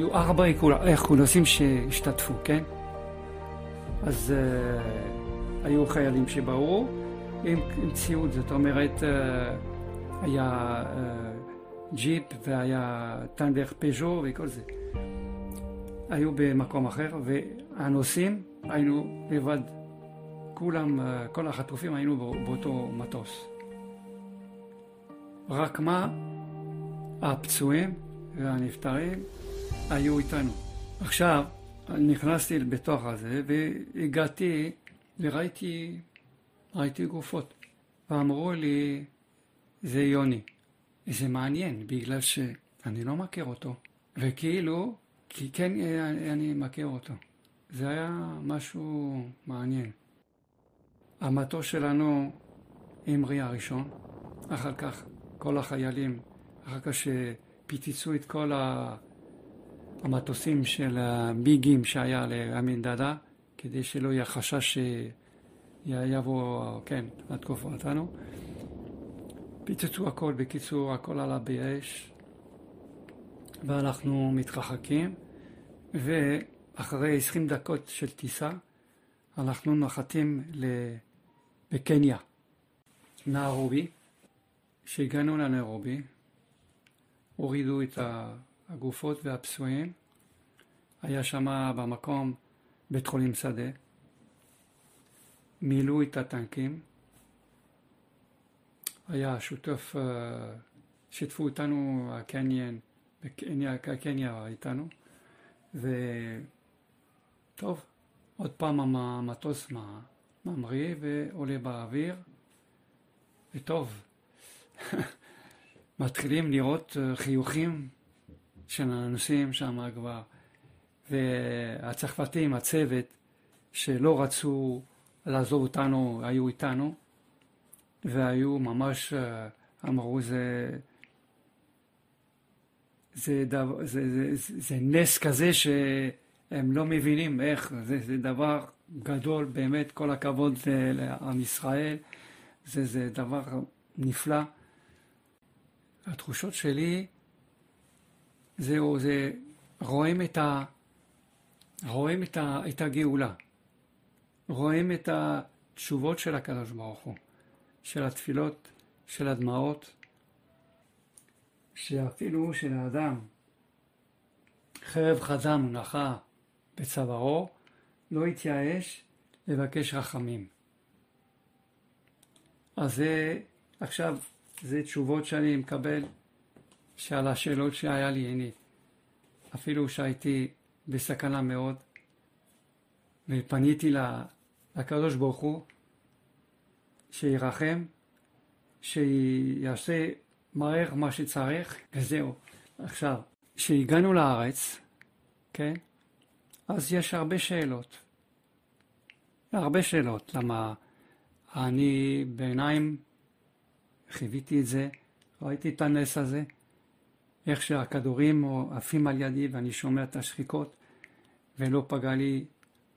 Speaker 3: היו ארבע אכולוסים שהשתתפו, כן? אז אה, היו חיילים שבאו עם, עם ציוד, זאת אומרת, אה, היה ג'יפ והיה טנדר פז'ו וכל זה. היו במקום אחר, והנוסעים היינו לבד, כולם, כל החטופים היינו באותו מטוס. רק מה, הפצועים והנפטרים היו איתנו. עכשיו, נכנסתי בתוך הזה והגעתי וראיתי ראיתי גופות. ואמרו לי, זה יוני. זה מעניין, בגלל שאני לא מכיר אותו. וכאילו, כי כן אני מכיר אותו. זה היה משהו מעניין. המטוס שלנו המריא הראשון, אחר כך כל החיילים, אחר כך שפיצצו את כל המטוסים של הביגים שהיה לאמין דדה, כדי שלא יהיה חשש שיבוא, כן, לתקוף אותנו. פיצצו הכל, בקיצור, הכל עלה באש, ואנחנו מתרחקים, ואחרי 20 דקות של טיסה, אנחנו נחתים בקניה, נערובי. כשהגענו לנרובי, הורידו את הגופות והפצועים, היה שם במקום בית חולים שדה, מילאו את הטנקים, היה שותף, אה, שיתפו אותנו הקניון, הקניה איתנו, וטוב, עוד פעם המטוס ממריא ועולה באוויר, וטוב, מתחילים לראות אה, חיוכים של האנוסים שם כבר, והצרפתים, הצוות, שלא רצו לעזוב אותנו, היו איתנו, והיו ממש, אה, אמרו, זה, זה, דבר, זה, זה, זה, זה נס כזה שהם לא מבינים איך, זה, זה דבר גדול, באמת, כל הכבוד לעם ישראל, זה, זה דבר נפלא. התחושות שלי, זהו, זה רואים את, ה, רואים את, ה, את הגאולה, רואים את התשובות של הקדוש ברוך הוא, של התפילות, של הדמעות, שאפילו של האדם חרב חדה מונחה בצווארו, לא יתייאש לבקש רחמים. אז זה, עכשיו, זה תשובות שאני מקבל שעל השאלות שהיה לי, הנה, אפילו שהייתי בסכנה מאוד, ופניתי לקדוש ברוך הוא, שירחם, שיעשה מהר מה שצריך, וזהו. עכשיו, כשהגענו לארץ, כן, אז יש הרבה שאלות. הרבה שאלות, למה אני בעיניים חיוויתי את זה, ראיתי את הנס הזה, איך שהכדורים עפים על ידי ואני שומע את השחיקות ולא פגע לי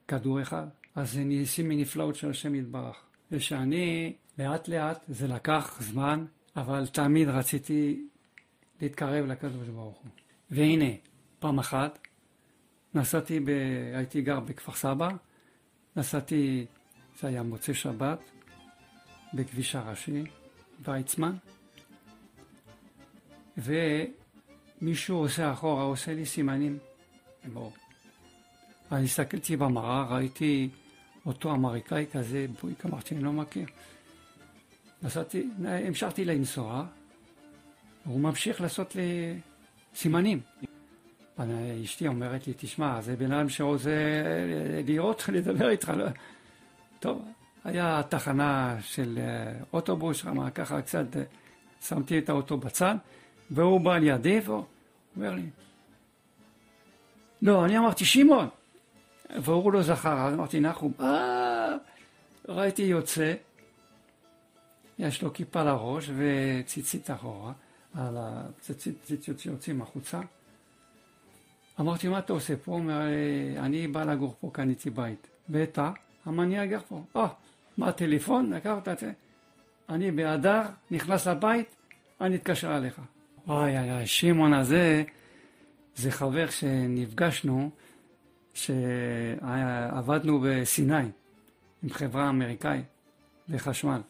Speaker 3: כדור אחד. אז זה ניסים מנפלאות של השם יתברך. ושאני לאט לאט, זה לקח זמן, אבל תמיד רציתי להתקרב לקדוש ברוך הוא. והנה, פעם אחת נסעתי, ב... הייתי גר בכפר סבא, נסעתי, זה היה מוצאי שבת, בכביש הראשי, ויצמן, ומישהו עושה אחורה, עושה לי סימנים. בואו. אני הסתכלתי במראה, ראיתי אותו אמריקאי כזה, בויק, אמרתי, אני לא מכיר. נסעתי, המשכתי לנסוע, והוא ממשיך לעשות לי סימנים. אשתי אומרת לי, תשמע, זה בן אדם שרוצה לראות, לדבר איתך. לא... טוב, היה תחנה של אה, אוטובוס, שם ככה קצת אה, שמתי את האוטו בצד, והוא בא לידי, והוא אומר לי, לא, אני אמרתי, שמעון. והוא לא זכר, אז אמרתי, נחום, אה, ראיתי יוצא, יש לו כיפה לראש וציצית אחורה, על הציצית שיוצאים החוצה. אמרתי, מה אתה עושה פה? הוא אומר, אני בא לגור פה, קניתי בית. ואתה? המניע גר פה. אה, מה הטלפון? לקחת את זה. אני באדר, נכנס לבית, אני אתקשר אליך. וואי, וואי, שמעון הזה, זה חבר שנפגשנו, שעבדנו בסיני, עם חברה אמריקאית, לחשמל.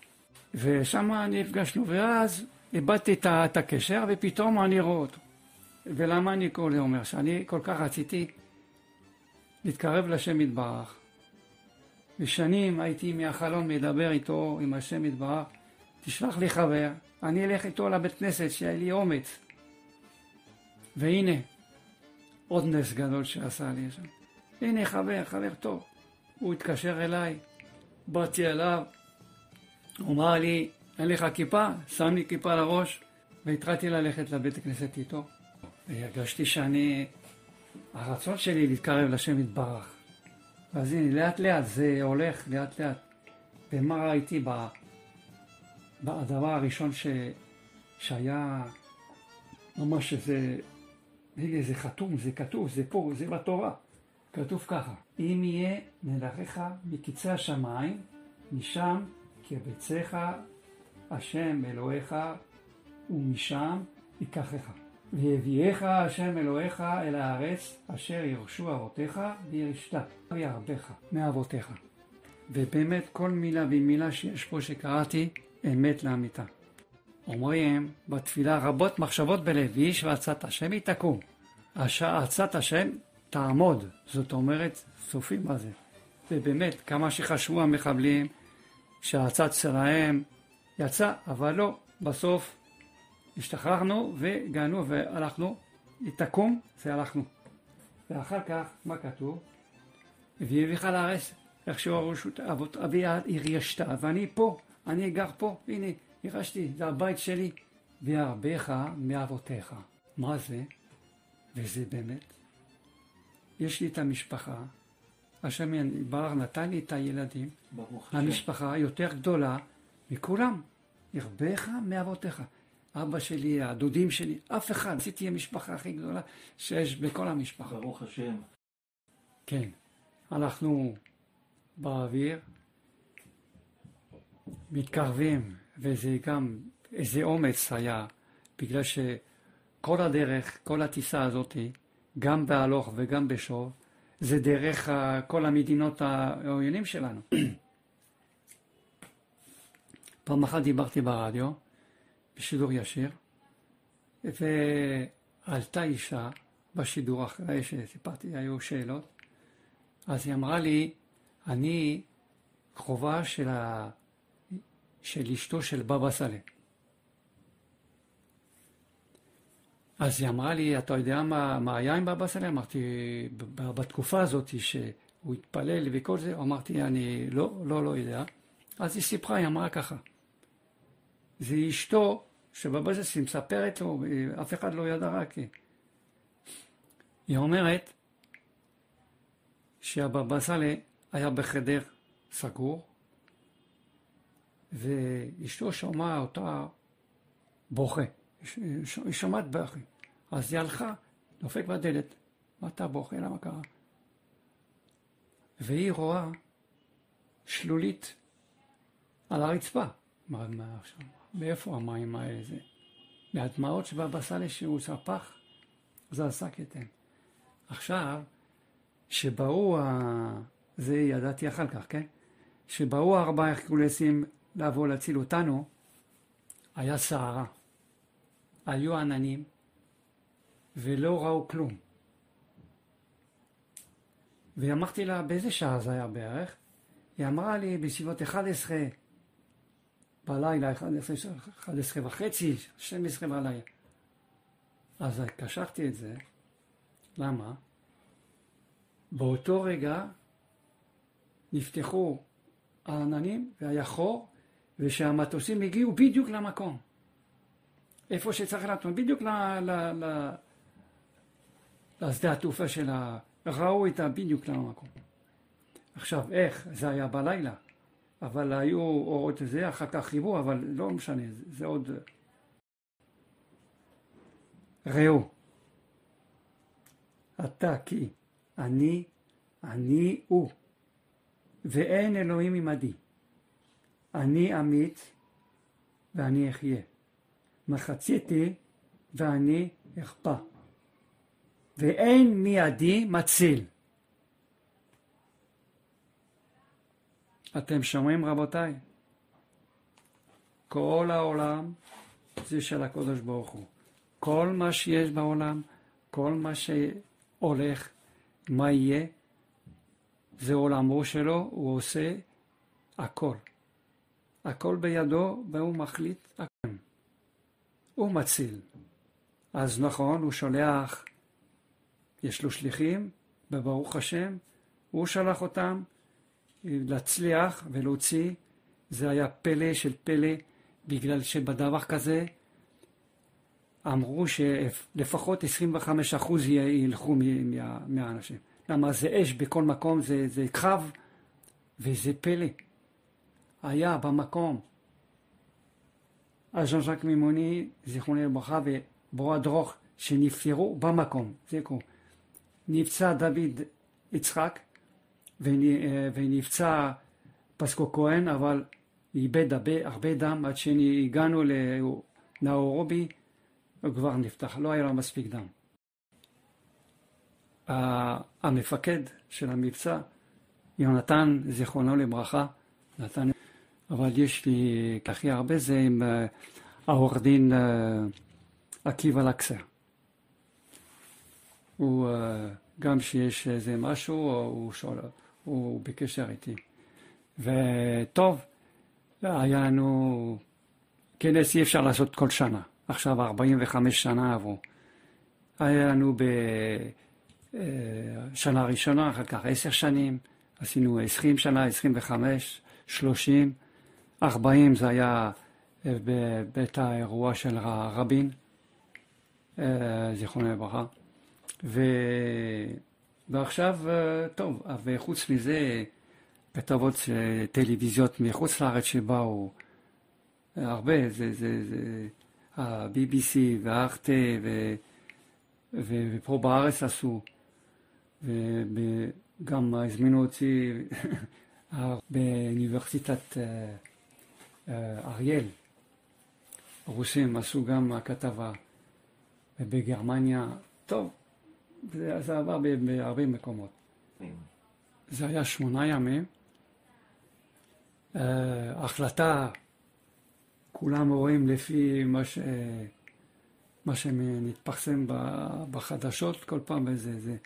Speaker 3: ושם נפגשנו, ואז איבדתי את הקשר, ופתאום אני רואה אותו. ולמה אני כל אומר? שאני כל כך רציתי להתקרב לשם יתברך. ושנים הייתי מהחלום מדבר איתו, עם השם יתברך, תשלח לי חבר, אני אלך איתו לבית כנסת, שיהיה לי אומץ. והנה, עוד נס גדול שעשה לי שם. הנה חבר, חבר טוב. הוא התקשר אליי, באתי אליו, הוא אמר לי, אין לך כיפה? שם לי כיפה לראש, והתחלתי ללכת לבית הכנסת איתו. והרגשתי שאני, הרצון שלי להתקרב לשם יתברך. אז הנה, לאט לאט זה הולך, לאט לאט. ומה ראיתי ב... בדבר הראשון ש... שהיה ממש איזה, הנה זה חתום, זה כתוב, זה פה, זה בתורה. כתוב ככה, אם יהיה מלאכיך מקצה השמיים, משם קבצך השם אלוהיך, ומשם ייקחך. ויביאך השם אלוהיך אל הארץ אשר ירשו אבותיך וירשתה וירבך מאבותיך. ובאמת כל מילה ומילה שיש פה שקראתי אמת לאמיתה. אומרים בתפילה רבות מחשבות בלב איש ועצת השם היא תקום. עצת השם תעמוד, זאת אומרת סופי מה זה. ובאמת כמה שחשבו המחבלים שהעצת שלהם יצא, אבל לא, בסוף השתחררנו והגענו והלכנו, היא תקום והלכנו. ואחר כך, מה כתוב? והביאך לארץ, איך שהוא אבות אבי ירשתה, ואני פה, אני גר פה, הנה, ירשתי, זה הבית שלי, וירבך מאבותיך. מה זה? וזה באמת. יש לי את המשפחה, השם יתברך נתן לי את הילדים,
Speaker 1: ברוך השם.
Speaker 3: המשפחה יותר גדולה מכולם. ירבך מאבותיך. אבא שלי, הדודים שלי, אף אחד. עשיתי המשפחה הכי גדולה שיש בכל המשפחה.
Speaker 1: ברוך השם.
Speaker 3: כן. אנחנו באוויר, מתקרבים, וזה גם, איזה אומץ היה, בגלל שכל הדרך, כל הטיסה הזאת, גם בהלוך וגם בשוב, זה דרך כל המדינות העוינים שלנו. פעם אחת דיברתי ברדיו, בשידור ישיר, ועלתה אישה בשידור אחרי שסיפרתי, היו שאלות, אז היא אמרה לי, אני קרובה של, ה... של אשתו של בבא סאלי. אז היא אמרה לי, אתה יודע מה, מה היה עם בבא סאלי? אמרתי, "ב- ב- בתקופה הזאת שהוא התפלל וכל זה, אמרתי, אני לא, לא, לא יודע. אז היא סיפרה, היא אמרה ככה, זה אשתו שבבא סאלי מספרת לו, אף אחד לא ידע רק היא. היא אומרת שהבבא סאלי היה בחדר סגור, ואשתו שמעה אותה בוכה. היא ש- היא שומעת בכי. אז היא הלכה, דופק בדלת, מה אתה בוכה? למה קרה? והיא רואה שלולית על הרצפה. מה, מה עכשיו? מאיפה המים האלה? זה? מהדמעות סאלי שהוא ספח, זה עשה כתם. עכשיו, שבאו, ה... זה ידעתי אחר כך, כן? שבאו ארבעה הרקולסים לבוא להציל אותנו, היה סערה. היו עננים, ולא ראו כלום. ואמרתי לה, באיזה שעה זה היה בערך? היא אמרה לי, בסביבות 11 בלילה, 11, 11 וחצי, 12 בלילה. אז קשרתי את זה, למה? באותו רגע נפתחו העננים והיה חור, ושהמטוסים הגיעו בדיוק למקום. איפה שצריך לעשות, בדיוק ל, ל, ל, לשדה התעופה של ה... ראו את ה... בדיוק למקום. עכשיו, איך? זה היה בלילה, אבל היו אורות זה, אחר כך חיבור, אבל לא משנה, זה, זה עוד... ראו, אתה כי אני, אני הוא, ואין אלוהים עמדי. אני אמית ואני אחיה. מחציתי ואני אכפה. ואין מידי מציל. אתם שומעים רבותיי? כל העולם זה של הקדוש ברוך הוא. כל מה שיש בעולם, כל מה שהולך, מה יהיה, זה עולמו שלו, הוא עושה הכל. הכל בידו והוא מחליט הכל. הוא מציל. אז נכון, הוא שולח, יש לו שליחים, וברוך השם, הוא שלח אותם להצליח ולהוציא. זה היה פלא של פלא, בגלל שבדבר כזה אמרו שלפחות 25% ילכו מה, מהאנשים. למה זה אש בכל מקום, זה, זה קרב, וזה פלא. היה במקום. אז ז'אן ז'אק מימוני, זיכרונו לברכה, ובועד רוך, שנפטרו במקום. זה קורה. נפצע דוד יצחק, ונפצע פסקו כהן, אבל איבד הרבה, הרבה דם עד שהגענו לנאורובי, הוא כבר נפתח, לא היה לו מספיק דם. המפקד של המבצע, יונתן, זיכרונו לברכה, נתן, אבל יש לי הכי הרבה זה עם העורך דין עקיבא לקסר. הוא, גם שיש איזה משהו, הוא, שואל, הוא בקשר איתי. וטוב, היה לנו כנס אי אפשר לעשות כל שנה. עכשיו 45 שנה עברו. היה לנו בשנה ראשונה, אחר כך עשר שנים, עשינו 20 שנה, 25, 30, 40 זה היה בבית האירוע של רבין, זיכרונו לברכה. ו... ועכשיו, אה, טוב, וחוץ מזה, כתבות אה, טלוויזיות מחוץ לארץ שבאו, הרבה, זה, זה, זה ה-BBC והארטה, ו... ו... ופה בארץ עשו, וגם הזמינו אותי באוניברסיטת אריאל. הרוסים עשו גם כתבה, ובגרמניה, טוב, זה, זה עבר בהרבה מקומות. זה היה שמונה ימים. Uh, החלטה, כולם רואים לפי מה, ש... מה שמתפרסם בחדשות כל פעם, וזה זה,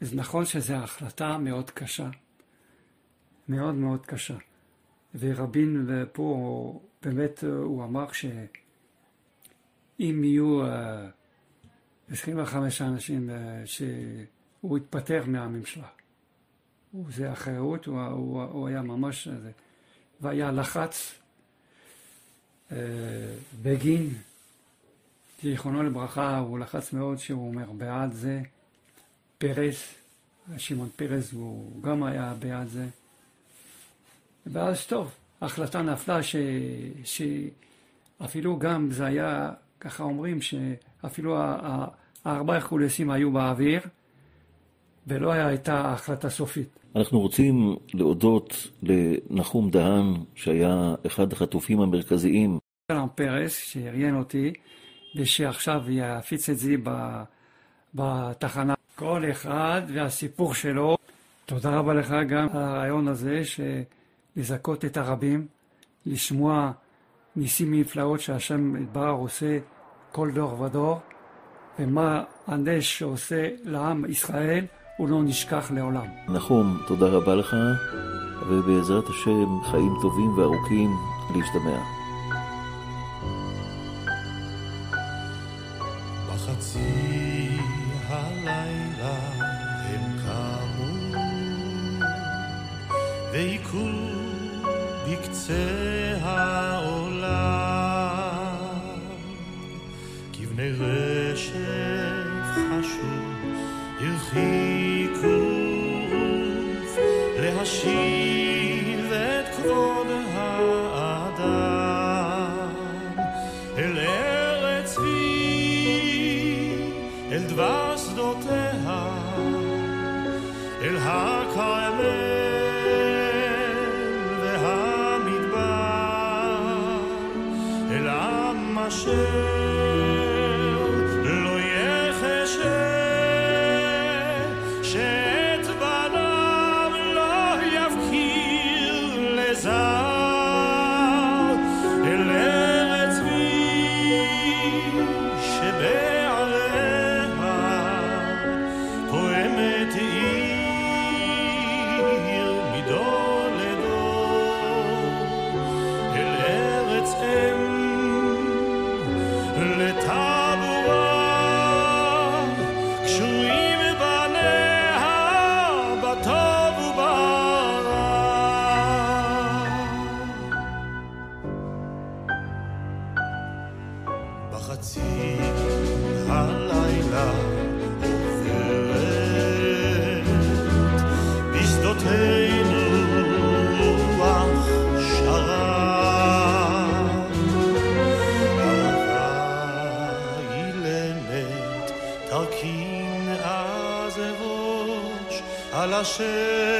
Speaker 3: זה נכון שזו החלטה מאוד קשה, מאוד מאוד קשה. ורבין פה, באמת הוא אמר ש... אם יהיו 25 אה, אנשים אה, שהוא יתפטר מהממשלה. זה אחריות, הוא, הוא, הוא היה ממש... והיה לחץ. אה, בגין, זיכרונו לברכה, הוא לחץ מאוד שהוא אומר בעד זה. פרס, שמעון פרס, הוא גם היה בעד זה. ואז טוב, ההחלטה נפלה ש, שאפילו גם זה היה ככה אומרים שאפילו הארבע הרקולסים היו באוויר, ולא הייתה החלטה סופית.
Speaker 1: אנחנו רוצים להודות לנחום דהן, שהיה אחד החטופים המרכזיים.
Speaker 3: שלום פרס, שאריין אותי, ושעכשיו יפיץ את זה בתחנה. כל אחד והסיפור שלו. תודה רבה לך גם על הרעיון הזה, לזכות את הרבים, לשמוע ניסים נפלאות שהשם יתברך עושה כל דור ודור, ומה הנס שעושה לעם ישראל הוא לא נשכח לעולם.
Speaker 1: נחום, תודה רבה לך, ובעזרת השם חיים טובים וארוכים להשתמע.
Speaker 4: בחצי הלילה הם קמו והיכו say 是。